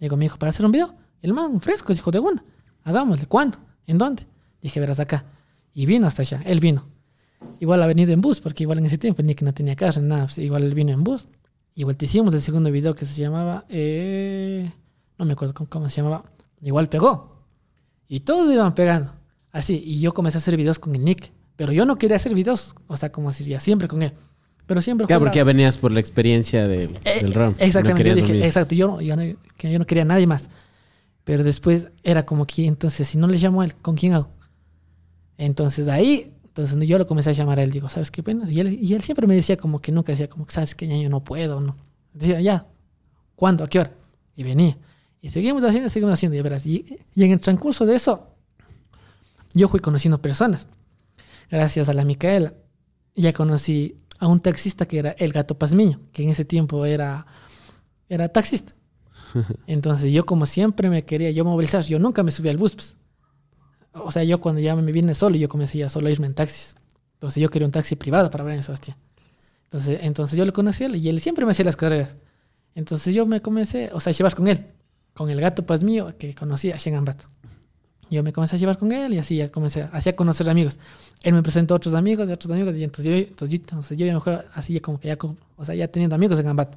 digo, mi hijo, para hacer un video. El man fresco, dijo, de una. Hagámosle. ¿Cuándo? ¿En dónde? Dije, verás acá. Y vino hasta allá. Él vino. Igual ha venido en bus, porque igual en ese tiempo ni que no tenía carro, nada. pues, igual él vino en bus. Igual te hicimos el segundo video que se llamaba. eh, no me acuerdo cómo, cómo se llamaba. Igual pegó. Y todos iban pegando. Así. Y yo comencé a hacer videos con el Nick. Pero yo no quería hacer videos, o sea, como sería siempre con él. Pero siempre Claro, fue porque ya venías por la experiencia de- eh, del rom. Exactamente, No yo dije, mismo. exacto, yo, no- yo, no, que yo no quería a nadie más. Pero después era como que, entonces, si no le llamo a él, ¿con quién hago? Entonces ahí, entonces yo lo comencé a llamar a él, digo, ¿sabes qué pena? Y él, y él siempre me decía como que nunca decía, como ¿sabes qué? Ya yo no puedo, ¿no? Decía, ya, ¿cuándo? ¿A qué hora? Y venía. Y seguimos haciendo, seguimos haciendo, y verás. Y, y en el transcurso de eso, yo fui conociendo personas. Gracias a la Micaela, ya conocí a un taxista que era el gato Pazmiño, que en ese tiempo era, era taxista. Entonces yo como siempre me quería yo movilizar, yo nunca me subí al bus. pues. O sea, yo cuando ya me vine solo, yo comencé ya solo a irme en taxis. Entonces yo quería un taxi privado para Brian Sebastián. Entonces, entonces yo le conocí a él y él siempre me hacía las carreras. Entonces yo me comencé, o sea, a llevar con él, con el gato Pazmiño que conocía a Shengambat. Yo me comencé a llevar con él y así ya comencé, así a conocer amigos. Él me presentó a otros amigos, de otros amigos, y entonces yo, entonces yo, entonces yo ya me fue así ya como que ya, o sea, ya teniendo amigos en Gambat.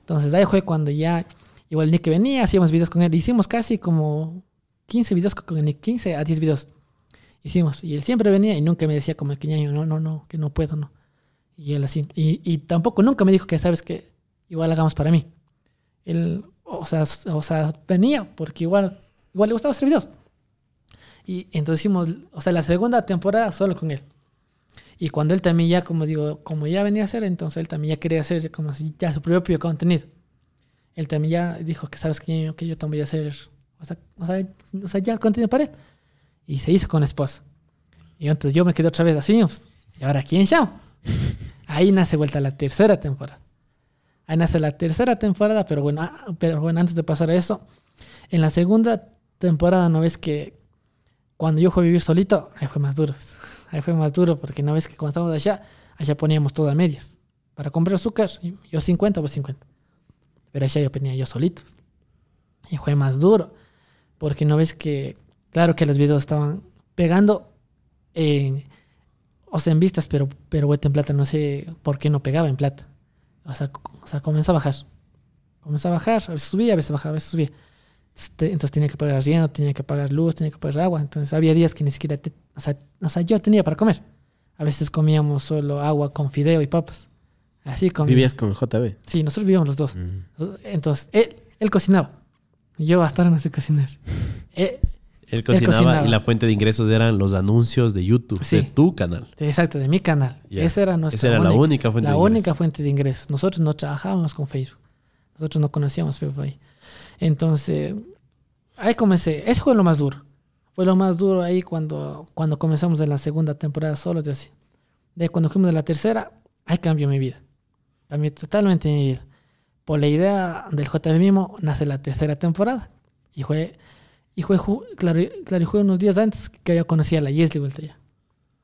Entonces ahí fue cuando ya, igual Nick venía, hacíamos videos con él. Hicimos casi como 15 videos con el Nick, 15 a 10 videos. Hicimos, y él siempre venía y nunca me decía como que ñaño, no, no, no, que no puedo, no. Y él así, y, y tampoco nunca me dijo que, sabes que igual hagamos para mí. Él, o sea, o sea, venía porque igual, igual le gustaba hacer videos. Y entonces hicimos, o sea, la segunda temporada solo con él. Y cuando él también ya, como digo, como ya venía a hacer, entonces él también ya quería hacer como si ya su propio contenido. Él también ya dijo que sabes que que yo también voy a hacer, o sea, o sea, o sea, ya el contenido. Y se hizo con la esposa. Y entonces yo me quedé otra vez así, pues, ¿y ahora quién llamo? Ahí nace vuelta la tercera temporada. Ahí nace la tercera temporada, pero bueno, ah, pero bueno, antes de pasar a eso, en la segunda temporada no ves que cuando yo fui a vivir solito, ahí fue más duro. Ahí fue más duro porque no ves que cuando estábamos allá, allá poníamos todo a medias. Para comprar azúcar, yo 50 pues 50. Pero allá yo tenía yo solito. Y fue más duro. Porque no ves que, claro que los videos estaban pegando en, o sea, en vistas, pero, pero vuelta en plata, no sé por qué no pegaba en plata. O sea, o sea, comenzó a bajar. Comenzó a bajar, a veces subía, a veces bajaba, a veces subía. Este, Entonces tenía que pagar arriendo, tenía que pagar luz, tenía que pagar agua. Entonces había días que ni siquiera, te- o, sea, o sea, yo tenía para comer. A veces comíamos solo agua con fideo y papas. Así comíamos. Vivías con JB. Sí, nosotros vivíamos los dos. Entonces, él, él cocinaba. Yo hasta ahora no sé cocinar. Eh, Él cocinaba, cocinaba. y la fuente de ingresos eran los anuncios de YouTube, Sí. de tu canal. exacto, de mi canal. Ya. Esa era nuestra Esa era la única fuente la de única ingresos. fuente de ingresos. Nosotros no trabajábamos con Facebook. Nosotros no conocíamos Facebook ahí. Entonces, ahí comencé. Eso fue lo más duro. Fue lo más duro ahí cuando, cuando comenzamos en la segunda temporada solos y así. De cuando fuimos de la tercera, ahí cambió mi vida. Cambió totalmente mi vida. Por la idea del JB mismo nace la tercera temporada. Y fue, y fue claro, claro, y fue unos días antes que yo conocí a la Yesli vuelta ya.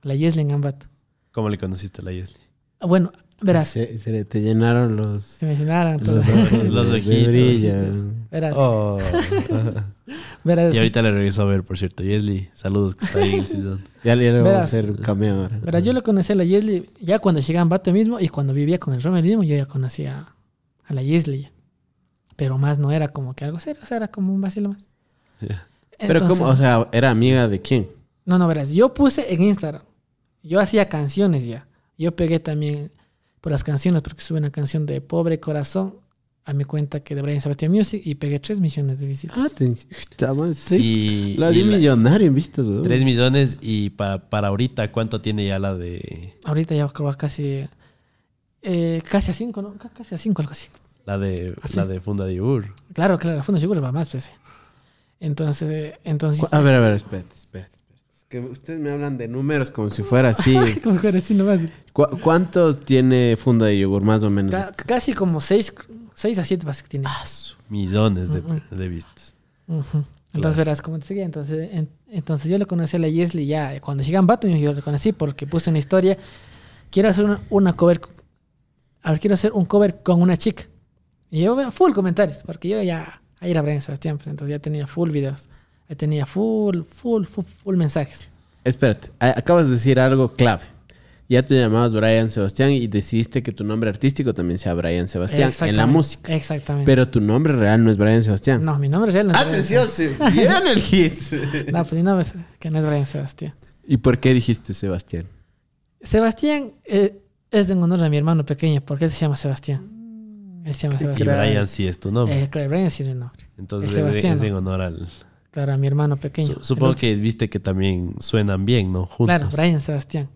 La Yesli en Ambato. ¿Cómo le conociste a la Yesli? Ah, Bueno, verás, Se, se le- te llenaron los, se me llenaron los, todos. Los de- de ojitos. Verás, Oh. verás, y ahorita le regreso a ver, por cierto. Yesli, saludos que está ahí en el season. Ya, le- ya le vamos a hacer un cameo ahora. verás, yo le conocí a la Yesli ya cuando llegué a Ambato mismo y cuando vivía con el Romer mismo, yo ya conocía a la ya. Pero más no era como que algo serio, o sea, era como un vacilo más. Ya. Pero Entonces- ¿cómo? O sea, ¿era amiga de quién? No, no, verás, yo puse en Instagram. Yo hacía canciones ya. Yo pegué también por las canciones, porque sube una canción de Pobre Corazón a mi cuenta que de Brian Sebastian Music y pegué 3 millones de visitas. Ah, te, está mal, sí. Y, La la- millonario en vistas, weón. 3 millones y para, para ahorita, ¿cuánto tiene ya la de Ahorita ya creo que casi, eh, casi a 5, ¿no? Casi a 5, algo así. la de ¿Ah, la de Funda de Yogur? Claro, claro, la Funda Seguro va más, pues. Entonces, entonces Cu- A ver, a ver, espérate, espérate. que ustedes me hablan de números como si fuera así. Como que así nomás. ¿Cu- ¿Cuántos tiene funda de yogur más o menos? Ca- casi como 6 a 7 vas que tiene. Ah, Millones de, de vistas. Entonces verás cómo te seguía. Entonces, en- entonces yo le conocí a la Yesli ya cuando llegan Bato, yo le conocí porque puse una historia. Quiero hacer una, una cover. A ver, quiero hacer un cover con una chica. Y yo veo full comentarios, porque yo ya ahí era Brian Sebastián, pues, entonces ya tenía full videos. Ya tenía full, full, full, full mensajes. Espérate, acabas de decir algo clave. Ya te llamabas Brian Sebastián y decidiste que tu nombre artístico también sea Brian Sebastián en la Exactamente, música. Exactamente. Pero tu nombre real no es Brian Sebastián. no, mi nombre real no es Brian Atención, se viene el hit. No, pues mi nombre es, que no es Brian Sebastián. ¿Y por qué dijiste Sebastián? Sebastián eh, es de en honor a mi hermano pequeño, porque él se llama Sebastián. Él se llama Y Sebastián. Brian sí es tu nombre. Eh, claro, Brian sí es mi nombre. Entonces es es, Sebastián, es en ¿no? honor al... Claro, a mi hermano pequeño. Su- supongo que viste que también suenan bien, ¿no? Juntos. Claro, Brian Sebastián.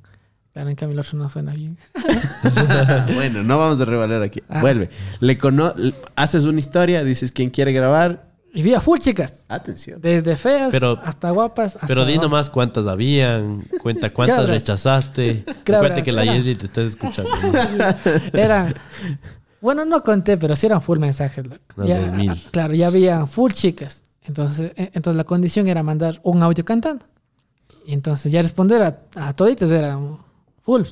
Claro, en cambio el otro no suena bien. bueno, no vamos a revaler aquí. Ah. Vuelve. Le cono le- haces una historia, dices quién quiere grabar. Y vi a full chicas. Atención. Desde feas Pero- hasta guapas. Hasta Pero di guapas. nomás cuántas habían, cuenta cuántas rechazaste. Cuenta que la era- Yesli te estás escuchando. Era. Bueno, no conté, pero sí eran full mensajes. Unas Ya- 2000. Claro, ya había full chicas. Entonces, eh, entonces la condición era mandar un audio cantando. Y entonces ya responder a, a toditas era full.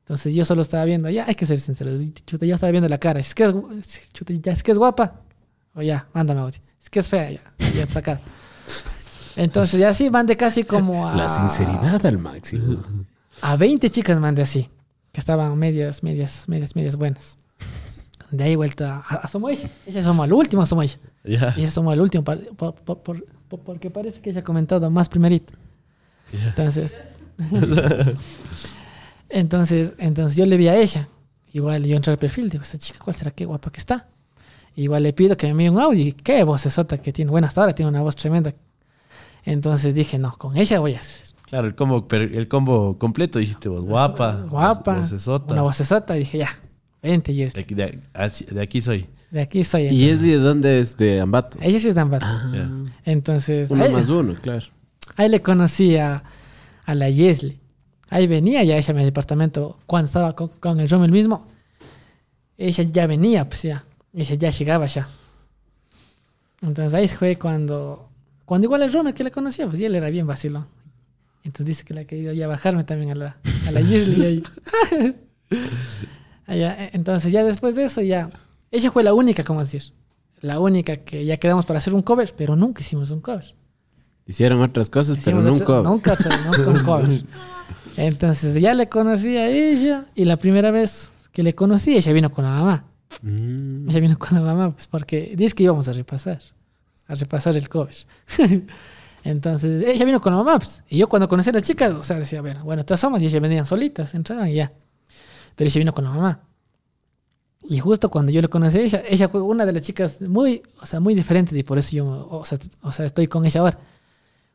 Entonces yo solo estaba viendo, ya hay que ser sinceros. Chuta, yo estaba viendo la cara. Es que es, chuta, ya, es que es guapa. O ya, mándame audio. Es que es fea, ya, ya sacada. Entonces ya sí, mandé casi como a. La sinceridad al máximo. A 20 chicas mandé así, que estaban medias, medias, medias, medias buenas. De ahí vuelta a, a Somoy. Ella somos al último Somoy. ya. Ella somos al último, par- por- por- por- por- porque parece que ella ha comentado más primerito. Entonces, entonces, entonces yo le vi a ella. Igual yo entré al perfil, digo, esta chica, ¿cuál será? Qué guapa que está. Igual le pido que me envíe un audio. Y qué vocesota que tiene. Bueno, hasta ahora tiene una voz tremenda. Entonces dije, no, con ella voy a hacer. Claro, el combo, el combo completo dijiste vos, guapa, Guapa. vocesota. Una vocesota. Y dije, ya, vente, De Yesli. aquí, de, así- de aquí soy. De aquí soy. ¿Y es de dónde es? De Ambato. Ella sí es de Ambato. Ya. Entonces, Uno ahí, más uno, claro. ahí le conocí a, a la Yesli. Ahí venía ya ella a mi departamento cuando estaba con, con el Rommel mismo. Ella ya venía, pues ya. Ella ya llegaba ya. Entonces ahí fue cuando, cuando igual el Rommel que le conocía, pues y él era bien vacilón. Entonces dice que le ha querido ya bajarme también a la, a la ahí. Allá, eh, entonces ya después de eso ya, ella fue la única, como decir, la única que ya quedamos para hacer un cover, pero nunca hicimos un cover. Hicieron otras cosas, pero Hicimos nunca. otra- nunca, otra- nunca un cover. Entonces ya le conocí a ella y la primera vez que le conocí, ella vino con la mamá. Mm. Ella vino con la mamá, pues porque dice que íbamos a repasar, a repasar el cover. Entonces ella vino con la mamá, pues, y yo cuando conocí a las chicas, o sea, decía, bueno, bueno, todas somos, y ellas venían solitas, entraban y ya. Pero ella vino con la mamá. Y justo cuando yo le conocí a ella, ella fue una de las chicas muy, o sea, muy diferentes y por eso yo, o sea, o sea, estoy con ella ahora.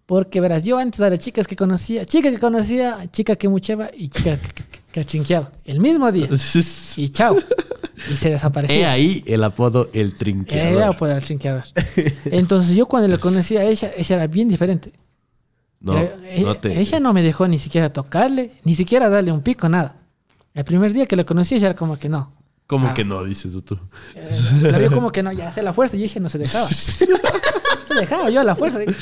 Porque verás, yo antes de las chicas que conocía, chica que conocía, chica que mucheba y chica que, que, que chinqueaba. El mismo día. Y chao. Y se He desaparecía. ahí el apodo El Era Trinqueador. poder chinqueador. Entonces yo cuando le conocí a ella, ella era bien diferente. No, Era- no te... Ella no me dejó ni siquiera tocarle, ni siquiera darle un pico, nada. El primer día que la conocí, ella era como que no. ¿Cómo Ah. que no dices tú? Eh, la vio como que no, ya hacía la fuerza y ella no se dejaba. se dejaba yo a la fuerza. digo.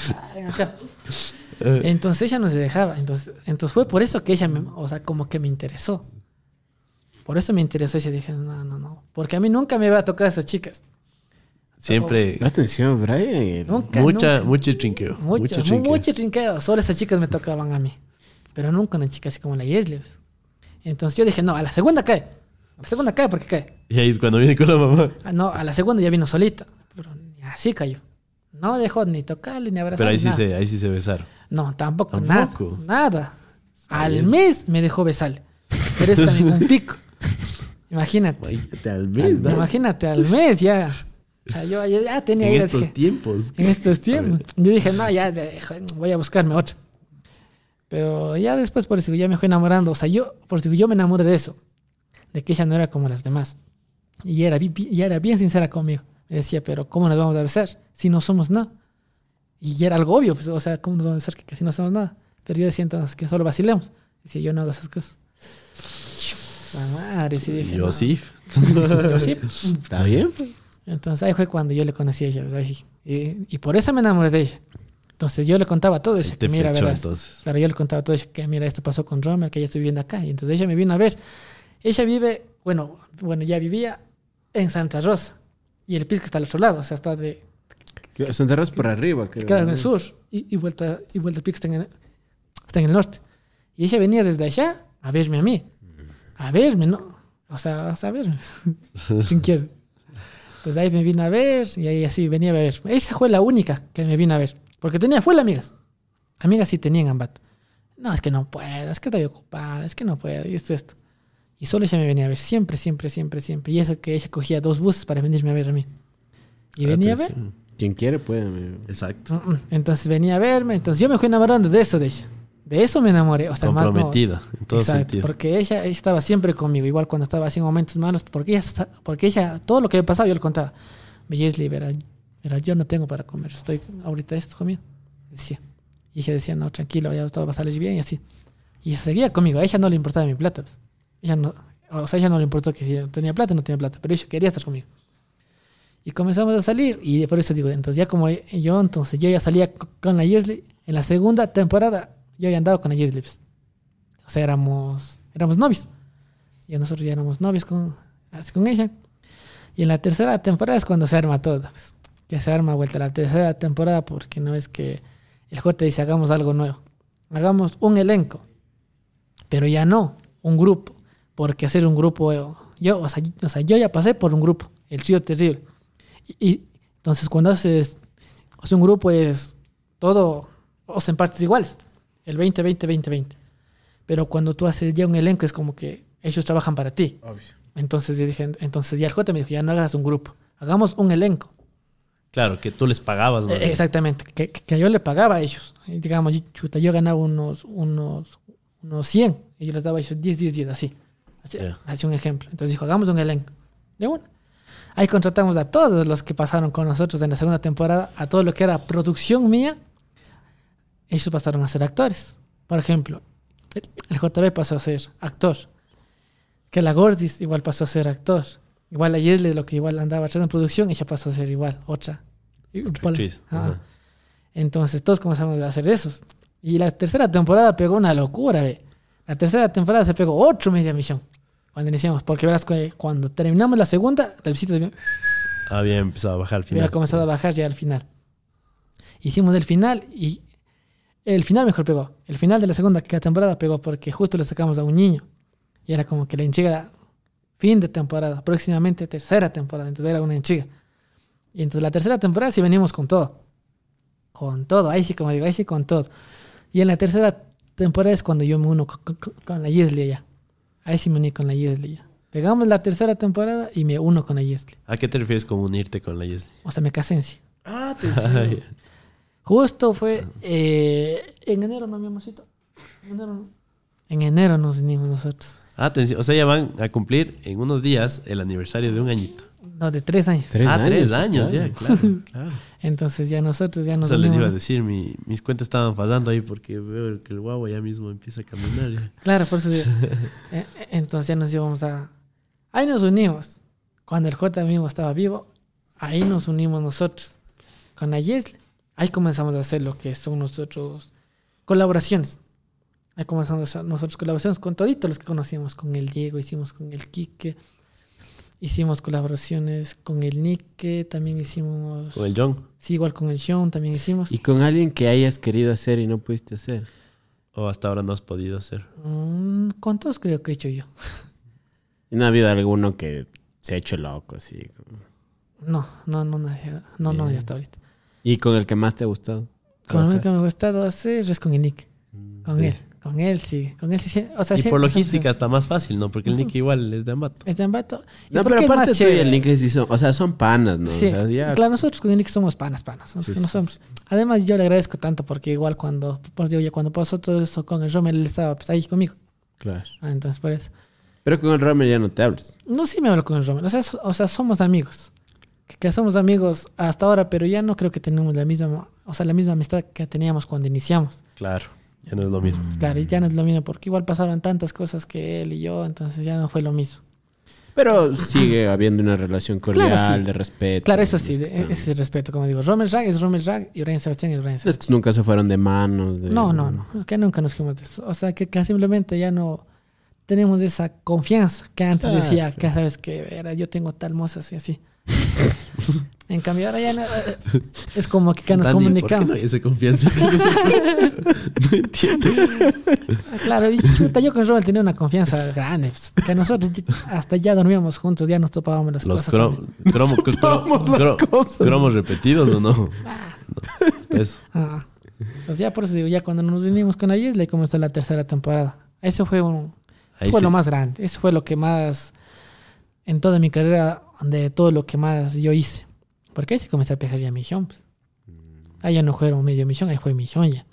Entonces ella no se dejaba. Entonces, entonces fue por eso que ella, me, o sea, como que me interesó. Por eso me interesó. Ella dije, no, no, no. Porque a mí nunca me iba a tocar esas chicas. Siempre Atención, Brian. Nunca. mucha, nunca. mucho trinqueo. Mucho, mucho mu- trinqueo. mucho trinqueo. Solo esas chicas me tocaban a mí. Pero nunca una chica así como la Yesli. pues. Entonces yo dije, no, a la segunda cae. A la segunda cae porque cae. Y ahí es cuando viene con la mamá. Ah, no, a la segunda ya vino solita. Pero ni así cayó. No dejó ni tocarle ni abrazarle. Pero ahí sí, nada. se, ahí sí se besaron. No, tampoco, Tampoco. nada. Nada. Al mes me dejó besarle. Pero es también un pico. Imagínate. Imagínate al mes, ¿no? Imagínate al mes ya. O sea, yo ya, tenía En estos tiempos. en estos tiempos. Yo dije, no, ya voy a buscarme otra. Pero ya después, por eso ya me fui enamorando. O sea, yo, por eso yo me enamoré de eso. De que ella no era como las demás. Y era, y era bien sincera conmigo. Me decía, pero ¿cómo nos vamos a besar si no somos nada? Y ya era algo obvio, pues, o sea, ¿cómo nos vamos a besar que casi no somos nada? Pero yo decía entonces que solo vacilemos. Decía, yo no hago esas cosas. La madre, sí dije. Yo no. sí. Yo sí. ¿Está bien? Entonces ahí fue cuando yo le conocí a ella, ¿verdad? Y, y- por eso me enamoré de ella. Entonces yo le contaba todo eso, que mira, flechó, verás. entonces. Claro, yo le contaba todo eso, que mira, esto pasó con Romer, que ella estoy viviendo acá. Y entonces ella me vino a ver. Ella vive, bueno, bueno, ya vivía en Santa Rosa. Y el Pisco está al otro lado, o sea, está de, Santa Rosa por arriba. creo, claro, en el sur. Y, y vuelta, y vuelta el Pisco está en el, está en el norte. Y ella venía desde allá a verme a mí. A verme, ¿no? O sea, a verme. Sin querer. Pues ahí me vino a ver y ahí así venía a ver. Esa fue la única que me vino a ver. Porque tenía, fue la amigas. Amigas sí tenían Ambato. No, es que no puedo, es que estoy ocupada, es que no puedo, y esto, esto. Y solo ella me venía a ver, siempre, siempre, siempre, siempre. Y eso que ella cogía dos buses para venirme a ver a mí. Y venía a ver. Quien quiere puede. amigo. Exacto. Mm, mm. Entonces venía a verme, entonces yo me fui enamorando de eso de ella. De eso me enamoré. O sea, más no- Comprometida, en todo Exacto, sentido. porque ella estaba siempre conmigo, igual cuando estaba haciendo momentos malos, porque ella, porque ella, todo lo que me pasaba yo le contaba. Jesly, verá, verá, yo no tengo para comer, estoy ahorita esto comiendo. Decía. Y ella decía, no, tranquilo, ya todo va a salir bien y así. Y seguía conmigo, a ella no le importaba mi plata. pues. Ella no, o sea, a ella no le importó que si tenía plata o no tenía plata, pero ella quería estar conmigo. Y comenzamos a salir, y por eso digo, entonces ya como yo, entonces yo ya salía co- con la Jesly, en la segunda temporada yo ya andaba con la Jesly. pues. O sea, éramos, éramos novios. Y nosotros ya éramos novios con, así con ella. Y en la tercera temporada es cuando se arma todo. pues. Que se arma vuelta la tercera temporada porque no es que el J dice hagamos algo nuevo. Hagamos un elenco. Pero ya no, un grupo. Porque hacer un grupo, yo, o sea, o sea, yo ya pasé por un grupo, el trío terrible. Y, y entonces cuando haces, o sea, un grupo es todo, o sea, en partes iguales. El 20-20-20-20. Pero cuando tú haces ya un elenco es como que ellos trabajan para ti. Entonces yo dije, entonces ya el J me dijo, ya no hagas un grupo, hagamos un elenco. Claro, que tú les pagabas, más Eh. Exactamente, que, que- yo le pagaba a ellos. Y digamos, yo, chuta, yo ganaba unos, unos, unos 100 y yo les daba a ellos 10, 10, 10, así. Así, Ya. así un ejemplo. Entonces dijo, hagamos un elenco. De una. Ahí contratamos a todos los que pasaron con nosotros en la segunda temporada, a todo lo que era producción mía. Ellos pasaron a ser actores. Por ejemplo, el, JB pasó a ser actor. Que la Gordis igual pasó a ser actor. Igual la Yesle, lo que igual andaba atrás en producción, ella pasó a ser igual, otra. Igual- ajá. Entonces todos comenzamos a hacer esos. Y la tercera temporada pegó una locura, ve. La tercera temporada se pegó otro media millón. Cuando iniciamos. Porque verás que cuando terminamos la segunda, la visita había Había empezado a bajar al final. comenzado a bajar ya al final. Hicimos el final y el final mejor pegó. El final de la segunda temporada pegó porque justo le sacamos a un niño. Y era como que la enchiga fin de temporada, próximamente tercera temporada. Entonces era una enchiga. Y entonces la tercera temporada sí venimos con todo. Con todo, ahí sí, como digo, ahí sí con todo. Y en la tercera temporada es cuando yo me uno con, con- con la Yesli ya. Ahí sí me uní con la Yesli ya. Pegamos la tercera temporada y me uno con la Yesli. ¿A qué te refieres con unirte con la Yesli? O sea, me casé en sí. Ah, atención. Justo fue eh, en enero, ¿no, mi amorcito? En enero, ¿no? En enero nos unimos nosotros. Atención, o sea, ya van a cumplir en unos días el aniversario de un añito. No, de tres años. Tres ah, años, tres años, claro. ya, claro, claro. Entonces ya nosotros ya nos Eso les iba a decir, mi- mis cuentas estaban fallando ahí porque veo que el guagua ya mismo empieza a caminar. ya. Claro, por eso digo. Eh, eh, Entonces ya nos íbamos a... Ahí nos unimos. Cuando el J mismo estaba vivo, ahí nos unimos nosotros. Con la Yesle. Ahí comenzamos a hacer lo que son nosotros colaboraciones. Ahí comenzamos a hacer nosotros colaboraciones con toditos los que conocíamos. Con el Diego, hicimos con el Quique. Hicimos colaboraciones con el Nique, también hicimos... Con el John. Sí, igual con el Sean también hicimos. Y con alguien que hayas querido hacer y no pudiste hacer. O hasta ahora no has podido hacer. Mm, ¿Cuántos creo que he hecho yo? ¿Y no ha habido alguno que se ha hecho loco así? como- No, no, no, nadie. No, no, ya hasta ahorita. ¿Y con el que más te ha gustado? Con el que me ha gustado es con el Nick. Con Sí. él. Con él, sí. Con él sí. O sea, Y sí, por logística está más fácil, ¿no? Porque el Nick igual es de Ambato. Es de Ambato. Y No, pero aparte tú y el. Link sí son, o sea, son panas, ¿no? Sí, O sea, ya- claro, nosotros con el Nick somos panas, panas. Nosotros Sí, no sí, somos. Además, yo le agradezco tanto porque igual cuando, pues digo, ya cuando pasó todo eso con el Rommel, él estaba pues, ahí conmigo. claro. Ah, entonces, por eso. Pero con el Romer ya no te hablas. No, sí me hablo con el Rommel. O sea, so- o sea somos amigos. Que, somos amigos hasta ahora, pero ya no creo que tenemos la misma, o sea, la misma amistad que teníamos cuando iniciamos. Claro. Ya no es lo mismo. Claro, y ya no es lo mismo, porque igual pasaron tantas cosas que él y yo, entonces ya no fue lo mismo. Pero sigue habiendo una relación cordial, Claro, sí. de respeto. Claro, eso sí, Es ese es el respeto, como digo. Romer Rag es Romer Rag y Brian Sebastián es Brian Es Sebastián. que nunca se fueron de manos. de- No, no, no, que nunca nos fuimos de eso. O sea, que, que simplemente ya no tenemos esa confianza que antes Claro. decía, que sabes que era, yo tengo tal moza así, así. En cambio, ahora ya no, es como que, nos Dani, ¿por qué comunicamos. no hay esa confianza? no entiendo. Ah, Claro, y chuta, yo con Robert tenía una confianza grande. pues, que nosotros hasta ya dormíamos juntos, ya nos topábamos las Los cosas. cro- también. cromo- cro- Topamos las cosas. cromos repetidos o no? no. Eso. Ah, pues ya por eso digo, ya cuando nos unimos con Ayes, le comenzó la tercera temporada. Eso fue un, fue sí. lo más grande. Eso fue lo que más, en toda mi carrera, de todo lo que más yo hice. Porque ahí sí comencé a pegar ya millón. Pues. Ahí ya no fueron medio millón, ahí fue millón ya.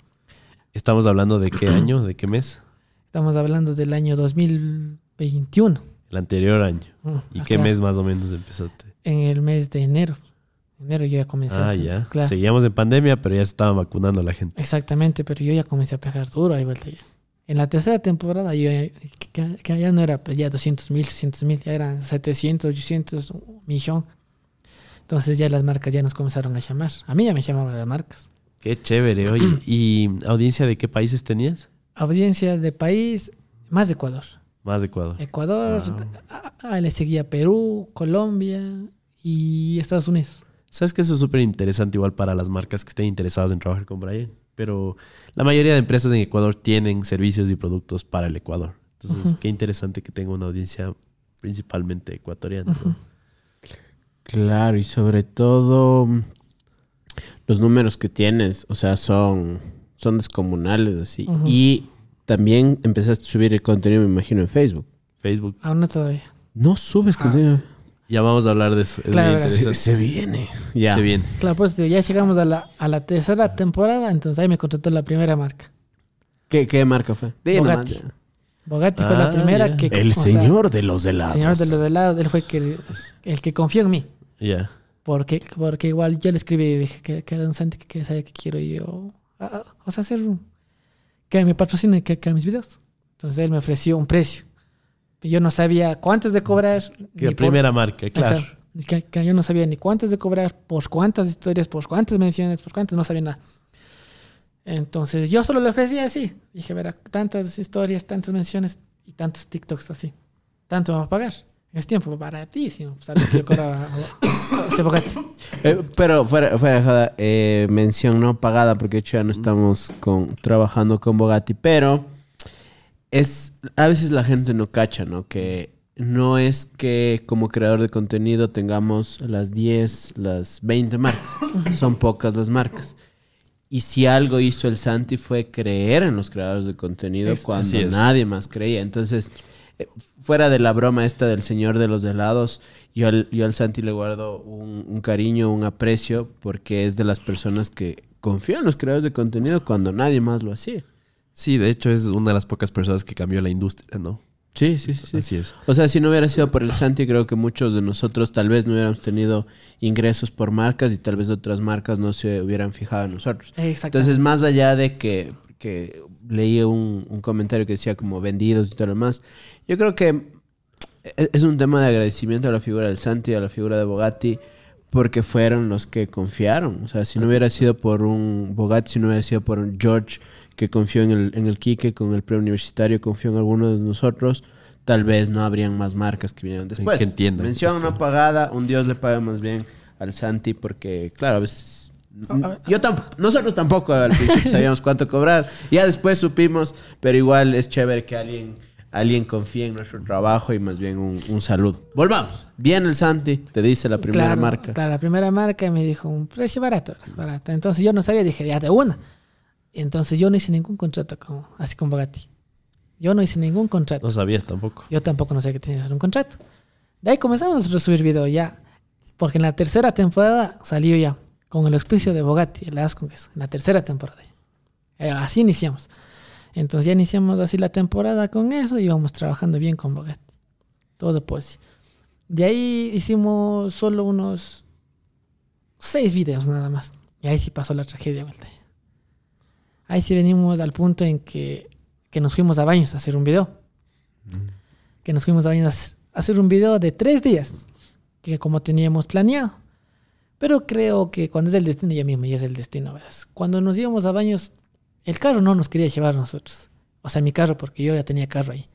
Estamos hablando de qué año, de qué mes? Estamos hablando del año 2021. El anterior año. Mm, ¿Y qué mes más o menos empezaste? En el mes de enero. Enero yo ya comencé. Ah, a- ya. Claro. Seguíamos en pandemia, pero ya se estaban vacunando la gente. Exactamente, pero yo ya comencé a pegar duro ahí vuelta ya. En la tercera temporada yo ya- que, que ya no era pues, ya 200 mil, 600 mil, ya eran 700, 800, un millón. Entonces ya las marcas ya nos comenzaron a llamar. A mí ya me llamaban las marcas. Qué chévere. Oye, ¿y audiencia de qué países tenías? Audiencia de país, más de Ecuador. Más de Ecuador. Ecuador, a- a- le seguía Perú, Colombia y Estados Unidos. Sabes que eso es súper interesante igual para las marcas que estén interesadas en trabajar con Brian. Pero la mayoría de empresas en Ecuador tienen servicios y productos para el Ecuador. Entonces, qué interesante que tenga una audiencia principalmente ecuatoriana. ¿no? Claro, y sobre todo los números que tienes, o sea, son, son descomunales así. Y también empezaste a subir el contenido, me imagino, en Facebook. Facebook. Aún no todavía. No subes Ah. contenido. Ya vamos a hablar de eso. Es Claro. Se, se viene. Ya. Se viene. Claro, pues ya llegamos a la, a la tercera temporada, entonces ahí me contrató la primera marca. ¿Qué, qué marca fue? Bogatti. nomás. Bogatti fue Ah, la primera ya. que... El o sea, señor de los helados. señor de los helados, él fue que, el que confió en mí. Ya. Porque, porque igual yo le escribí y dije que, que don Santi, que, que sabe que quiero yo. ah, ah, o sea, hacer. un- que me patrocine que, que mis videos. Entonces él me ofreció un precio. Yo no sabía cuántos de cobrar. Que ni por- primera marca, claro. Exacto. Y Que, que yo no sabía ni cuántos de cobrar, por cuántas historias, por cuántas menciones, por cuántas, no sabía nada. Entonces yo solo le ofrecía así. Dije, verá, tantas historias, tantas menciones y tantos TikToks así. Tanto me va a pagar. Es tiempo baratísimo. ¿Sabes que yo cobraba ese Bogatti? Eh, pero fuera, fuera de joda, eh, mención no pagada, porque de hecho ya no estamos con, trabajando con Bogatti, pero es a veces la gente no cacha, ¿no? Que no es que como creador de contenido tengamos las 10, las 20 marcas, son pocas las marcas. Y si algo hizo el Santi fue creer en los creadores de contenido Es- cuando nadie más creía. Entonces, eh, fuera de la broma esta del señor de los helados, yo al, yo al Santi le guardo un, un cariño, un aprecio, porque es de las personas que confían en los creadores de contenido cuando nadie más lo hacía. Sí, de hecho es una de las pocas personas que cambió la industria, ¿no? Sí, sí, sí. sí. Así es. O sea, si no hubiera sido por el Santi, creo que muchos de nosotros tal vez no hubiéramos tenido ingresos por marcas y tal vez otras marcas no se hubieran fijado en nosotros. Exacto. Entonces, más allá de que, que leí un, un comentario que decía como vendidos y todo lo demás, yo creo que e- es un tema de agradecimiento a la figura del Santi y a la figura de Bogatti porque fueron los que confiaron. O sea, si no hubiera sido por un Bogatti, si no hubiera sido por un George que confió en el, en el Quique con el preuniversitario, confió en alguno de nosotros, tal vez no habrían más marcas que vinieron después. que entiendan Mención esto. no pagada, un Dios le paga más bien al Santi porque, claro, a veces... Yo tampoco, nosotros tampoco al principio sabíamos cuánto cobrar. Ya después supimos, pero igual es chévere que alguien, alguien confíe en nuestro trabajo y más bien un, un saludo. Volvamos. Bien el Santi, te dice la primera Claro, marca. Claro, la primera marca me dijo un precio barato, barato. Entonces yo no sabía, dije, ya de una. Entonces yo no hice ningún contrato con, así con Bogatti. Yo no hice ningún contrato. No sabías tampoco. Yo tampoco no sabía que tenía que hacer un contrato. De ahí comenzamos a subir video ya. Porque en la tercera temporada salió ya con el auspicio de Bogatti, el as con queso. En la tercera temporada. Eh, así iniciamos. Entonces ya iniciamos así la temporada con eso y íbamos trabajando bien con Bogatti. Todo pues. De ahí hicimos solo unos seis videos nada más. Y ahí sí pasó la tragedia, vuelta. Ahí sí venimos al punto en que, que nos fuimos a baños a hacer un video. Que nos fuimos a baños a hacer un video de tres días, que como teníamos planeado. Pero creo que cuando es el destino, ya mismo ya es el destino, verás. Cuando nos íbamos a baños, el carro no nos quería llevar a nosotros. O sea, mi carro, porque yo ya tenía carro ahí.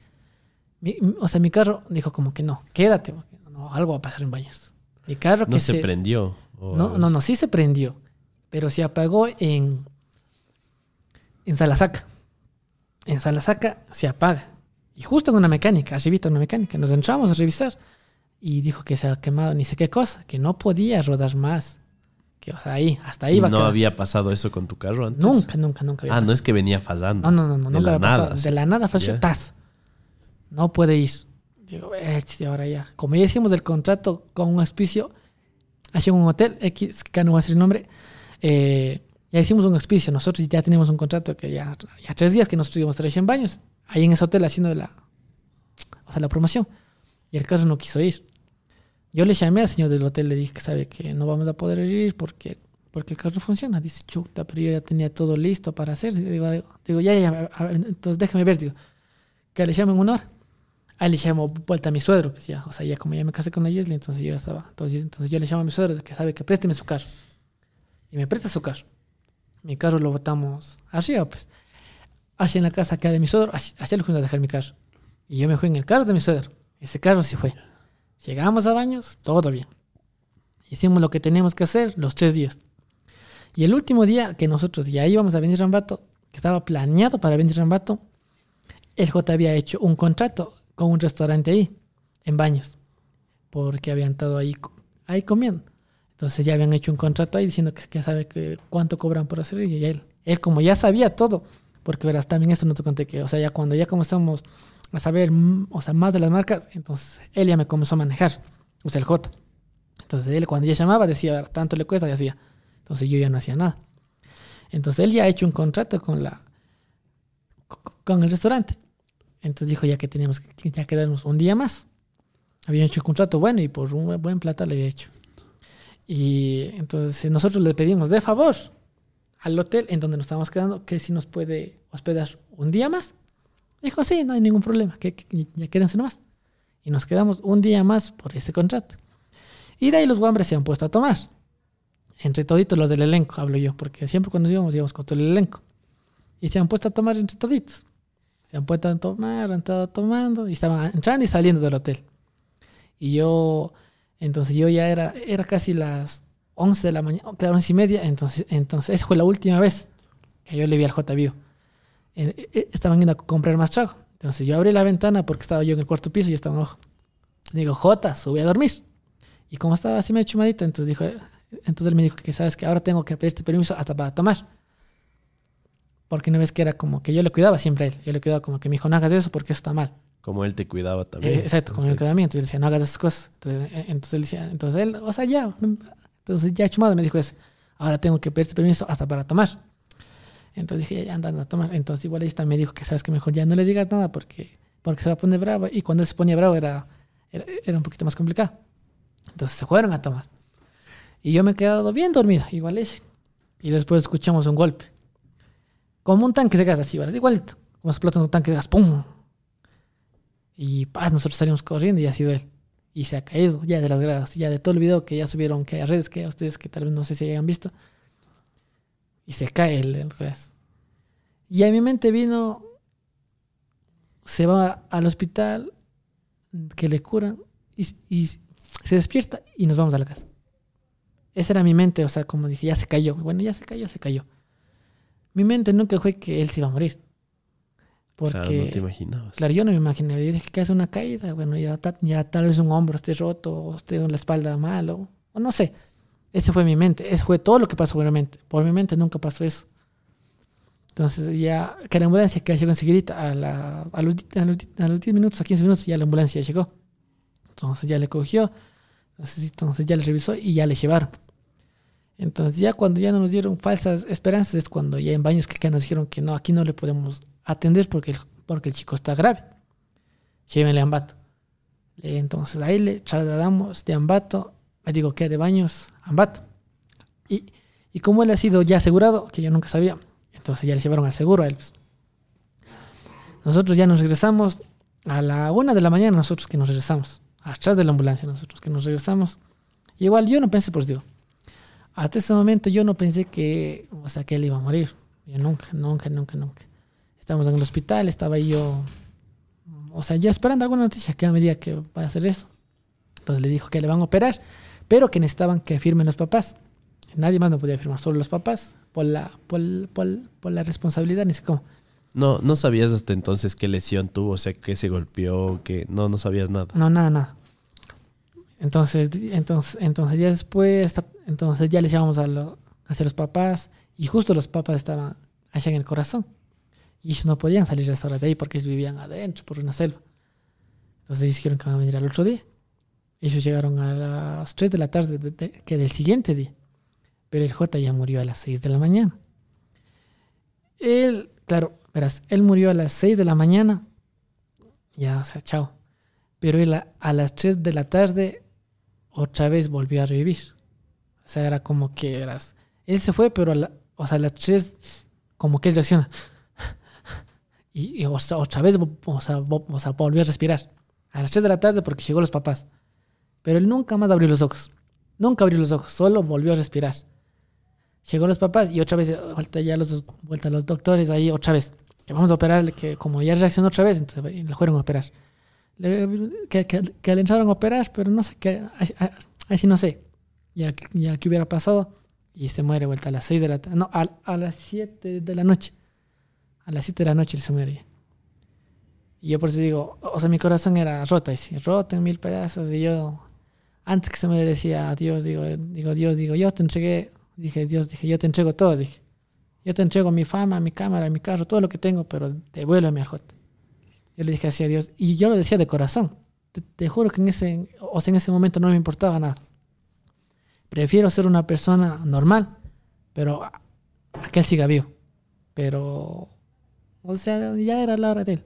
Mi- o sea, mi carro dijo como que no, quédate, no, algo va a pasar en baños. Mi carro que No se, se, prendió. no, no, no, sí se prendió, pero se apagó en, en Salasaca. En Salasaca se apaga. Y justo en una mecánica, arribita una mecánica, nos entramos a revisar y dijo que se ha quemado ni sé qué cosa, que no podía rodar más. Que, o sea, ahí, hasta ahí ¿Y va no había pasado eso con tu carro antes? Nunca, nunca, nunca había Ah, no pasado. es que venía fallando. No, no, no, no, De nunca la había pasado. nada, sí. De la nada Ya. tas. No puede ir. Digo, eh, ahora ya. Como ya hicimos el contrato con un auspicio, hacia un hotel, X, que no voy a decir el nombre, eh, ya hicimos un auspicio. Nosotros ya tenemos un contrato que ya, ya tres días que nosotros íbamos a en baños, ahí en ese hotel haciendo la, o sea, la promoción. Y el caso no quiso ir. Yo le llamé al señor del hotel, le dije que sabe que no vamos a poder ir porque, porque el carro funciona. Dice, chuta, pero yo ya tenía todo listo para hacer. Digo, digo, ya, ya, a ver, entonces déjame ver, digo, que le llamo en una hora. Ahí le llamo vuelta a mi suegro, pues ya, o sea, ya como ya me casé con la Yesli, entonces yo ya estaba. Entonces, entonces yo le llamo a mi suegro que sabe que présteme su carro. Y me presta su carro. Mi carro lo botamos arriba, pues. Hacia en la casa acá de mi suegro, hacia le fuimos a dejar mi carro. Y yo me fui en el carro de mi suegro. Ese carro sí fue. Llegamos a baños, todo bien. Hicimos lo que teníamos que hacer los tres días. Y el último día que nosotros ya íbamos a venir Rambato, que estaba planeado para venir Rambato, el J había hecho un contrato con un restaurante ahí, en baños, porque habían estado ahí, ahí comiendo. Entonces ya habían hecho un contrato ahí diciendo que, que sabe que cuánto cobran por hacer y él, él como ya sabía todo, porque verás, también esto no te conté que, o sea, ya cuando ya comenzamos a saber, mm, o sea, más de las marcas, entonces él ya me comenzó a manejar, o sea, el J. Entonces él cuando ya llamaba decía, tanto le cuesta y hacía. Entonces yo ya no hacía nada. Entonces él ya ha hecho un contrato con la co- con el restaurante. Entonces dijo ya que teníamos que ya quedarnos un día más. Había hecho un contrato bueno y por un buen plata le había hecho. Y entonces nosotros le pedimos de favor al hotel en donde nos estábamos quedando que si nos puede hospedar un día más. Dijo, sí, no hay ningún problema, que, que- ya quédense nomás. Y nos quedamos un día más por ese contrato. Y de ahí los guambres se han puesto a tomar. Entre toditos los del elenco, hablo yo, porque siempre cuando íbamos íbamos con todo el elenco. Y se han puesto a tomar entre toditos. Se han puesto a tomar, han estado tomando y estaban entrando y saliendo del hotel. Y yo, entonces yo ya era, era casi las 11 de la mañana, claro, 11 y media, entonces, entonces esa fue la última vez que yo le vi al J Vivo. Eh, eh, Estaban yendo a comprar más trago. Entonces yo abrí la ventana porque estaba yo en el cuarto piso y yo estaba abajo. Digo, J, sube a dormir. Y como estaba así medio chumadito, entonces dijo, entonces él me dijo que sabes que ahora tengo que pedirte permiso hasta para tomar. Porque no ves que era como que yo le cuidaba siempre a él. Yo le cuidaba como que me dijo, no hagas eso porque eso está mal. Como él te cuidaba también. Eh, exacto, como me cuidaba a mí. Entonces yo le decía, no hagas esas cosas. Entonces, eh, entonces él decía, entonces él, o sea, ya. Entonces ya chumado me dijo eso. Ahora tengo que pedirte permiso hasta para tomar. Entonces dije, ya anda, anda a tomar. Entonces igual está, me dijo que sabes que mejor ya no le digas nada porque, porque se va a poner bravo. Y cuando él se ponía bravo era, era, era un poquito más complicado. Entonces se fueron a tomar. Y yo me he quedado bien dormido, igual ella. Y después escuchamos un golpe. Como un tanque de gas así, ¿vale? Igualito. Como explota un tanque de gas, ¡pum! Y paz, nosotros salimos corriendo y ha sido él. Y se ha caído ya de las gradas, ya de todo el video que ya subieron que a redes, que a ustedes que tal vez no sé si hayan visto. Y se cae el, el gas. Y a mi mente vino, se va al hospital, que le curan, y, y se despierta y nos vamos a la casa. Esa era mi mente, o sea, como dije, ya se cayó. Bueno, ya se cayó, se cayó. Mi mente nunca fue que él se iba a morir. Porque, Claro, no te imaginabas. Claro, yo no me imaginé. Yo dije que es una caída. Bueno, ya, ya tal vez un hombro esté roto o esté la espalda mal o, o no sé. Ese fue mi mente. Eso fue todo lo que pasó por mi mente. Por mi mente nunca pasó eso. Entonces ya que la ambulancia que llegó enseguida a, la, a, los, a, los, a los 10 minutos, a 15 minutos ya la ambulancia llegó. Entonces ya le cogió. Entonces, entonces ya le revisó y ya le llevaron. Entonces ya cuando ya no nos dieron falsas esperanzas es cuando ya en baños que nos dijeron que no, aquí no le podemos atender porque el, porque el chico está grave. Llévenle a Ambato. Entonces ahí le trasladamos de Ambato, ahí digo que de baños, Ambato. Y, y como él ha sido ya asegurado, que yo nunca sabía, Entonces ya le llevaron al seguro a él. pues. Nosotros ya nos regresamos a la una de la mañana, nosotros que nos regresamos. Atrás de la ambulancia, nosotros que nos regresamos. Y igual yo no pensé, pues digo, hasta ese momento yo no pensé que, o sea, que él iba a morir. Yo nunca, nunca, nunca, nunca. Estábamos en el hospital, estaba yo, o sea, yo esperando alguna noticia que me diga que va a hacer esto. Entonces le dijo que le van a operar, pero que necesitaban que firmen los papás. Nadie más no podía firmar, solo los papás, por la, por, por, por la responsabilidad, ni sé cómo. No, no sabías hasta entonces qué lesión tuvo, o sea, que se golpeó, que no, no sabías nada. No, nada, nada. Entonces, entonces, entonces ya después, entonces ya les llamamos a, lo- hacia los papás y justo los papás estaban allá en el corazón y ellos no podían salir a esta hora de ahí porque ellos vivían adentro por una selva. Entonces ellos dijeron que van a venir al otro día. Ellos llegaron a las 3 de la tarde de- de- que del siguiente día. Pero el J ya murió a las 6 de la mañana. Él, claro, verás, él murió a las 6 de la mañana. Ya, o sea, chao. Pero él a, a las 3 de la tarde otra vez volvió a revivir. O sea, era como que eras. Él se fue, pero a, la- o sea, las 3 como que él reacciona. Y, y otra, otra vez o sea, o sea, volvió a respirar. A las 3 de la tarde porque llegó los papás. Pero él nunca más abrió los ojos. Nunca abrió los ojos, solo volvió a respirar. Llegó los papás y otra vez, eh, vuelta ya los, vuelta los doctores ahí otra vez. Que vamos a operarle, que como ya reaccionó otra vez, entonces le fueron a operar. Le- que, que, que le entraron a operar, pero no sé qué, ahí sí no sé. Ya, ya que hubiera pasado y se muere vuelta a las 6 de la tarde. No, a, a las 7 de la noche. A las 7 de la noche se muere. Y yo por eso digo, o sea, mi corazón era roto, y sí, roto en mil pedazos. Y yo, antes que se me decía Dios, digo, digo, Dios, digo, yo te entregué, dije, Dios, dije, yo te entrego todo, dije. Yo te entrego mi fama, mi cámara, mi carro, todo lo que tengo, pero devuélveme al J. Yo le dije así a Dios, y yo lo decía de corazón. Te, te juro que en ese, o sea, en ese momento no me importaba nada. Prefiero ser una persona normal, pero a, a que él siga vivo. Pero, o sea, ya era la hora de él.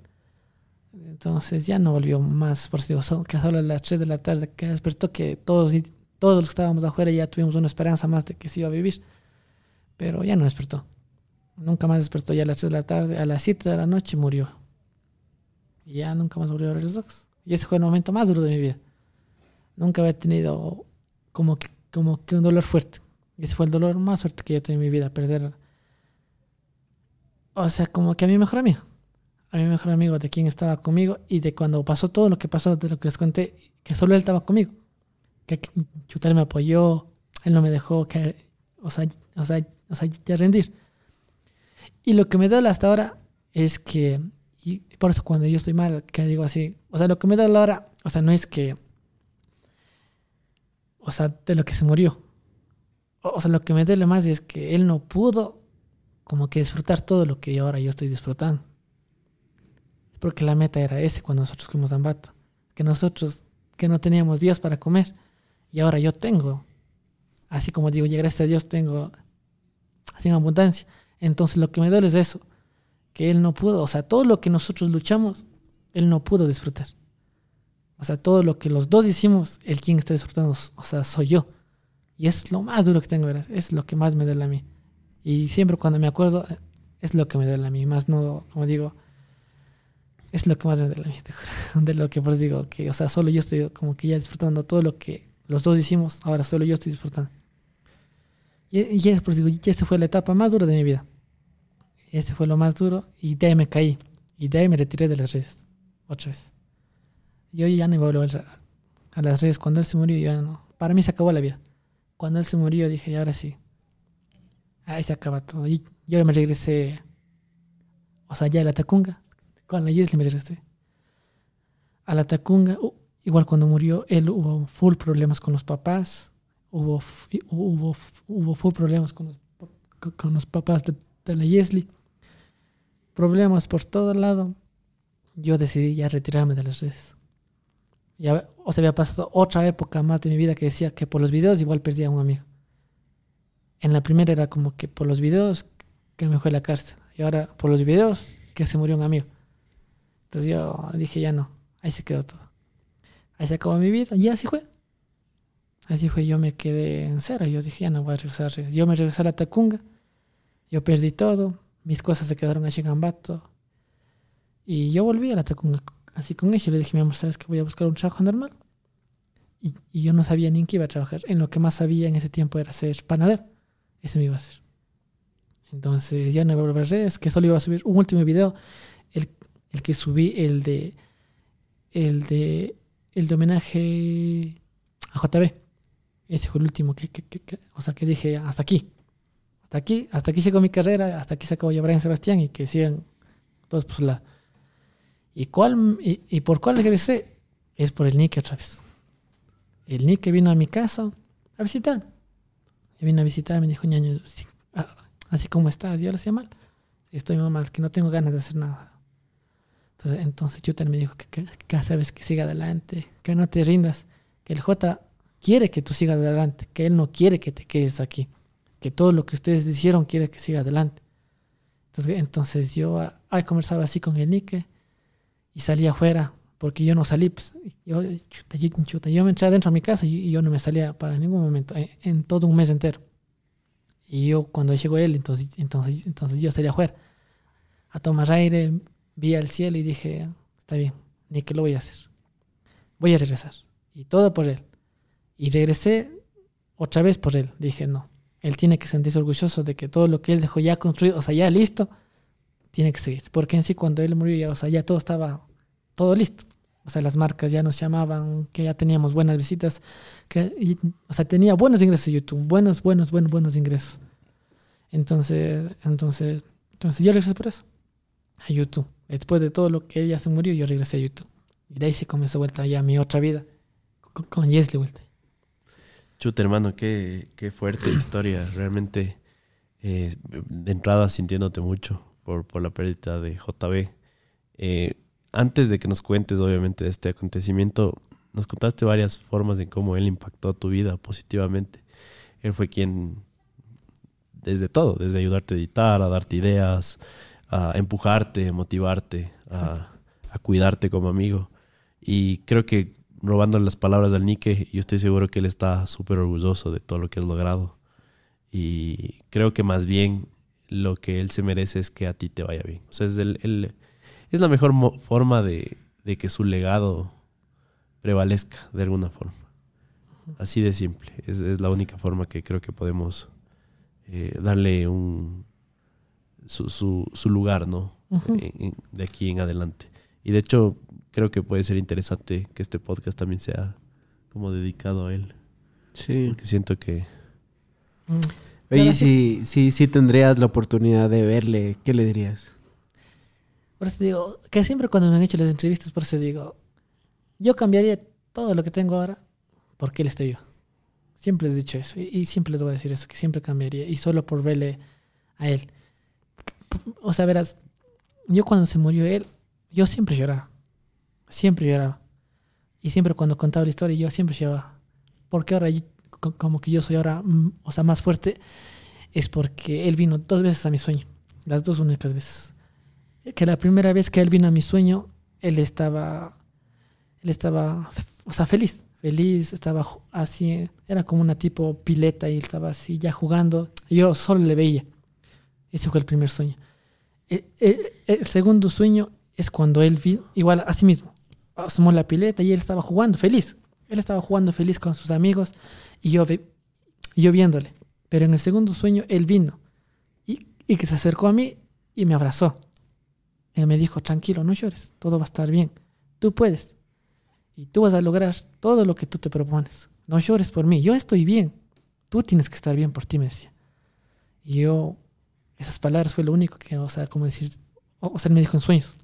Entonces ya no volvió más, por si digo, que solo a las 3 de la tarde que despertó que todos, todos los que estábamos afuera ya tuvimos una esperanza más de que se iba a vivir. Pero ya no despertó. Nunca más despertó ya a las 3 de la tarde. A las 7 de la noche murió. Y ya nunca más volvió a abrir los ojos. Y ese fue el momento más duro de mi vida. Nunca había tenido como que, como que un dolor fuerte. Ese fue el dolor más fuerte que yo tuve en mi vida. Perder. O sea, como que a mi mejor amigo. A mi mejor amigo de quien estaba conmigo y de cuando pasó todo lo que pasó, de lo que les conté, que solo él estaba conmigo. Que, Chutal me apoyó, él no me dejó que, o sea, o sea, o sea, ya rendir. Y lo que me duele hasta ahora es que, y por eso cuando yo estoy mal, que digo así, o sea, lo que me duele ahora, o sea, no es que, o sea, de lo que se murió. O, o sea, lo que me duele más es que él no pudo como que disfrutar todo lo que ahora yo estoy disfrutando. Porque la meta era ese cuando nosotros fuimos a Ambato. Que nosotros, que no teníamos días para comer, y ahora yo tengo. Así como digo, ya gracias a Dios tengo, tengo abundancia. Entonces lo que me duele es eso, que él no pudo, o sea, todo lo que nosotros luchamos, él no pudo disfrutar. O sea, todo lo que los dos hicimos, el quien está disfrutando, o sea, soy yo. Y es lo más duro que tengo, ¿verdad? Es lo que más me duele a mí. Y siempre cuando me acuerdo, es lo que me duele a mí. Más no, como digo, es lo que más me duele a mí, te juro. De lo que pues digo, que, o sea, solo yo estoy como que ya disfrutando todo lo que los dos hicimos, ahora solo yo estoy disfrutando. Y, y ya, pues digo, y esa fue la etapa más dura de mi vida. Ese fue lo más duro y de ahí me caí. Y de ahí me retiré de las redes. Otra vez. Yo ya no iba a volver a, las redes. Cuando él se murió, ya no. Para mí se acabó la vida. Cuando él se murió, dije, y ahora sí. Ahí se acaba todo. Y yo me regresé. O sea, ya a la Tacunga. Con la Gisli me regresé. A la Tacunga. uh, igual cuando murió, él hubo full problemas con los papás. Hubo, hubo, hubo full problemas con los, con los papás de, de la Gisli. Problemas por todo lado. Yo decidí ya retirarme de las redes. Ya, o sea, había pasado otra época más de mi vida que decía que por los videos igual perdía a un amigo. En la primera era como que por los videos que me fue a la cárcel. Y ahora por los videos que se murió un amigo. Entonces yo dije, ya no. Ahí se quedó todo. Ahí se acabó mi vida. Y así fue. Así fue. Yo me quedé en cero. Yo dije, ya no voy a regresar. a. Yo me regresé a la Tacunga. Yo perdí todo. mis cosas se quedaron allí en Ambato. Y yo volví a la con, así con ella. Le dije, mi amor, ¿sabes que voy a buscar un trabajo normal? Y, y yo no sabía ni en qué iba a trabajar. En lo que más sabía en ese tiempo era ser panadero. Eso me iba a hacer. Entonces ya no iba a volver redes, que solo iba a subir un último video, el, el que subí, el de, el de, el de homenaje a JB. Ese fue el último que, que, que- que- o sea, que dije, hasta aquí. Hasta aquí, hasta aquí llegó mi carrera, hasta aquí se acabó ya Brian Sebastián y que sigan todos por su lado. ¿Y, cuál, y, y por cuál regresé? Es por el Nick otra vez. El Nick vino a mi casa a visitar. Y vino a visitar, me dijo, ñaño, sí, ah, así como estás, yo lo hacía mal. Estoy muy mal, que no tengo ganas de hacer nada. Entonces, entonces Chuter me dijo que, que, que sabes que siga adelante, que no te rindas, que el J quiere que tú sigas adelante, que él no quiere que te quedes aquí, que todo lo que ustedes hicieron quiere que siga adelante. Entonces, entonces yo ah, conversaba así con el Nike y salía afuera, porque yo no salí, pues, yo, chuta, chuta, yo me entré adentro a mi casa y, y yo no me salía para ningún momento, en, en todo un mes entero. Y yo cuando llegó él, entonces, entonces, entonces yo salí afuera a tomar aire, vi al cielo y dije, está bien, ni que lo voy a hacer. Voy a regresar. Y todo por él. Y regresé otra vez por él. Dije, no, él tiene que sentirse orgulloso de que todo lo que él dejó ya construido, o sea, ya listo, tiene que seguir. Porque en sí cuando él murió, ya, o sea, ya todo estaba, todo listo. O sea, las marcas ya nos llamaban, que ya teníamos buenas visitas, que, o sea, tenía buenos ingresos en YouTube, buenos, buenos, buenos, buenos ingresos. Entonces, entonces, entonces yo regresé por eso, a YouTube. Después de todo lo que ella se murió, yo regresé a YouTube. Y de ahí se comenzó vuelta ya mi otra vida, con, con Yesley vuelta. Chuta, hermano, qué, qué fuerte historia. Realmente, eh, de entrada, sintiéndote mucho por, por la pérdida de JB. Eh, antes de que nos cuentes, obviamente, de este acontecimiento, nos contaste varias formas en cómo él impactó tu vida positivamente. Él fue quien, desde todo, desde ayudarte a editar, a darte ideas, a empujarte, motivarte, Exacto. a, a cuidarte como amigo. Y creo que robando las palabras del Nike, yo estoy seguro que él está súper orgulloso de todo lo que has logrado. Y creo que más bien lo que él se merece es que a ti te vaya bien. O sea, es, el, el- es la mejor mo- forma de, de que su legado prevalezca de alguna forma. Así de simple. Es, es la única forma que creo que podemos eh, darle un su, su, su lugar, ¿no? Ujú. En- en- de aquí en adelante. Y de hecho, creo que puede ser interesante que este podcast también sea como dedicado a él. Sí. Porque siento que Mm. Oye, si, si, si tendrías la oportunidad de verle, ¿qué le dirías? Por eso digo, que siempre cuando me han hecho las entrevistas, por eso digo, yo cambiaría todo lo que tengo ahora porque él esté vivo. Siempre les he dicho eso y, y siempre les voy a decir eso, que siempre cambiaría y solo por verle a él. O sea, verás, yo cuando se murió él, yo siempre lloraba. Siempre lloraba. Y siempre cuando contaba la historia, yo siempre lloraba. Porque ahora, yo- co- como que yo soy ahora, mm, o sea, más fuerte, es porque él vino dos veces a mi sueño. Las dos únicas veces que la primera vez que él vino a mi sueño, él estaba, él estaba, o sea, feliz, feliz, estaba así, era como una tipo pileta y él estaba así ya jugando, yo solo le veía. Ese fue el primer sueño. El, el- el segundo sueño es cuando él vino, igual así mismo, asomó la pileta y él estaba jugando, feliz. Él estaba jugando feliz con sus amigos y yo, yo viéndole. Pero en el segundo sueño él vino y, y que se acercó a mí y me abrazó. Él me dijo, tranquilo, no llores, todo va a estar bien. Tú puedes. Y tú vas a lograr todo lo que tú te propones. No llores por mí, yo estoy bien. Tú tienes que estar bien por ti, me decía. Y yo, esas palabras fue lo único que, o sea, como decir, o sea, él me dijo en sueños.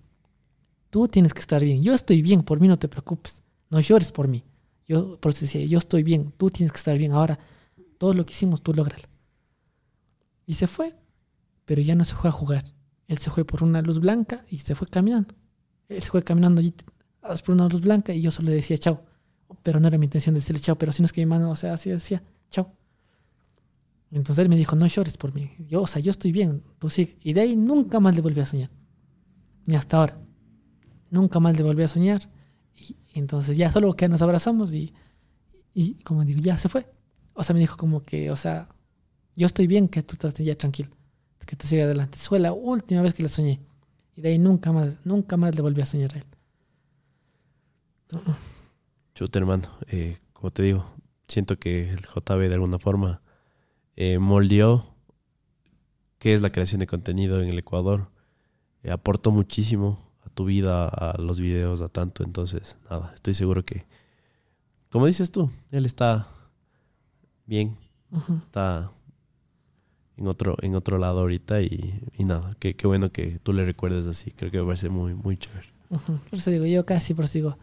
Tú tienes que estar bien. Yo estoy bien, por mí no te preocupes. No llores por mí. Yo, por eso decía, yo estoy bien, tú tienes que estar bien. Ahora, todo lo que hicimos, tú lógralo. Y se fue, pero ya no se fue a jugar. Él se fue por una luz blanca y se fue caminando. Él se fue caminando allí por una luz blanca y yo solo le decía chao. Pero no era mi intención decirle chao, pero si no es que mi mano, o sea, así decía chao. Entonces él me dijo, no llores por mí. Yo, o sea, yo estoy bien, tú sigue. Y de ahí nunca más le volví a soñar. Ni hasta ahora. Nunca más le volví a soñar. Y, entonces ya solo que nos abrazamos y, y como digo, ya se fue. O sea, me dijo como que, o sea, yo estoy bien, que tú estás ya tranquilo. Que tú sigas adelante. Fue la última vez que le soñé. Y de ahí nunca más, nunca más le volví a soñar a él. Chuta, hermano. eh, como te digo, siento que el JB de alguna forma eh, moldeó qué es la creación de contenido en el Ecuador. Eh, aportó muchísimo a tu vida, a los videos, a tanto. Entonces, nada, estoy seguro que, como dices tú, él está bien, está en otro, en otro lado ahorita y, y nada, qué, qué bueno que tú le recuerdes así. Creo que me parece muy, muy chévere. Ujú. Por eso digo, yo casi, por eso digo,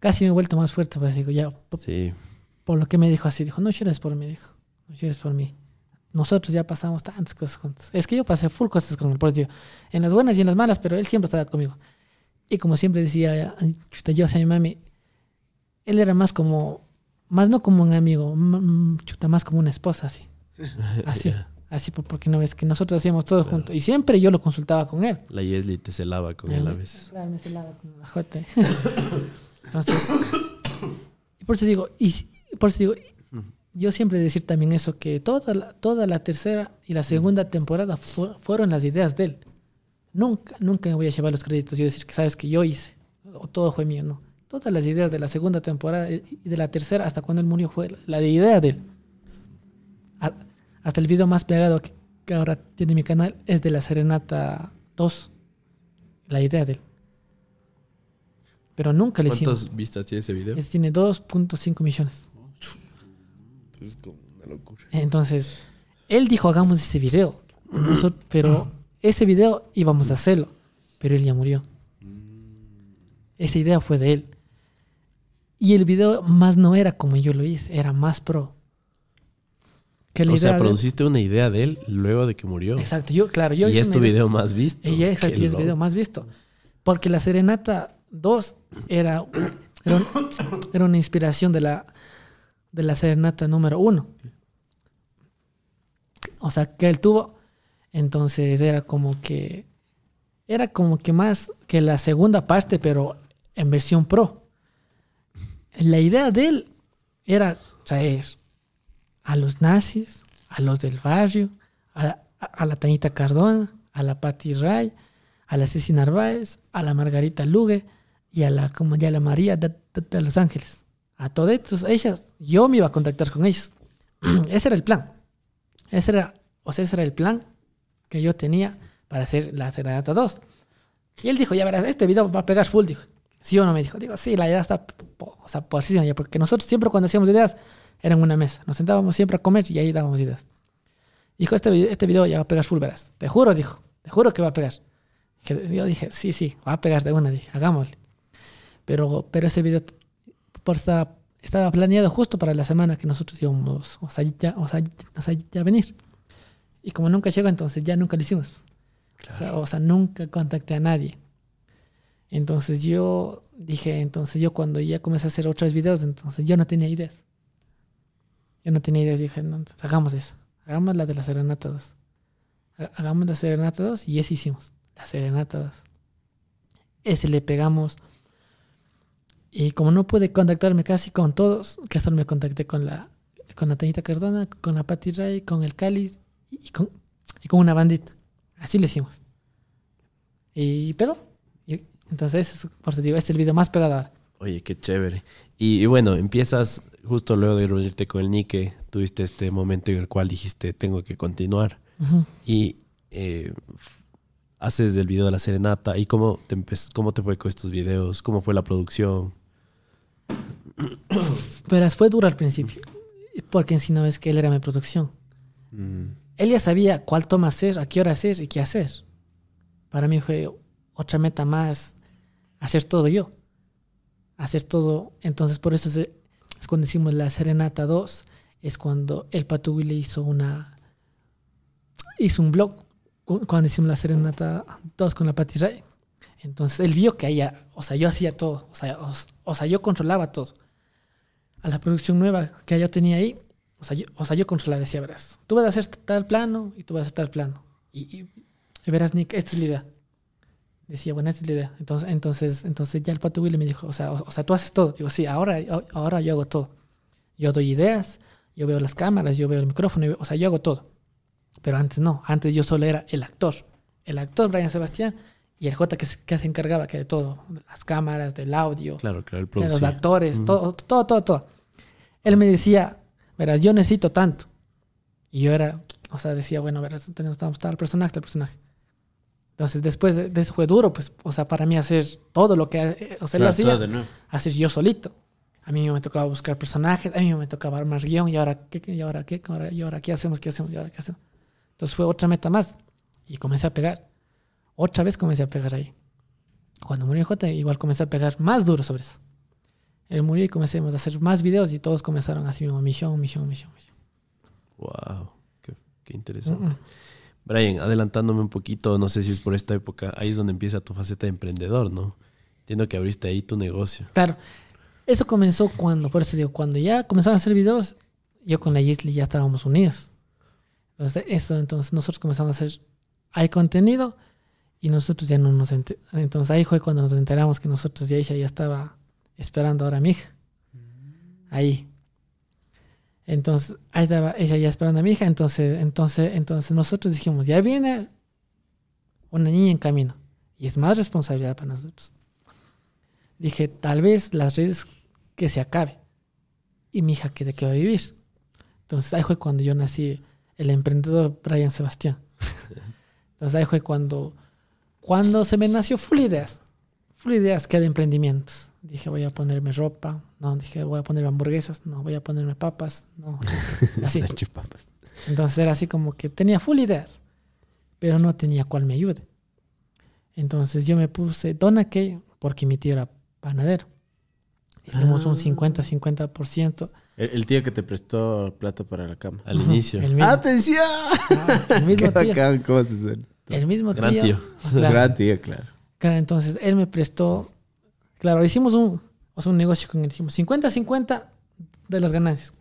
casi me he vuelto más fuerte, pues digo, ya, po- Sí, por lo que me dijo así, dijo, no llores por mí, dijo, no llores por mí. Nosotros ya pasamos tantas cosas juntos. Es que yo pasé full cosas con él, por eso digo, en las buenas y en las malas, pero él siempre estaba conmigo. Y como siempre decía, "Ay, chuta, yo hacia mi mami, él era más como, más no como un amigo, chuta, más como una esposa, así. Así. Así, por- porque no ves que nosotros hacíamos todo juntos. Y siempre yo lo consultaba con él. La Yesli te celaba con él a veces. Claro, me celaba con la jote. Entonces, y por eso digo, y por eso digo, yo siempre decir también eso, que toda la, toda la tercera y la segunda temporada fu- fueron las ideas de él. Nunca, nunca me voy a llevar los créditos y decir que sabes que yo hice, o todo fue mío, no. Todas las ideas de la segunda temporada y de la tercera hasta cuando él murió fue la de idea de él. Hasta el video más pegado que, que ahora tiene mi canal es de la Serenata 2. La idea de él. Pero nunca le hicimos. ¿Cuántas vistas tiene ese video? Tiene 2.5 millones. Es como una locura. Entonces, él dijo, hagamos ese video. Pero ese video íbamos a hacerlo. Pero él ya murió. Esa idea fue de él. Y el video más no era como yo lo hice, era más pro. Que O sea, de él- produciste una idea de él luego de que murió. Exacto, yo, claro, yo y hice es tu idea- video más visto. Y ya, exacto, y es el video más visto. Porque la Serenata 2 era, era, un- era una inspiración de la, de la Serenata número 1. O sea, que él tuvo. Entonces era como que. Era como que más que la segunda parte, pero en versión pro. La idea de él era traer a los nazis, a los del barrio, a, a- a la Tañita Cardona, a la Patti Ray, a la Ceci Narváez, a la Margarita Lugue y a la, como ya la María de, de- de Los Ángeles. A todas estas- ellas, yo me iba a contactar con ellas. ese era el plan. Ese era, o sea, ese era el plan que yo tenía para hacer la Serenata 2. Y él dijo, ya verás, este video va a pegar full, dijo. ¿Sí o no? Me dijo, digo, sí, la idea está, o sea, por sí, porque nosotros siempre cuando hacíamos ideas, era en una mesa. Nos sentábamos siempre a comer y ahí dábamos ideas. Dijo, este video, este video ya va a pegar full, verás. Te juro, dijo, te juro que va a pegar. Yo dije, sí, sí, va a pegar de una, dije, hagámosle. Pero, pero ese video por estaba, estaba planeado justo para la semana que nosotros íbamos o sea, ya, o sea, ya venir. Y como nunca llegó, entonces ya nunca lo hicimos. O, sea, o sea, nunca contacté a nadie. Entonces yo dije, entonces yo cuando ya comencé a hacer otros videos, entonces yo no tenía ideas. Yo no tenía ideas, dije, no, entonces hagamos eso. Hagamos la de la Serenata 2. Ha- Hagamos la Serenata 2 y eso hicimos. La Serenata 2. Ese le pegamos. Y como no pude contactarme casi con todos, que solo me contacté con la con la Cardona, con la Patty Ray, con el Cáliz y con, y con una bandita. Así lo hicimos. Y pegó. Entonces, es- por eso digo, es el video más pegado ahora. Oye, qué chévere. Y bueno, empiezas justo luego de reunirte con el Nike, tuviste este momento en el cual dijiste, tengo que continuar. Ujú. Y eh, haces el video de la serenata. ¿Y cómo te, cómo te fue con estos videos? ¿Cómo fue la producción? Pero fue duro al principio. Porque sí no ves que él era mi producción. Él ya sabía cuál toma hacer, a qué hora hacer y qué hacer. Para mí fue otra meta más hacer todo yo. Hacer todo. Entonces, por eso se- cuando hicimos la Serenata 2. Es cuando el Patu le hizo una. Hizo un blog cu- cuando hicimos la Serenata 2 con la Patti Ray. Entonces él vio que ella, o sea, yo hacía todo, o sea, o, sea, yo controlaba todo. A la producción nueva que yo tenía ahí, o sea, yo, o sea, yo controlaba, decía, verás, tú vas a hacer tal plano y tú vas a hacer tal plano. Y- y verás, Nick, esta es la idea. Decía, bueno, esta es la idea. Entonces, entonces, entonces ya el Pato Willy me dijo, o sea, o, o sea, tú haces todo. Digo, sí, ahora, ahora yo hago todo. Yo doy ideas, yo veo las cámaras, yo veo el micrófono, veo- o sea, yo hago todo. Pero antes no, antes yo solo era el actor. El actor Brian Sebastián y el J que se, que se encargaba que de todo, las cámaras, del audio, Claro, claro, el de los actores, todo, todo, todo, todo. Él me decía, verás, yo necesito tanto. Y yo era, o sea, decía, bueno, verás, tenemos tenemos tal personaje, tal personaje. Entonces, después de de eso fue duro, pues, o sea, para mí hacer todo lo que, eh, o sea, Claro, hacía, todo hacer yo solito. A mí me tocaba buscar personajes, a mí me tocaba armar guion, y ahora qué, y ahora qué, Ahora- y ahora qué hacemos, qué hacemos, y ahora qué hacemos. Entonces fue otra meta más. Y comencé a pegar. Otra vez comencé a pegar ahí. Cuando murió J, igual comencé a pegar más duro sobre eso. Él murió y comencemos a hacer más videos y todos comenzaron así mismo, misión, misión, misión, misión. Wow, qué, qué interesante. Brian, adelantándome un poquito, no sé si es por esta época, ahí es donde empieza tu faceta de emprendedor, ¿no? Entiendo que abriste ahí tu negocio. Claro, eso comenzó cuando, por eso digo, cuando ya comenzaron a hacer videos, yo con la Gisli ya estábamos unidos. Entonces, eso, entonces nosotros comenzamos a hacer, hay contenido y nosotros ya no nos enter- Entonces ahí fue cuando nos enteramos que nosotros ya ella ya estaba esperando ahora a mi hija. Ahí. Entonces, ahí estaba ella ya esperando a mi hija. Entonces, entonces, entonces nosotros dijimos, ya viene una niña en camino. Y es más responsabilidad para nosotros dije, tal vez las redes que se acabe. Y mi hija, ¿que ¿de qué va a vivir? Entonces ahí fue cuando yo nací, el emprendedor Brian Sebastián. Entonces ahí fue cuando, cuando se me nació full ideas. Full ideas que de emprendimientos. Dije, voy a ponerme ropa. No, dije, voy a ponerme hamburguesas. No, voy a ponerme papas. No, así. Entonces era así como que tenía full ideas, pero no tenía cuál me ayude. Entonces yo me puse Dona que porque mi tío era panadero. Hicimos un 50-50%. El, el tío que te prestó plata para la cama. Al inicio. El mismo, ¡Atención! ah, el mismo Qué tío. bacán, ¿cómo se suena? El mismo Gran tío. Ah, claro. Gran tío, claro. Claro, entonces él me prestó. Claro, hicimos un, o sea, un negocio con. Dijimos 50-50 de las ganancias.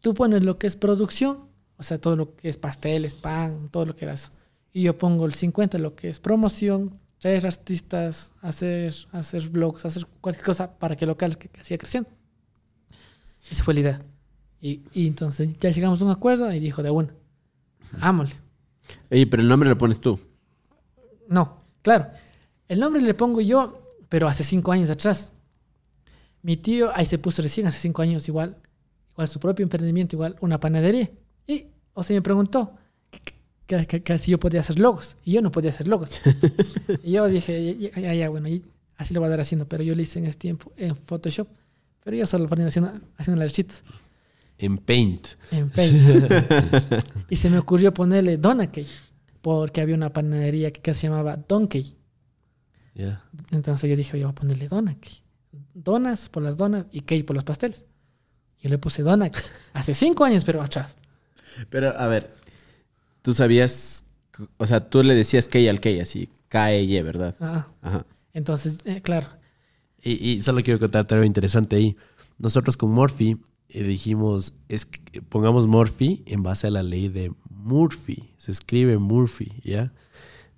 Tú pones lo que es producción, o sea, todo lo que es pasteles, pan, todo lo que eras. Y yo pongo el 50, lo que es promoción, traer artistas, hacer, hacer blogs, hacer cualquier cosa para que el local que, que siga creciendo. Esa fue la idea. Y, y entonces ya llegamos a un acuerdo y dijo de una, ámole. Oye, pero el nombre lo pones tú. No, claro. El nombre le pongo yo, pero hace cinco años atrás. Mi tío ahí se puso recién, hace cinco años igual, igual su propio emprendimiento, igual una panadería. Y, o sea, me preguntó que, que- que- si yo podía hacer logos. Y yo no podía hacer logos. y yo dije, ya, ya, ya, bueno, y así lo voy a dar haciendo. Pero yo lo hice en ese tiempo en Photoshop. Pero yo solo ponía haciendo, haciendo las cheats En Paint. en Paint. y se me ocurrió ponerle Donakey, porque había una panadería que, que se llamaba Donkey. Ya. Entonces yo dije, yo voy a ponerle Donakey. Donas por las donas y Key por los pasteles. Yo le puse Donakey. Hace cinco años, pero atrás. Pero, a ver, tú sabías, o sea, tú le decías Key al Key, así, K-E-Y, ¿verdad? Ah, Ajá. entonces, eh, claro. Y, y solo quiero contarte algo interesante ahí. Nosotros con Morphy eh, dijimos, es que pongamos Morphy en base a la ley de Murphy. Se escribe Murphy, ¿ya?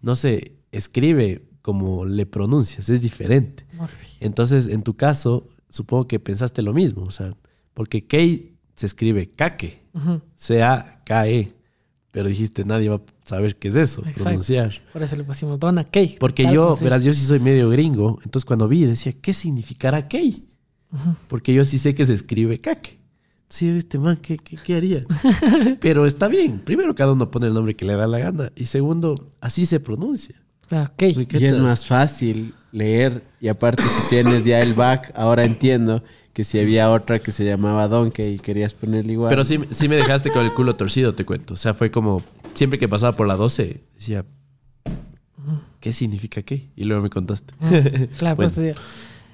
No se escribe como le pronuncias, es diferente. Entonces, en tu caso, supongo que pensaste lo mismo, o sea, porque Kei se escribe Kake, Ujú, C-A-K-E, pero dijiste, nadie va a saber qué es eso, Exacto. pronunciar. Por eso le pusimos Donakey. Porque tal yo, verás, yo sí soy medio gringo, entonces cuando vi decía, ¿qué significará Kei? Porque yo sí sé que se escribe Kake. Sí, este man, ¿qué, qué, qué haría? Pero está bien. Primero, cada uno pone el nombre que le da la gana. Y segundo, así se pronuncia. Claro, Key. Uy, ¿Qué Y es más fácil leer, y aparte si tienes ya el back, ahora entiendo que si había otra que se llamaba Donkey y querías ponerle igual. Pero sí, sí me dejaste con el culo torcido, te cuento. O sea, fue como, siempre que pasaba por la 12, decía, ¿qué significa qué? Y luego me contaste. Claro, por Bueno. digo.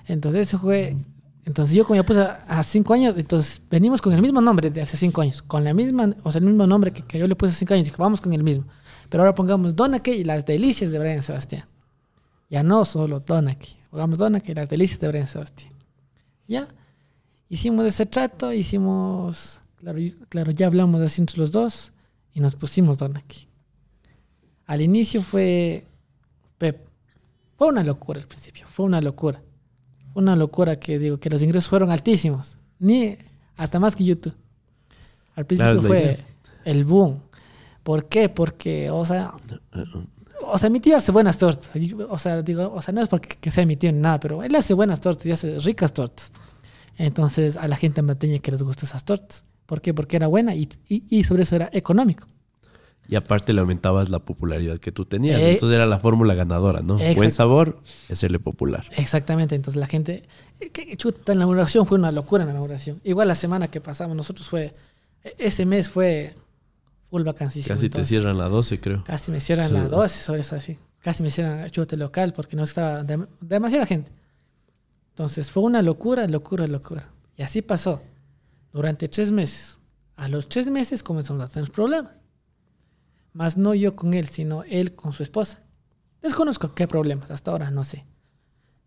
Entonces eso fue. Entonces yo como ya puse a, a cinco años, entonces venimos con el mismo nombre de hace cinco años, con la misma, o sea, el mismo nombre que, que yo le puse hace cinco años, dije, vamos con el mismo. Pero ahora pongamos Donakey y las delicias de Brian Sebastián. Ya no solo Donakey, pongamos Donakey y las delicias de Brian Sebastián. Ya, hicimos ese trato, hicimos, claro, claro ya hablamos así entre los dos y nos pusimos Donakey. Al inicio fue, Pep, fue una locura al principio, fue una locura. Una locura que digo que los ingresos fueron altísimos, ni hasta más que YouTube. Al principio fue idea. el boom, ¿Por qué? Porque, o sea, o sea, mi tío hace buenas tortas. O sea, digo, o sea, no es porque que sea mi tío ni nada, pero él hace buenas tortas y hace ricas tortas. Entonces, a la gente mateña que les gusta esas tortas. ¿Por qué? Porque era buena y, y, y sobre eso era económico. Y aparte le aumentabas la popularidad que tú tenías. Eh, Entonces era la fórmula ganadora, ¿no? Buen sabor, hacerle popular. Exactamente, entonces la gente, eh, que chuta, en la inauguración fue una locura en la inauguración. Igual la semana que pasamos nosotros fue, e- ese mes fue full vacancísimo. Casi te entonces, cierran la 12, creo. Casi me cierran Sí. la 12 sobre eso así. Casi me cierran chute local porque no estaba dem- demasiada gente. Entonces fue una locura, locura, locura. Y así pasó durante tres meses. A los tres meses comenzamos a tener problemas. Más no yo con él, sino él con su esposa. Desconozco qué problemas, hasta ahora no sé.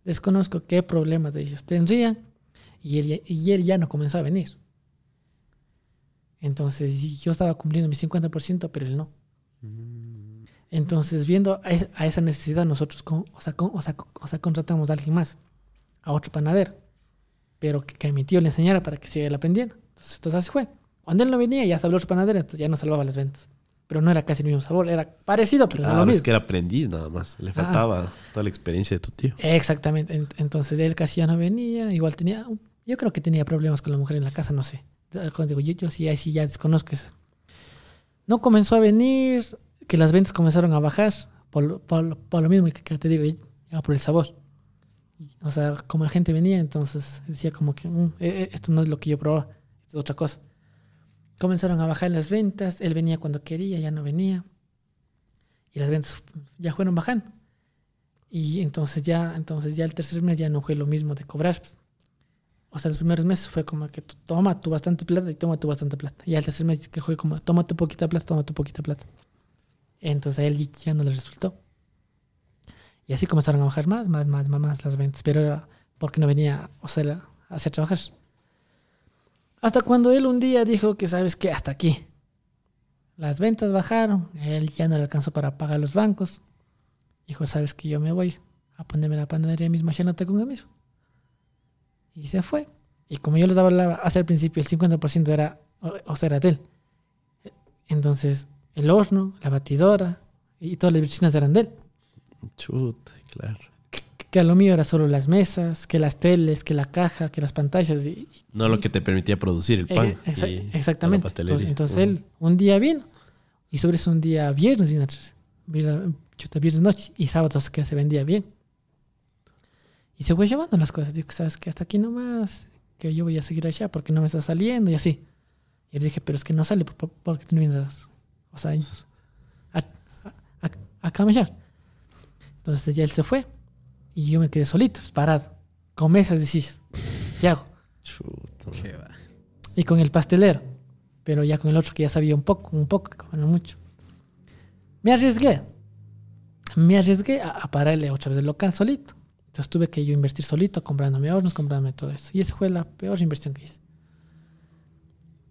Desconozco qué problemas de ellos tendrían y él, y él ya no comenzó a venir. Entonces yo estaba cumpliendo mi 50%, pero él no. Entonces, viendo a, esa necesidad, nosotros con- o, sea, con- o, sea, o sea, contratamos a alguien más, a otro panadero, pero que, que a mi tío le enseñara para que siga aprendiendo. Entonces, entonces así fue. Cuando él no venía, ya estaba el otro panadero, entonces ya no salvaba las ventas. Pero no era casi el mismo sabor, era parecido, pero no Ah, lo es mismo. que era aprendiz nada más. Le faltaba toda la experiencia de tu tío. Exactamente. En- Entonces él casi ya no venía. Igual tenía. Yo creo que tenía problemas con la mujer en la casa, no sé. Digo, yo, sí, ahí sí ya desconozco eso. No comenzó a venir, que las ventas comenzaron a bajar por, por, por lo mismo que, te digo, por el sabor. O sea, como la gente venía, entonces decía como que "Mm, eh, eh, esto no es lo que yo probaba, es otra cosa. Comenzaron a bajar las ventas, él venía cuando quería, ya no venía. Y las ventas ya fueron bajando. Y entonces ya, entonces ya el tercer mes ya no fue lo mismo de cobrar. pues. O sea, los primeros meses fue como que toma tu bastante plata y toma tu bastante plata. Y al tercer mes que fue como toma tu poquita plata, toma tu poquita plata. Entonces a él ya no le resultó. Y así comenzaron a bajar más, más, más, más, más las ventas. Pero era porque no venía, o sea, a hacer trabajar. Hasta cuando él un día dijo que, ¿sabes qué? Hasta aquí. Las ventas bajaron, él ya no le alcanzó para pagar los bancos. Dijo, ¿sabes que Yo me voy a ponerme la panadería misma Shanata con amigo. Y se fue. Y como yo les hablaba hace al principio, el 50% era, o, o sea, era de él. Entonces, el horno, la batidora y todas las vitrinas eran de él. Chuta, claro. Que, que a lo mío era solo las mesas, que las teles, que la caja, que las pantallas. Y, y- No lo que te permitía producir el pan. Eh, exa- y exactamente. la. Entonces, entonces él un día vino y sobre eso un día viernes vino, chuta, viernes noche y sábados que se vendía bien. Y se fue llevando las cosas. Digo, sabes que hasta aquí nomás, que yo voy a seguir allá porque no me está saliendo y así. Y le dije, pero es que no sale por- por- porque tú no vienes a, o sea, a, a, a, a caminar. Entonces ya él se fue y yo me quedé solito, parado, con mesas y sillas. ¿Qué hago? Chuta. Qué va. y con el pastelero, pero ya con el otro que ya sabía un poco, un poco, no mucho. Me arriesgué, me arriesgué a, a pararle otra vez el local solito. Entonces tuve que yo invertir solito, comprándome hornos, comprándome todo eso. Y esa fue la peor inversión que hice.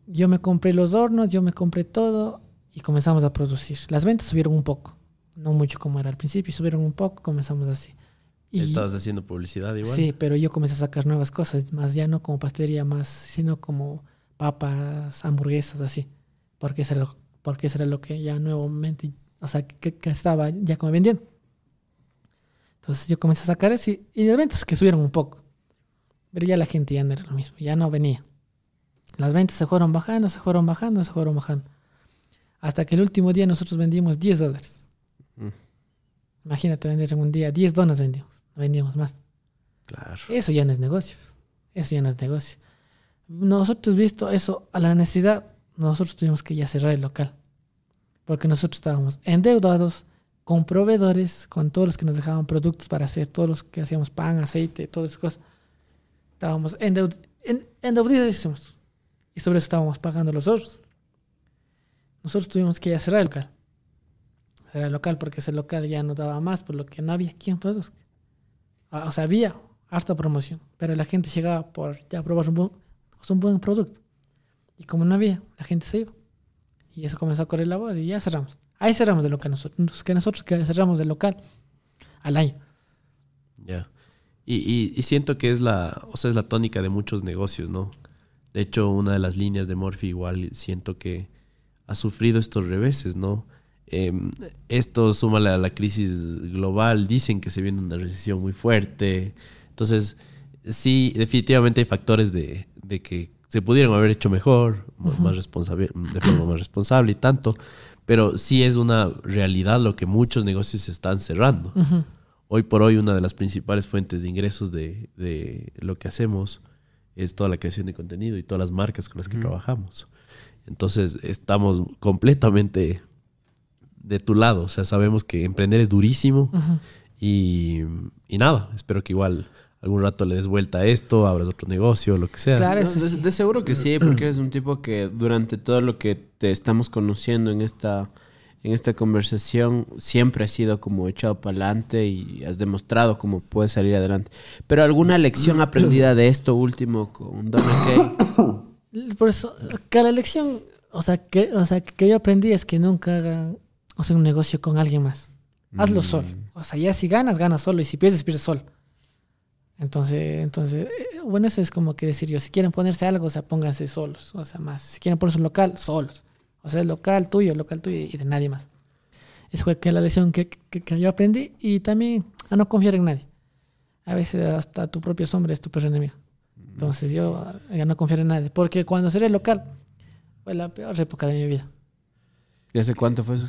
Yo me compré los hornos, yo me compré todo y comenzamos a producir. Las ventas subieron un poco, no mucho como era al principio, subieron un poco, comenzamos así. Y, Estabas haciendo publicidad igual. Sí, pero yo comencé a sacar nuevas cosas, más ya no como pastelería, más, sino como papas, hamburguesas, así. Porque eso era lo, porque eso era lo que ya nuevamente, o sea, que, que estaba ya como vendiendo. Entonces yo comencé a sacar eso y, y de ventas que subieron un poco. Pero ya la gente ya no era lo mismo, ya no venía. Las ventas se fueron bajando, se fueron bajando, se fueron bajando. Hasta que el último día nosotros vendimos 10 dólares. Mm. Imagínate vender en un día 10 donas vendimos, no vendíamos más. Claro. Eso ya no es negocio. Eso ya no es negocio. Nosotros, visto eso a la necesidad, nosotros tuvimos que ya cerrar el local. Porque nosotros estábamos endeudados con proveedores, con todos los que nos dejaban productos para hacer, todos los que hacíamos pan, aceite, todas esas cosas. Estábamos endeud en-. Y sobre eso estábamos pagando los otros. Nosotros tuvimos que ya cerrar el local. Cerrar el local porque ese local ya no daba más, por lo que no había quien. Ah, O sea, había harta promoción, pero la gente llegaba por ya probar un buen, un buen producto. Y como no había, la gente se iba. Y eso comenzó a correr la voz y ya cerramos. Ahí cerramos el local nosotros, que nosotros que cerramos el local al año. Ya. Y, y, y siento que es la, o sea, es la tónica de muchos negocios, ¿no? De hecho, una de las líneas de Morphy igual siento que ha sufrido estos reveses, ¿no? Eh, esto súmale a la crisis global, dicen que se viene una recesión muy fuerte. Entonces, sí, definitivamente hay factores de, de que se pudieron haber hecho mejor, más responsable, de forma más responsable y tanto, pero sí es una realidad lo que muchos negocios se están cerrando. Hoy por hoy una de las principales fuentes de ingresos de, de, lo que hacemos es toda la creación de contenido y todas las marcas con las que trabajamos. Entonces estamos completamente de tu lado, o sea, sabemos que emprender es durísimo y, y nada, espero que igual algún rato le des vuelta a esto, abras otro negocio, lo que sea. Claro, de, de, seguro que sí, porque eres un tipo que durante todo lo que te estamos conociendo en esta, en esta conversación siempre has sido como echado para adelante y has demostrado cómo puedes salir adelante. Pero alguna lección aprendida de esto último con Donna Kay. Por eso, cada lección, o sea, que, o sea, que yo aprendí es que nunca hagan o sea, un negocio con alguien más. Hazlo mm. solo. O sea, ya si ganas, ganas solo. Y si pierdes, pierdes solo. Entonces, entonces, eh, bueno, eso es como que decir yo, si quieren ponerse algo, o sea, pónganse solos. O sea, más. Si quieren ponerse un local, solos. O sea, el local tuyo, el local tuyo y de nadie más. Esa fue que la lección que, que, que, yo aprendí. Y también a no confiar en nadie. A veces hasta tu propio sombra es tu peor enemigo. Entonces yo a no confiar en nadie. Porque cuando seré local, fue la peor época de mi vida. ¿Y hace cuánto fue eso?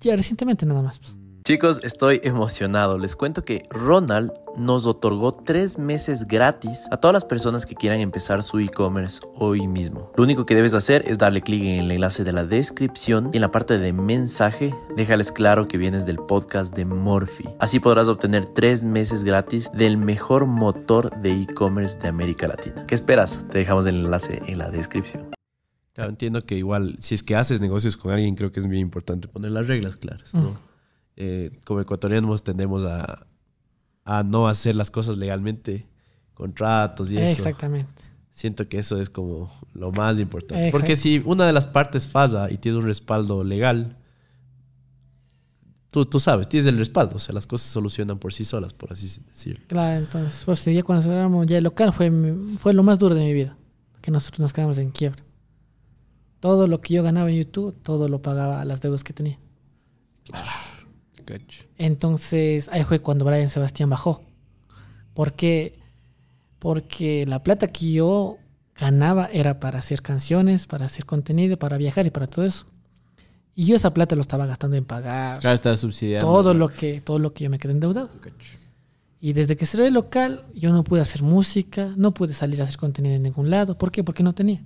ya recientemente nada más. Pues. Chicos, estoy emocionado. Les cuento que Ronald nos otorgó tres meses gratis a todas las personas que quieran empezar su e-commerce hoy mismo. Lo único que debes hacer es darle clic en el enlace de la descripción y en la parte de mensaje déjales claro que vienes del podcast de Morphy. Así podrás obtener tres meses gratis del mejor motor de e-commerce de América Latina. ¿Qué esperas? Te dejamos el enlace en la descripción. Claro, entiendo que igual, si es que haces negocios con alguien, creo que es muy importante poner las reglas claras, ¿no? Eh, como ecuatorianos tendemos a, a, no hacer las cosas legalmente, contratos y eso. Exactamente. Siento que eso es como lo más importante. Porque si una de las partes falla y tiene un respaldo legal, tú, tú sabes, tienes el respaldo, o sea, las cosas se solucionan por sí solas, por así decirlo. Claro, entonces, pues ya cuando cerramos ya el local fue, fue lo más duro de mi vida, que nosotros nos quedamos en quiebra. Todo lo que yo ganaba en YouTube, todo lo pagaba a las deudas que tenía. Entonces, ahí fue cuando Brian Sebastián bajó. ¿Por qué? Porque la plata que yo ganaba era para hacer canciones, para hacer contenido, para viajar y para todo eso. Y yo esa plata lo estaba gastando en pagar. Claro, estaba subsidiando. Todo lo que, todo lo que yo me quedé endeudado. Y desde que cerré el local, yo no pude hacer música, no pude salir a hacer contenido en ningún lado. ¿Por qué? Porque no tenía.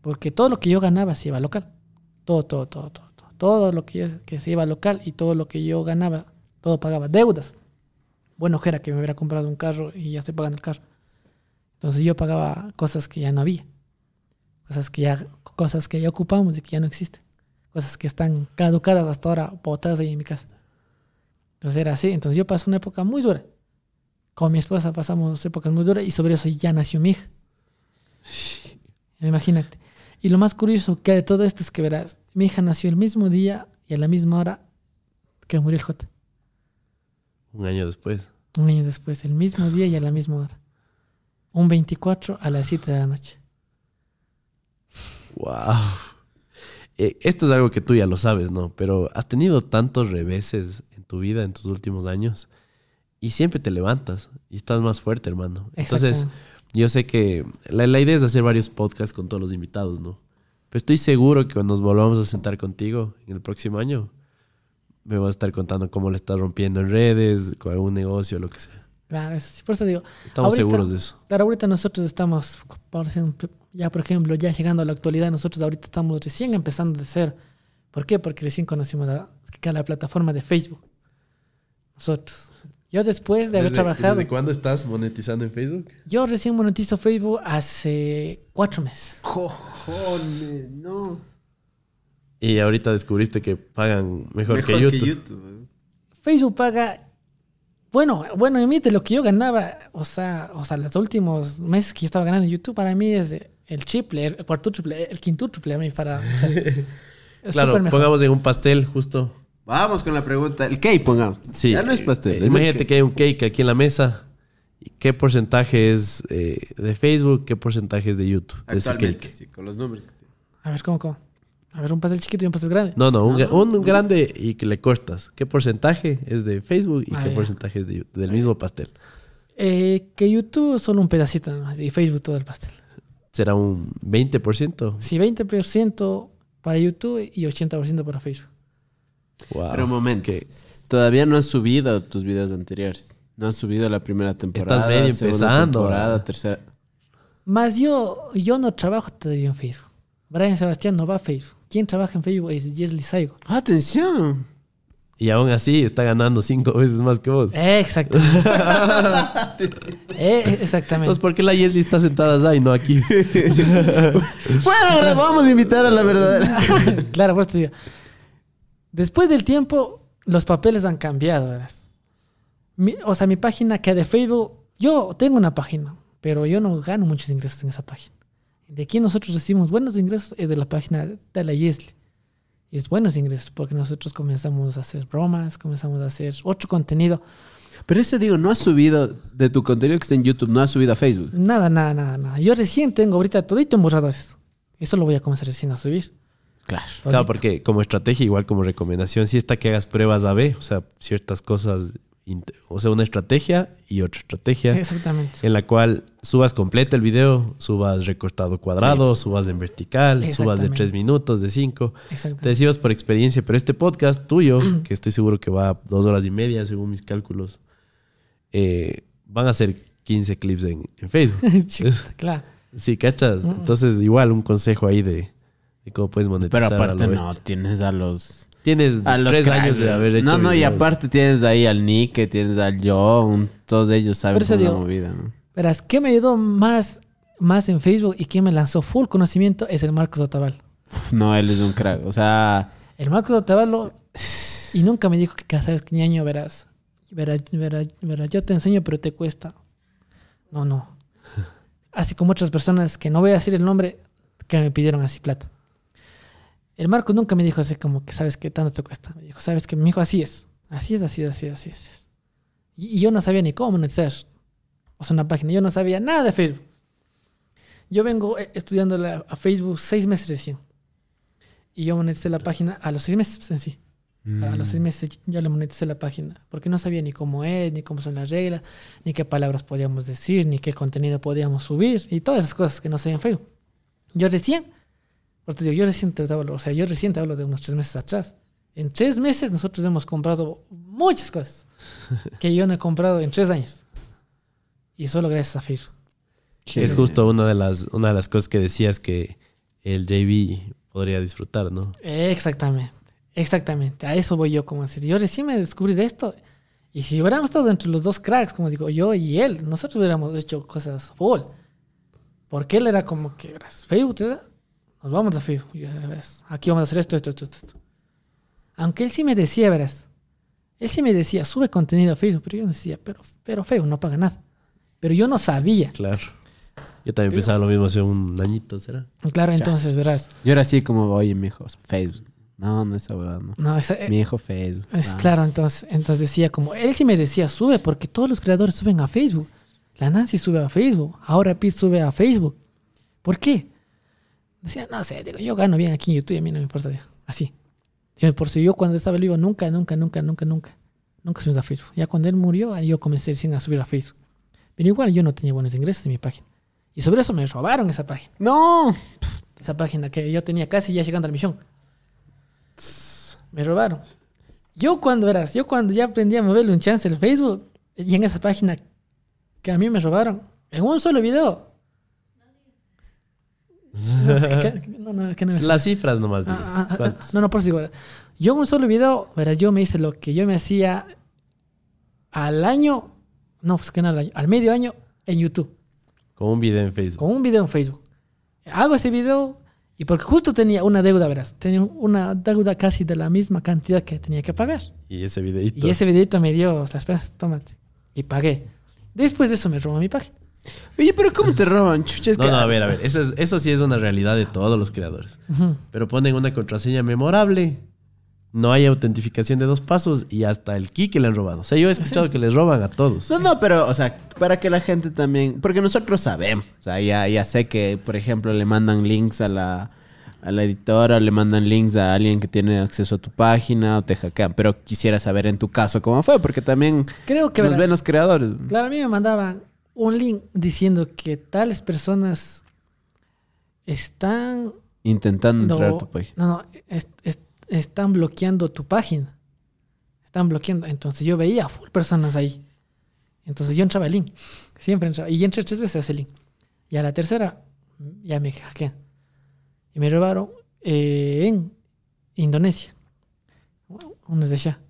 Porque todo lo que yo ganaba se iba al local. Todo, todo, todo, todo. Todo, lo que, yo, que se iba al local y todo lo que yo ganaba, todo pagaba. Deudas. Bueno, era que me hubiera comprado un carro y ya estoy pagando el carro. Entonces yo pagaba cosas que ya no había. Cosas que ya, cosas que ya ocupamos y que ya no existen. Cosas que están caducadas hasta ahora, botadas ahí en mi casa. Entonces era así. Entonces yo pasé una época muy dura. Con mi esposa pasamos épocas muy duras y sobre eso ya nació mi hija. Imagínate. Y lo más curioso que de todo esto es que verás, mi hija nació el mismo día y a la misma hora que murió el J. Un año después. Un año después, el mismo día y a la misma hora. Un 24 a las 7 de la noche. Wow. Eh, esto es algo que tú ya lo sabes, ¿no? Pero has tenido tantos reveses en tu vida en tus últimos años y siempre te levantas y estás más fuerte, hermano. Entonces, yo sé que la, la, idea es hacer varios podcasts con todos los invitados, ¿no? Pero estoy seguro que cuando nos volvamos a sentar contigo en el próximo año, me vas a estar contando cómo le estás rompiendo en redes, con algún negocio, lo que sea. Claro, por eso digo. Estamos ahorita, seguros de eso. Claro, ahorita nosotros estamos, ya por ejemplo, ya llegando a la actualidad, nosotros ahorita estamos recién empezando a ser. ¿Por qué? Porque recién conocimos la, la plataforma de Facebook. Nosotros. Yo después de haber ¿Desde, trabajado... ¿Desde cuándo estás monetizando en Facebook? Yo recién monetizo Facebook hace cuatro meses. Cojones, no. Y ahorita descubriste que pagan mejor, mejor que, YouTube. que, YouTube. Facebook paga... Bueno, bueno, emite lo que yo ganaba, o sea, o sea, los últimos meses que yo estaba ganando en YouTube, para mí es el triple, el cuarto triple, el quinto triple a mí para... O sea, claro, pongamos en un pastel justo Vamos con la pregunta. El cake, pongamos. Sí. Ya no es pastel. Eh, imagínate que hay un cake aquí en la mesa. ¿Qué porcentaje es eh, de Facebook? ¿Qué porcentaje es de YouTube? Actualmente, sí, con los números que tiene. A ver, ¿cómo, cómo? A ver, un pastel chiquito y un pastel grande. No, no, un, un grande y que le cortas. ¿Qué porcentaje es de Facebook y Ah, qué porcentaje es de- del mismo pastel? Eh, que YouTube solo un pedacito nomás, y Facebook todo el pastel. ¿Será un 20%? Sí, 20% para YouTube y 80% para Facebook. Wow. Pero un momento. Que Todavía no has subido tus videos anteriores. No has subido la primera temporada. Estás medio empezando. Temporada, tercera. Más yo, yo no trabajo todavía en Facebook. Brian Sebastián no va a Facebook. Quien trabaja en Facebook es Jesly Saigo. Atención. Y aún así está ganando cinco veces más que vos. Exacto. Eh, exactamente. Entonces, ¿por qué la Yesli está sentada allá y no aquí? Bueno, ahora vamos a invitar a la verdadera. claro, por eso te digo. Después del tiempo, los papeles han cambiado, verás. Mi- o sea, mi página que de Facebook, yo tengo una página, pero yo no gano muchos ingresos en esa página. De aquí nosotros recibimos buenos ingresos es de la página de la Yesli. Y es buenos ingresos porque nosotros comenzamos a hacer bromas, comenzamos a hacer otro contenido. Pero eso digo, no has subido de tu contenido que está en YouTube, no has subido a Facebook. Nada, nada, nada, nada. Yo recién tengo ahorita todito en borradores. Eso lo voy a comenzar recién a subir. Claro. Claro, Todito. porque como estrategia, igual como recomendación, sí está que hagas pruebas A-B, o sea, ciertas cosas, o sea, una estrategia y otra estrategia, Exactamente. en la cual subas completo el video, subas recortado cuadrado, subas en vertical, subas de tres minutos, de cinco. Te Exactamente. decimos por experiencia, pero este podcast tuyo, que estoy seguro que va a dos horas y media según mis cálculos, eh, van a ser 15 clips en, en Facebook. Claro. sí, ¿cachas? Entonces, igual un consejo ahí de, de cómo puedes Pero monetizar. a aparte no, tienes a los... Tienes A los tres cracks, años de haber hecho No, no, y aparte tienes ahí al Nick, tienes al John, todos ellos saben Por eso digo- movida, ¿no? Verás, ¿qué me ayudó más, más en Facebook y qué me lanzó full conocimiento? Es el Marcos Otavalo. Uf, no, él es un crack. O sea, El Marcos Otavalo y nunca me dijo que sabes que ñaño verás, verás, verás, verás, yo te enseño pero te cuesta. No, no. Así como otras personas que no voy a decir el nombre que me pidieron así plata. El Marcos nunca me dijo así como que sabes que tanto te cuesta. Me dijo, sabes que me dijo así es. Así es, así es, así es, así es. Y, y yo no sabía ni cómo monetizar. O sea, una página. Yo no sabía nada de Facebook. Yo vengo eh, estudiando la- a Facebook seis meses recién. Y yo moneticé la página a los seis meses en sí. A los seis meses ya le moneticé la página. Porque no sabía ni cómo es, ni cómo son las reglas, ni qué palabras podíamos decir, ni qué contenido podíamos subir. Y todas esas cosas que no sabía en Facebook. Yo recién, pues te digo, yo recién te hablo, o sea, yo recién te hablo de unos tres meses atrás. En tres meses nosotros hemos comprado muchas cosas que yo no he comprado en tres años. Y solo gracias a Facebook. Es justo una de las una de las cosas que decías que el JB podría disfrutar, ¿no? Exactamente, exactamente. A eso voy yo como decir. Yo recién me descubrí de esto. Y si hubiéramos estado entre los dos cracks, como digo yo y él, nosotros hubiéramos hecho cosas full. Porque él era como que, Facebook, ¿te da? Nos vamos a ves, aquí vamos a hacer esto, esto, esto, esto. Aunque él sí me decía, verás, él sí me decía, sube contenido a Facebook, pero yo decía, pero, pero Facebook no paga nada. Pero yo no sabía. Claro. Yo también pensaba lo mismo hace un añito, ¿será? Claro, entonces, verás. yo era así como, oye, mi hijo, Facebook. No, no esa huevada, no. No, esa- Mi hijo Facebook. Es Ah. claro, entonces, entonces decía como, él sí me decía, sube, porque todos los creadores suben a Facebook. La Nancy sube a Facebook, ahora Pete sube a Facebook. ¿Por qué? Decía, no sé, digo, yo gano bien aquí en YouTube a mí no me importa. digo, Así. Yo, por si yo cuando estaba vivo, nunca, nunca, nunca, nunca, nunca, nunca subimos a Facebook. Ya cuando él murió, yo comencé recién a subir a Facebook. Pero igual yo no tenía buenos ingresos en mi página. Y sobre eso me robaron esa página. No. Esa página que yo tenía casi ya llegando a la misión. Me robaron. Yo cuando eras, yo cuando ya aprendí a moverle un chance el Facebook y en esa página que a mí me robaron, en un solo video. No, no, que no me- Las cifras nomás. digo. Ah, ah, ah, no, no, por eso digo. Yo en un solo video, verás, yo me hice lo que yo me hacía al año, no, pues que no al año, al medio año en YouTube. Con un video en Facebook. con un video en Facebook. Hago ese video y porque justo tenía una deuda, verás. Tenía una deuda casi de la misma cantidad que tenía que pagar. Y ese videito. Y ese videito me dio las esperanzas, tómate. Y pagué. Después de eso me robó mi página. Oye, pero ¿cómo te roban? Chucha, es No, que- no, a ver, a ver. Eso, es- eso sí es una realidad de todos los creadores. Pero ponen una contraseña memorable. No hay autentificación de dos pasos y hasta el key que le han robado. O sea, yo he escuchado que les roban a todos. No, no, pero, o sea, para que la gente también. Porque nosotros sabemos. O sea, ya, ya sé que, por ejemplo, le mandan links a la. a la editora, le mandan links a alguien que tiene acceso a tu página o te hackean. Pero quisiera saber en tu caso cómo fue, porque también Creo que nos verás, ven los creadores. Claro, a mí me mandaban un link diciendo que tales personas están Intentando entrar a tu página. no, no, es- es- están bloqueando tu página. Están bloqueando. Entonces yo veía full personas ahí. Entonces yo entraba al link. Siempre entraba. Y entré tres veces a ese link. Y a la tercera ya me hackean. Y me robaron eh, en Indonesia. Unos de allá.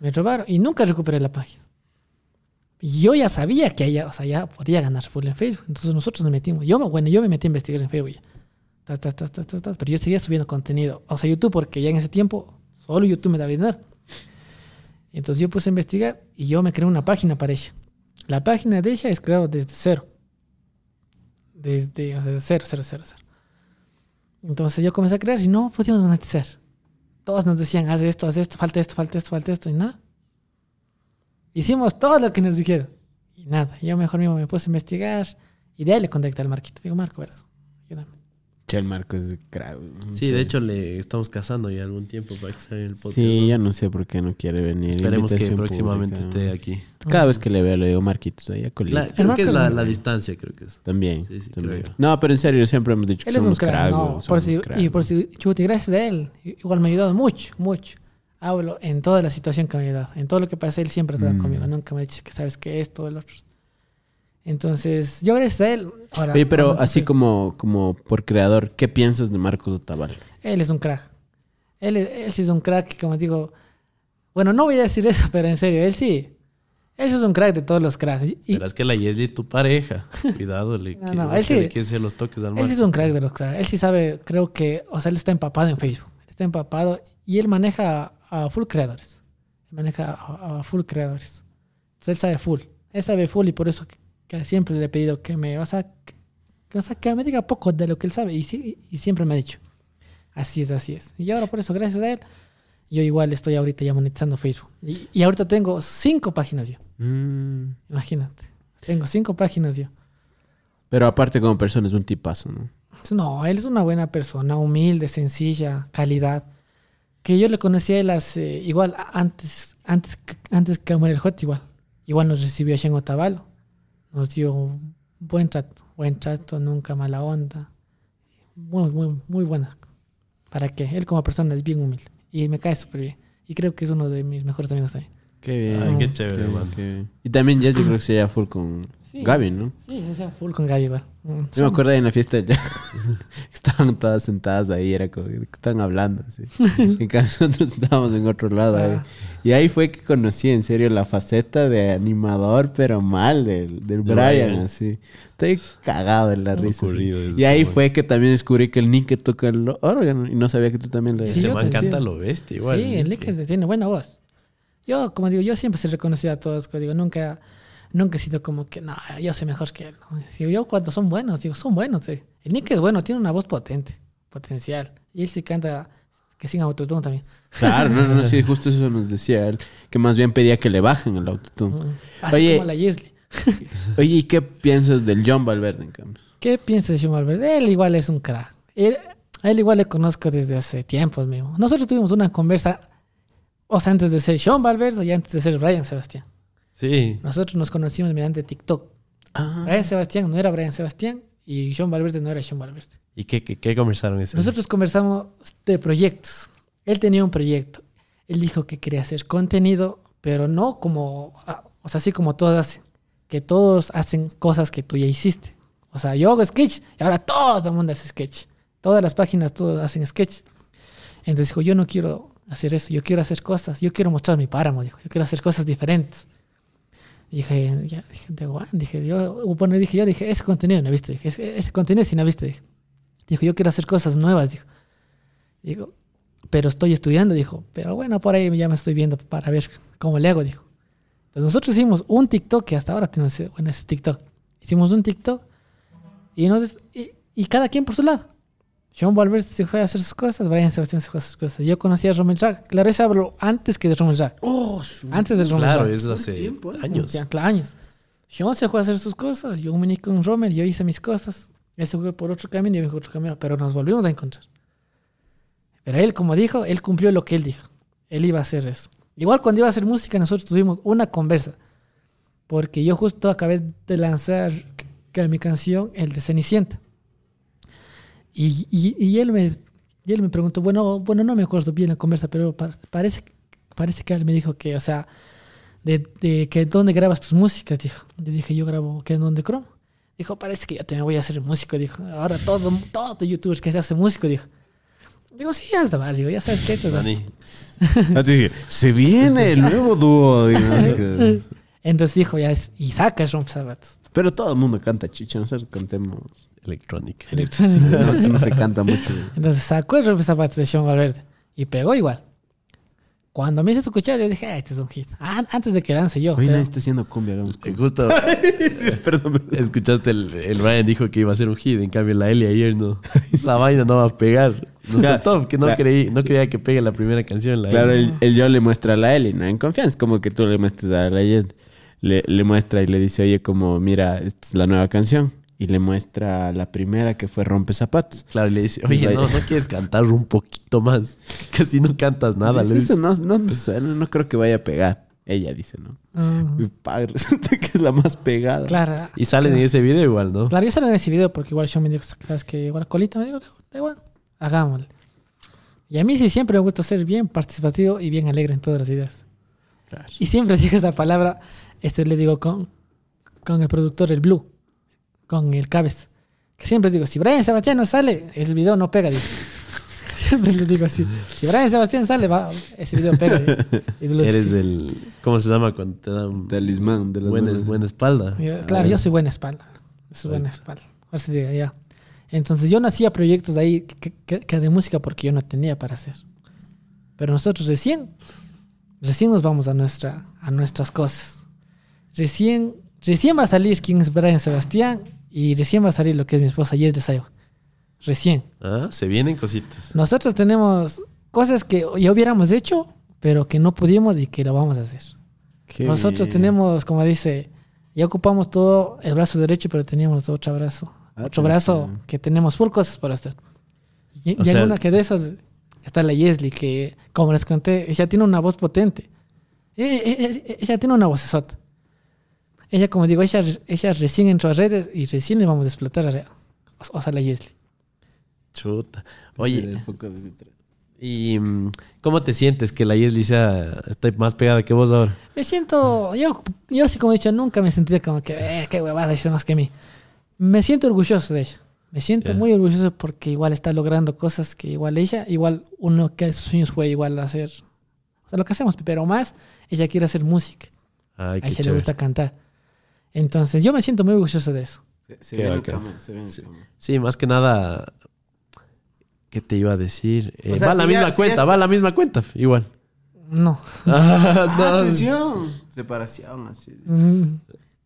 Me robaron y nunca recuperé la página. Yo ya sabía que allá, o sea, ya podía ganar full en Facebook. Entonces nosotros nos metimos. Yo, bueno, yo me metí a investigar en Facebook ya. Pero yo seguía subiendo contenido. O sea, YouTube, porque ya en ese tiempo solo YouTube me daba dinero. Entonces yo puse a investigar y yo me creé una página para ella. La página de ella es creada desde cero. Desde, o sea, cero, cero, cero, cero. Entonces yo comencé a crear y no podíamos monetizar. Todos nos decían, haz esto, haz esto, falta esto, falta esto, falta esto, y nada. Hicimos todo lo que nos dijeron. Y nada. Yo mejor mismo me puse a investigar y de ahí le contacté al Marquito. Digo, Marco, verás, ayúdame. Che, el Marco es crack. Sí, de hecho le estamos casando ya algún tiempo para que salga el podcast. Sí, ¿no? ya no sé por qué no quiere venir. Esperemos que Invitación próximamente pública. esté aquí. Cada vez que le veo le digo Marquitos, ahí a. La, creo que es la, la distancia, creo que es. También. Sí, sí, también. creo. No, pero en serio, siempre hemos dicho que Él somos crack, crack. no, güey, por somos si, crack, y por si, chuti, gracias a él, igual me ha ayudado mucho, mucho. Hablo en toda la situación que me ha ayudado, en todo lo que pasa, él siempre está Mm. conmigo, nunca me ha dicho que sabes que esto, el otro. Entonces, yo gracias a él, ahora... Oye, pero así sí, como, como por creador, ¿qué piensas de Marcos Otavalo? Él es un crack. Él, es- él sí es un crack, que, como digo... Bueno, no voy a decir eso, pero en serio, él sí. Él sí es un crack de todos los cracks. Y, y- Verás que la Yesli tu pareja. Cuidado, le, No, que- no, que él sí. le los toques al Él sí es un crack de los cracks. Él sí sabe, creo que, o sea, él está empapado en Facebook. Está empapado y él maneja a, a full creadores. Maneja a, a full creadores. Entonces él sabe full. Él sabe full y por eso que, que siempre le he pedido que me, o sea, que, o sea, que me diga poco de lo que él sabe. Y, sí- y siempre me ha dicho, así es, así es. Y ahora por eso, gracias a él, yo igual estoy ahorita ya monetizando Facebook. Y, y ahorita tengo cinco páginas yo. Mm, Imagínate. Tengo cinco páginas yo. Pero aparte como persona es un tipazo, ¿no? No, él es una buena persona, humilde, sencilla, calidad. Que yo le conocí a él hace, igual, antes, antes, que- antes que Amor el Hot, igual. Igual nos recibió allá en Otavalo. Nos dio un buen trato, buen trato, nunca mala onda. Muy, muy, muy buena. ¿Para qué? Él como persona es bien humilde. Y me cae súper bien. Y creo que es uno de mis mejores amigos también. Qué bien. Ay, qué Qué chévere, hermano. qué bien. Y también Jess yo creo que se lleva full con Sí. Gaby, ¿no? Sí, o sea, full con Gaby igual. Mm, Yo son- me acuerdo en la fiesta ya, estaban todas sentadas ahí, era como que estaban hablando, así. En cambio nosotros estábamos en otro lado ahí. Ah. Y ahí fue que conocí en serio la faceta de animador, pero mal, del, del De Brian, Brian. así. Estoy cagado en la Muy risa. Y ahí fue que también descubrí que el Nick toca el órgano y no sabía que tú también le Sí, Ese yo man te canta entiendo. lo bestia igual. Sí, el Lick tiene buena voz. Yo, como digo, yo siempre se reconocido a todos. como Digo, nunca, nunca he sido como que, no, yo soy mejor que él. ¿no? Digo, yo cuando son buenos, digo, son buenos. sí. El Nick es bueno, tiene una voz potente, potencial. Y él sí canta que sin autotune también. Claro, no, no, sí, justo eso nos decía él, que más bien pedía que le bajen el autotune. Mm. Así Oye. como la Yesley. Oye, ¿y qué piensas del John Valverde, en cambio? ¿Qué piensas de Sean Valverde? Él igual es un crack. Él, a él igual le conozco desde hace tiempos mismo. Nosotros tuvimos una conversa, o sea, antes de ser Sean Valverde y antes de ser Brian Sebastián. Sí. Nosotros nos conocimos mediante TikTok. Ah, Brian Sebastián no era Brian Sebastián y Sean Valverde no era Sean Valverde. ¿Y qué, qué, qué conversaron ese Nosotros conversamos de proyectos. Él tenía un proyecto. Él dijo que quería hacer contenido, pero no como, ah, o sea, así como todos hacen. Que todos hacen cosas que tú ya hiciste. O sea, yo hago sketch y ahora todo el mundo hace sketch. Todas las páginas, todos hacen sketch. Entonces dijo, yo no quiero hacer eso, yo quiero hacer cosas, yo quiero mostrar mi páramo, dijo, yo quiero hacer cosas diferentes. Dije, ya, de guan, dije, yo, bueno, dije, yo dije, ese contenido no he visto, dije, ese, contenido sí no he visto, dije. Dijo, yo quiero hacer cosas nuevas, dijo. Digo, pero estoy estudiando, dijo, pero bueno, por ahí ya me estoy viendo para ver cómo le hago, dijo. Entonces nosotros hicimos un TikTok, que hasta ahora tenemos bueno, ese TikTok. Hicimos un TikTok y, nos, y cada quien por su lado. Sean Valverde se fue a hacer sus cosas, Brian Sebastián se fue a hacer sus cosas. Yo conocí a Rommel Rack. Claro, eso hablo antes que de Rommel Rack. Oh, su- Antes de Rommel Claro, Rack. es hace tiempo, ¿eh? años. Ya, claro, años. Sean se fue a hacer sus cosas, yo me uní con Rommel, yo hice mis cosas. Él se fue por otro camino y yo por otro camino, pero nos volvimos a encontrar. Pero él, como dijo, él cumplió lo que él dijo. Él iba a hacer eso. Igual cuando iba a hacer música, nosotros tuvimos una conversa. Porque yo justo acabé de lanzar que mi canción, el de Cenicienta. Y, y, y él me y él me preguntó, bueno, bueno, no me acuerdo bien la conversa, pero pa- parece, parece que él me dijo que, o sea, de, de que dónde grabas tus músicas, dijo. Yo dije, yo grabo que en donde cromo. Dijo, parece que yo también voy a ser músico, dijo. Ahora todo, todo youtuber que se hace músico, dijo. Digo, sí, hasta más, digo, ya sabes que esto es así. Dani, Ah, te dije, se viene el nuevo dúo. Entonces dijo, ya es, y saca rompe zapatos. Pero todo el mundo canta chicha, nosotros cantemos. Electrónica. Electrónico. No, no se canta mucho. Entonces sacó el rompe zapatos de Sean Valverde y pegó igual. Cuando me hizo escuchar, yo dije, ah, este es un hit. Ah, antes de que lance yo. Hoy pero- nadie está haciendo cumbia, hagamos cumbia. Justo Perdón. escuchaste el, el Brian dijo que iba a ser un hit, en cambio la Eli ayer no. Esa vaina no va a pegar. Nos Claro, contó que no, claro. creí, no creía que pegue la primera canción. La Claro, el, el yo le muestra a la Eli, ¿no? En confianza, como que tú le muestras a la Eli, le, le muestra y le dice, oye, como, mira, esta es la nueva canción. Y le muestra la primera que fue Rompe Zapatos. Claro, y le dice, oye, no, no quieres cantar un poquito más. Casi no cantas nada. Dice, Le eso no, no suena, no creo que vaya a pegar. Ella dice, ¿no? Y pa, resulta que es la más pegada. claro. Y sale en ese video igual, ¿no? Claro, yo salgo en ese video porque igual Sean me dijo, ¿sabes que Igual colita, me digo, da igual, hagámosle. Y a mí sí siempre me gusta ser bien participativo y bien alegre en todas las videos. Claro. Y siempre digo esa palabra, esto le digo con, con el productor, el Blue, con el Cabez. Que siempre digo, si Brian Sebastián no sale, el video no pega. digo. Siempre le digo así. Si Brian Sebastián sale, va, ese video pega. digo. Y tú lo- Eres sí. del. ¿Cómo se llama cuando te dan Talismán de las buena, buenas. buena espalda? Yo- claro, yo soy buena espalda. Soy buena espalda. Así diga, ya. Entonces yo no hacía proyectos ahí que, que- que de música porque yo no tenía para hacer. Pero nosotros recién, recién nos vamos a, nuestra, a nuestras cosas. Recién, recién va a salir quién es Brian Sebastián y recién va a salir lo que es mi esposa Yes de Sayo. Recién. Ah, se vienen cositas. Nosotros tenemos cosas que ya hubiéramos hecho, pero que no pudimos y que lo vamos a hacer. Qué Nosotros bien. tenemos, como dice, ya ocupamos todo el brazo derecho, pero teníamos otro brazo. Ah, otro brazo que tenemos full cosas por hacer. Y, y sea- alguna que de esas está la Yesli, que como les conté, ella tiene una voz potente. Eh, eh, eh, Ella, tiene una vocesota. Ella, como digo, ella, ella recién entró a redes y recién le vamos a explotar a, o, o sea, la Yesli. Chuta. Oye, foco de detrás. ¿y mm, cómo te sientes que la Yesli sea está más pegada que vos ahora? Me siento, yo, yo sí como he dicho, nunca me he sentido como que, eh, qué huevada, hizo más que mí. Me siento orgulloso de ella. Me siento Ya. muy orgulloso porque igual está logrando cosas que igual ella, igual uno que sus sueños fue igual hacer, o sea, lo que hacemos, pero más, ella quiere hacer música. Ay, A ella le chévere. gusta cantar. Entonces, yo me siento muy orgulloso de eso. Se, Sí. Sí, más que nada, ¿qué te iba a decir? Eh, O sea, va a la misma ya- si cuenta, va a la misma cuenta, igual. No. Ah, no. Atención. Separación, así. Mm,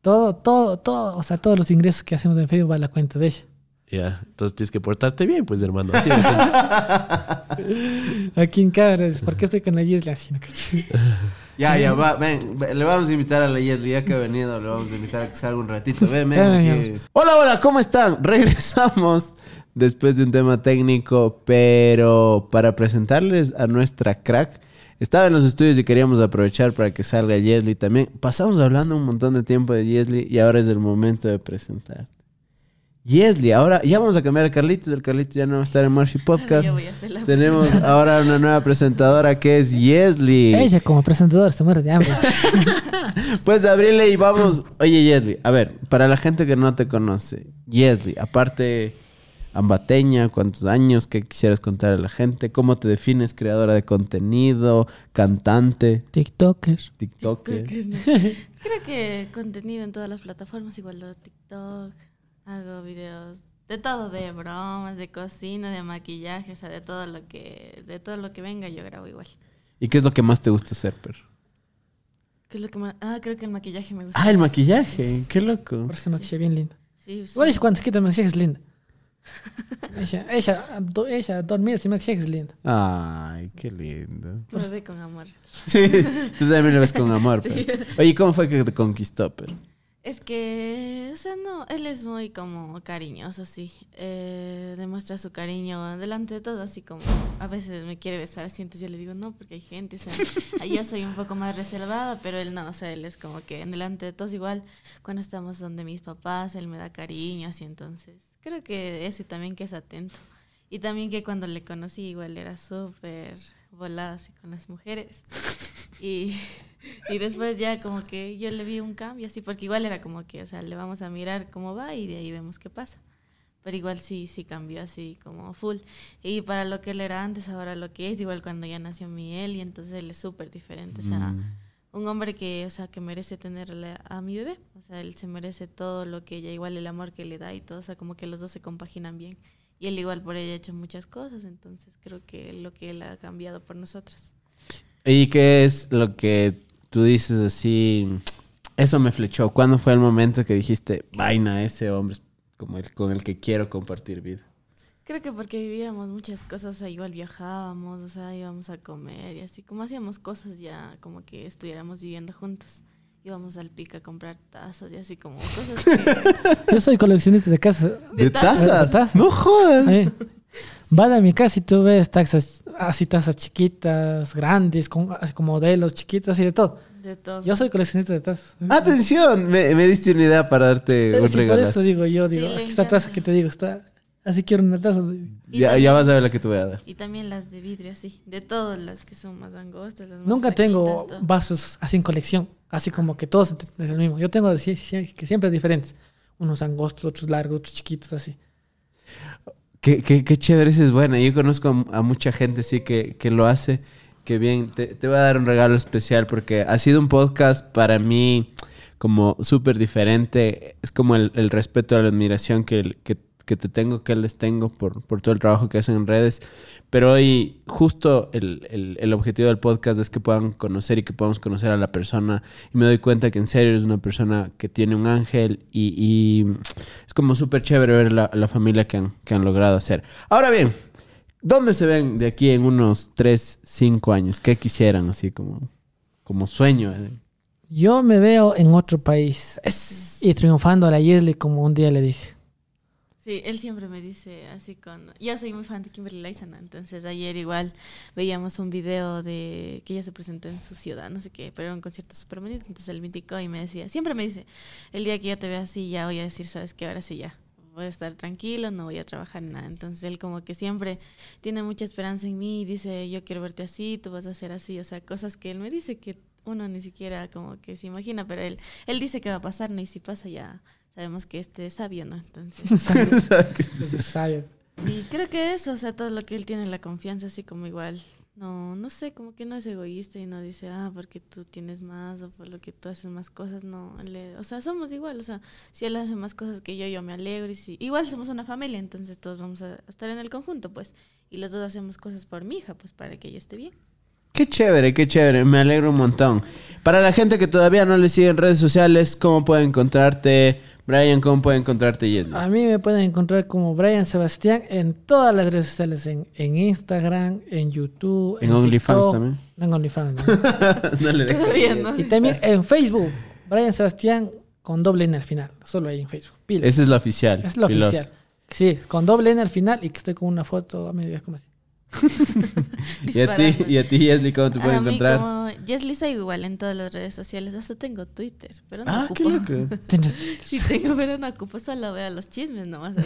Todo, todo, todo, o sea, todos los ingresos que hacemos en Facebook va a la cuenta de ella. Ya, entonces tienes que portarte bien, pues, hermano. Así. Aquí en cabras, ¿por qué estoy con la Yesli así? No? Ya, ya, va, ven, ve- le vamos a invitar a la Yesli, ya que ha venido, le vamos a invitar a que salga un ratito. Ven, ven. Hola, hola, ¿cómo están? Regresamos después de un tema técnico, pero para presentarles a nuestra crack, estaba en los estudios y queríamos aprovechar para que salga Yesli también. Pasamos hablando un montón de tiempo de Yesli y ahora es el momento de presentar. Yesli, ahora ya vamos a cambiar a Carlitos, el Carlitos ya no va a estar en Murphy Podcast. Yo voy a hacer la Tenemos ahora una nueva presentadora que es Yesli. Ella como presentador se muere de hambre. Pues abrirle y vamos. Oye, Yesli, a ver, para la gente que no te conoce, Yesli, aparte ambateña, ¿cuántos años? ¿Qué quisieras contar a la gente? ¿Cómo te defines? ¿Creadora de contenido? ¿Cantante? TikToker. ¿TikToker? Creo que contenido en todas las plataformas, igual lo TikTok, hago videos de todo, de bromas, de cocina, de maquillaje, o sea, de todo lo que, de todo lo que venga yo grabo igual. ¿Y qué es lo que más te gusta hacer, perro? ¿Qué es lo que más? Ah, creo que el maquillaje me gusta. Ah, el más. maquillaje. Qué loco. Por eso se maquilla bien lindo. Sí, sí. Igual ella cuando se quita el maquillaje es linda. ella, ella, do- ella dormida sin maquillaje es linda. Ay, qué lindo. Lo ve con amor. Sí, tú también lo ves con amor, Sí. perro. Oye, ¿cómo fue que te conquistó, perro? Es que, o sea, no, él es muy como cariñoso, sí. Eh, demuestra su cariño delante de todo, así como a veces me quiere besar, así, entonces yo le digo no, porque hay gente, o sea, yo soy un poco más reservada, pero él no, o sea, él es como que en delante de todos igual, cuando estamos donde mis papás, él me da cariño, así, entonces creo que eso también que es atento. Y también que cuando le conocí igual era súper volada así con las mujeres. Y, y después ya como que yo le vi un cambio así, porque igual era como que, o sea, le vamos a mirar cómo va y de ahí vemos qué pasa. Pero igual sí, sí cambió así como full. Y para lo que él era antes, ahora lo que es, igual cuando ya nació mi él, y entonces él es súper diferente. O sea, un hombre que, o sea, que merece tenerle a mi bebé. O sea, él se merece todo lo que ella, igual el amor que le da y todo. O sea, como que los dos se compaginan bien. Y él igual por ella ha hecho muchas cosas, entonces creo que lo que él ha cambiado por nosotras. ¿Y qué es lo que tú dices así? Eso me flechó. ¿Cuándo fue el momento que dijiste, vaina, ese hombre es como el con el que quiero compartir vida? Creo que porque vivíamos muchas cosas, o sea, igual viajábamos, o sea, íbamos a comer y así, como hacíamos cosas ya como que estuviéramos viviendo juntos. Íbamos al pica a comprar tazas y así como cosas que... Yo soy coleccionista de casa. De tazas. De tazas. No jodas. Ahí. Vas a mi casa y tú ves tazas, así tazas chiquitas, grandes, con, así como modelos chiquitos y de todo. De todo. Yo soy coleccionista de tazas. Atención, me, me diste una idea para darte Pero un sí, por regalo. eso digo yo, Sí, digo, aquí encanta. taza que te digo, está, así quiero una taza. Y Ya, también- ya vas a ver la que te voy a dar. Y también las de vidrio, así. De todas las que son más angostas. Las más Nunca tengo todo. vasos así en colección, así como que todos es el mismo. Yo tengo sí, que siempre diferentes. Unos angostos, otros largos, otros chiquitos, así. Qué, qué, qué es buena. Yo conozco a, a mucha gente sí que, que lo hace. Que bien, te, te voy a dar un regalo especial porque ha sido un podcast para mí como súper diferente. Es como el, el respeto, la admiración que, que, que te tengo, que les tengo por, por todo el trabajo que hacen en redes. Pero hoy justo el, el, el objetivo del podcast es que puedan conocer y que podamos conocer a la persona. Y me doy cuenta que en serio es una persona que tiene un ángel y, y es como súper chévere ver la, la familia que han, que han logrado hacer. Ahora bien, ¿dónde se ven de aquí en unos 3, 5 años? ¿Qué quisieran así como, como sueño? eh? Yo me veo en otro país y triunfando a la Yesley como un día le dije. Sí, él siempre me dice así con... Yo soy muy fan de Kimberly Loaiza, entonces ayer igual veíamos un video de que ella se presentó en su ciudad, no sé qué, pero era un concierto súper bonito, entonces él me indicó y me decía, siempre me dice, el día que yo te vea así ya voy a decir, sabes que ahora sí ya, voy a estar tranquilo, no voy a trabajar nada, entonces él como que siempre tiene mucha esperanza en mí y dice, yo quiero verte así, tú vas a ser así, o sea, cosas que él me dice que uno ni siquiera como que se imagina, pero él, él dice que va a pasar, ¿no? Y si pasa ya sabemos que este es sabio, ¿no? Entonces... ¿Sabes que esto es- Eso es sabio. Y creo que eso, o sea, todo lo que él tiene, la confianza, así como igual. No, no sé, como que no es egoísta y no dice, ah, porque tú tienes más o por lo que tú haces más cosas, no. le- o sea, somos igual, o sea, si él hace más cosas que yo, yo me alegro. Y si, igual somos una familia, entonces todos vamos a estar en el conjunto, pues. Y los dos hacemos cosas por mi hija, pues para que ella esté bien. Qué chévere, qué chévere. Me alegro un montón. Para la gente que todavía no le sigue en redes sociales, ¿cómo puede encontrarte? Brian, ¿cómo puede encontrarte Yesli? A mí me pueden encontrar como Brian Sebastián en todas las redes sociales, en, en Instagram, en YouTube, En OnlyFans TikTok. también. No, En OnlyFans. no. no le dejes. No. y también en Facebook, Brian Sebastián con doble N al final, solo ahí en Facebook. Pilas. Esa es la oficial. Es Pilos. oficial. Sí, con doble N al final y que estoy con una foto a medias como así. Y a ti, y a ti, Yesli, ¿cómo te pueden encontrar? como Jesly Saigo igual en todas las redes sociales, hasta tengo Twitter, pero no Ah, qué ocupo. loco. Tienes- Sí tengo, pero no ocupo, solo veo los chismes nomás ahí.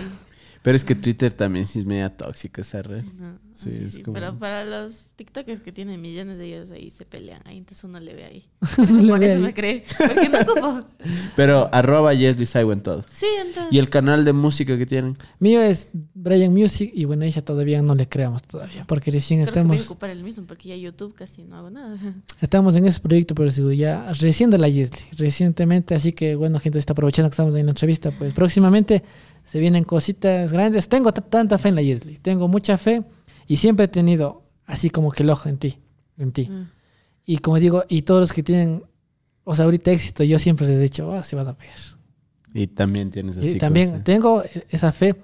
Pero es que Twitter también sí es media tóxica esa red. No, Sí, sí, es sí, como- Pero para los TikTokers que tienen millones de ellos ahí se pelean, ahí entonces uno le ve ahí. Le Por ve eso ahí. me cree, porque no ocupo. Pero arroba Saigo en todo. Sí, entonces. ¿Y el canal de música que tienen? Mío es Brian Music y bueno, ella todavía no le creamos todavía, porque recién Creo que voy a estamos, ocupar el mismo, porque ya YouTube casi no hago nada. estamos en ese proyecto, pero sí, ya recién de la Yesley, recientemente, así que bueno, gente está aprovechando que estamos en la entrevista, pues próximamente se vienen cositas grandes. Tengo tanta fe en la Yesley, tengo mucha fe y siempre he tenido así como que el ojo en ti, en ti. Mm. Y como digo, y todos los que tienen, o sea, ahorita éxito, yo siempre les he dicho, ah, se vas a pegar. Y también tienes así. Y también cosas. tengo esa fe,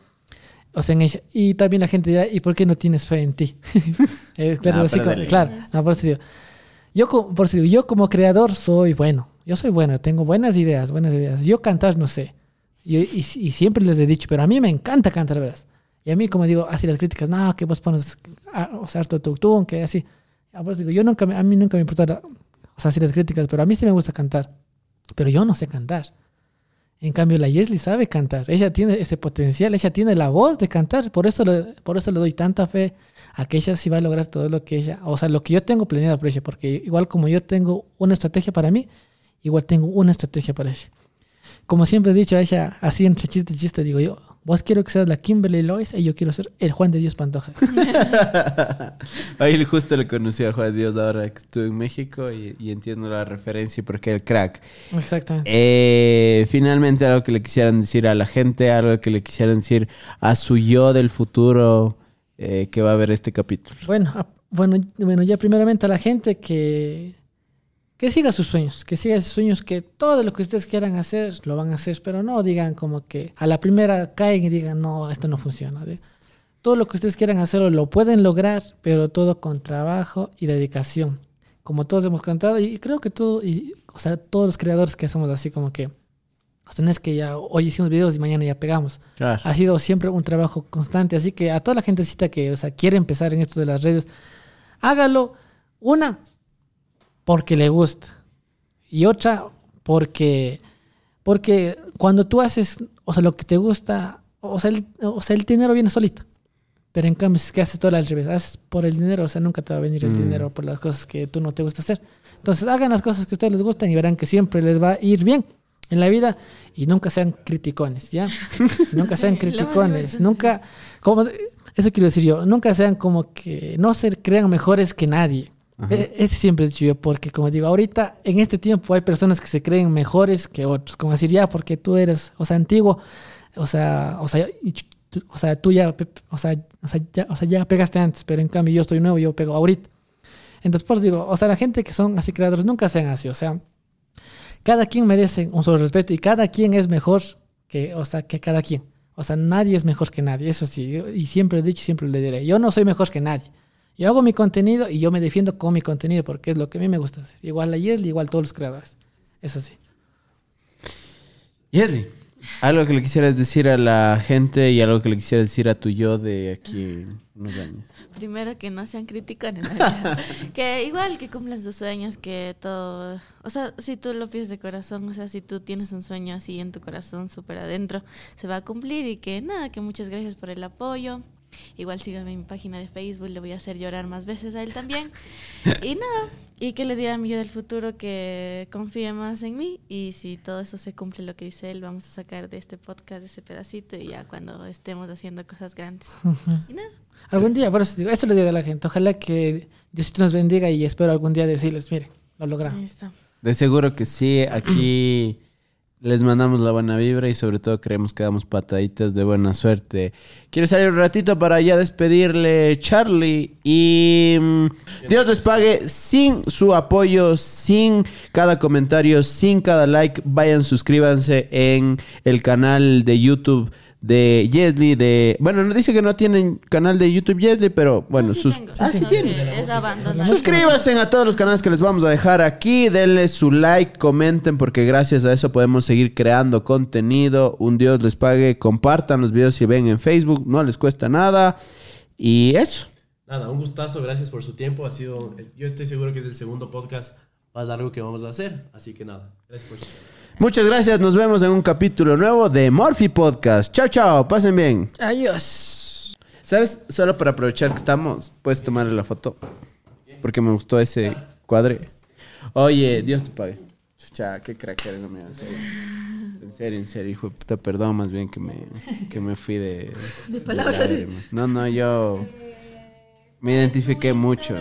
o sea, en ella. Y también la gente dirá, ¿y por qué no tienes fe en ti? Eh, claro, Ah, así pero como- claro, no, por eso digo, yo, por eso digo, yo como creador soy bueno Yo soy bueno, tengo buenas ideas, buenas ideas. Yo cantar no sé. Y, y siempre les he dicho, pero a mí me encanta cantar, ¿verdad? Y a mí, como digo, así las críticas, no, que vos pones, ah, o sea, harto tu que así. A, vos digo, yo nunca, a mí nunca me importa, o sea, así las críticas, pero a mí sí me gusta cantar. Pero yo no sé cantar. En cambio, la Yesli sabe cantar. Ella tiene ese potencial, ella tiene la voz de cantar. Por eso, le, por eso le doy tanta fe a que ella sí va a lograr todo lo que ella, o sea, lo que yo tengo planeado para ella. Porque igual como yo tengo una estrategia para mí, igual tengo una estrategia para ella. Como siempre he dicho a ella, así entre chiste y chiste, digo yo, vos quiero que seas la Kimberly Lois y yo quiero ser el Juan de Dios Pantoja. Ahí justo le conocí a Juan Dios ahora que estuve en México y, y entiendo la referencia y por qué el crack. Exactamente. Eh, finalmente, algo que le quisieran decir a la gente, algo que le quisieran decir a su yo del futuro eh, que va a ver este capítulo. Bueno, a- bueno, bueno, ya primeramente a la gente que, que siga sus sueños, que siga sus sueños, que todo lo que ustedes quieran hacer, lo van a hacer, pero no digan como que a la primera caen y digan, no, esto no funciona. Todo lo que ustedes quieran hacer lo pueden lograr, pero todo con trabajo y dedicación. Como todos hemos cantado, y creo que todo, y, o sea, todos los creadores que somos así como que, o sea, no es que ya hoy hicimos videos y mañana ya pegamos Claro. ha sido siempre un trabajo constante. Así que a toda la gentecita que o sea, quiere empezar en esto de las redes, hágalo. Una, porque le gusta. Y otra, porque, porque cuando tú haces, o sea, lo que te gusta, o sea, el, o sea, el dinero viene solito. Pero en cambio, si es que haces todo al revés, haces por el dinero, o sea, nunca te va a venir el Mm. dinero por las cosas que tú no te gusta hacer. Entonces, hagan las cosas que a ustedes les gustan y verán que siempre les va a ir bien en la vida y nunca sean criticones, ¿ya? nunca sean criticones, nunca, como, eso quiero decir yo, nunca sean como que no se crean mejores que nadie. E- Ese siempre dicho yo, porque como digo, ahorita en este tiempo hay personas que se creen mejores que otros, como decir ya, porque tú eres, o sea, antiguo, o sea, o sea, o sea, tú ya, o sea, o sea, ya, o sea, ya pegaste antes, pero en cambio yo estoy nuevo, yo pego ahorita. Entonces, por eso digo, o sea, la gente que son así creadores nunca sean así, o sea, cada quien merece un solo respeto y cada quien es mejor que, o sea, que cada quien. O sea, nadie es mejor que nadie, eso sí, y siempre lo he dicho y siempre lo diré. Yo no soy mejor que nadie. Yo hago mi contenido y yo me defiendo con mi contenido porque es lo que a mí me gusta hacer. Igual a Yesli, igual todos los creadores. Eso sí. Yesli, algo que le quisieras decir a la gente y algo que le quisieras decir a tu yo de aquí unos años. Primero que no sean criticones, que igual que cumplan sus sueños, que todo, o sea, si tú lo pides de corazón, o sea, si tú tienes un sueño así en tu corazón, súper adentro, se va a cumplir y que nada, que muchas gracias por el apoyo. Igual síganme en mi página de Facebook, le voy a hacer llorar más veces a él también. Y nada, y que le diga a mi yo del futuro que confíe más en mí y si todo eso se cumple lo que dice él, vamos a sacar de este podcast ese pedacito y ya cuando estemos haciendo cosas grandes. Y nada. Algún día, por eso digo, eso le digo a la gente. Ojalá que Diosito nos bendiga y espero algún día decirles, miren, lo logramos. Ahí está. De seguro que sí, aquí les mandamos la buena vibra y sobre todo creemos que damos pataditas de buena suerte. Quiero salir un ratito para ya despedirle Charlie y mm, Dios les pague sin su apoyo, sin cada comentario, sin cada like. Vayan, suscríbanse en el canal de YouTube de Yesli de bueno no dice que no tienen canal de YouTube Yesli pero bueno No, sí sus tengo, ah sí tienen Es abandonado. Suscríbanse a todos los canales que les vamos a dejar aquí. Denle su like, comenten, porque gracias a eso podemos seguir creando contenido. Un Dios les pague. Compartan los videos si ven en Facebook. No les cuesta nada. Y eso. Nada, un gustazo, gracias por su tiempo. Ha sido, yo estoy seguro que es el segundo podcast más largo que vamos a hacer. Así que nada, gracias por su tiempo. Muchas gracias. Nos vemos en un capítulo nuevo de Morphy Podcast. Chao, chao. Pasen bien. Adiós. ¿Sabes? Solo para aprovechar que estamos, puedes tomarle la foto. Porque me gustó ese cuadre. Oye, Dios te pague. Chucha, qué crack eres, amigo. En serio. En serio, en serio, hijo de puta, perdón más bien que me, que me fui de... De palabras. No, no, yo me identifiqué mucho.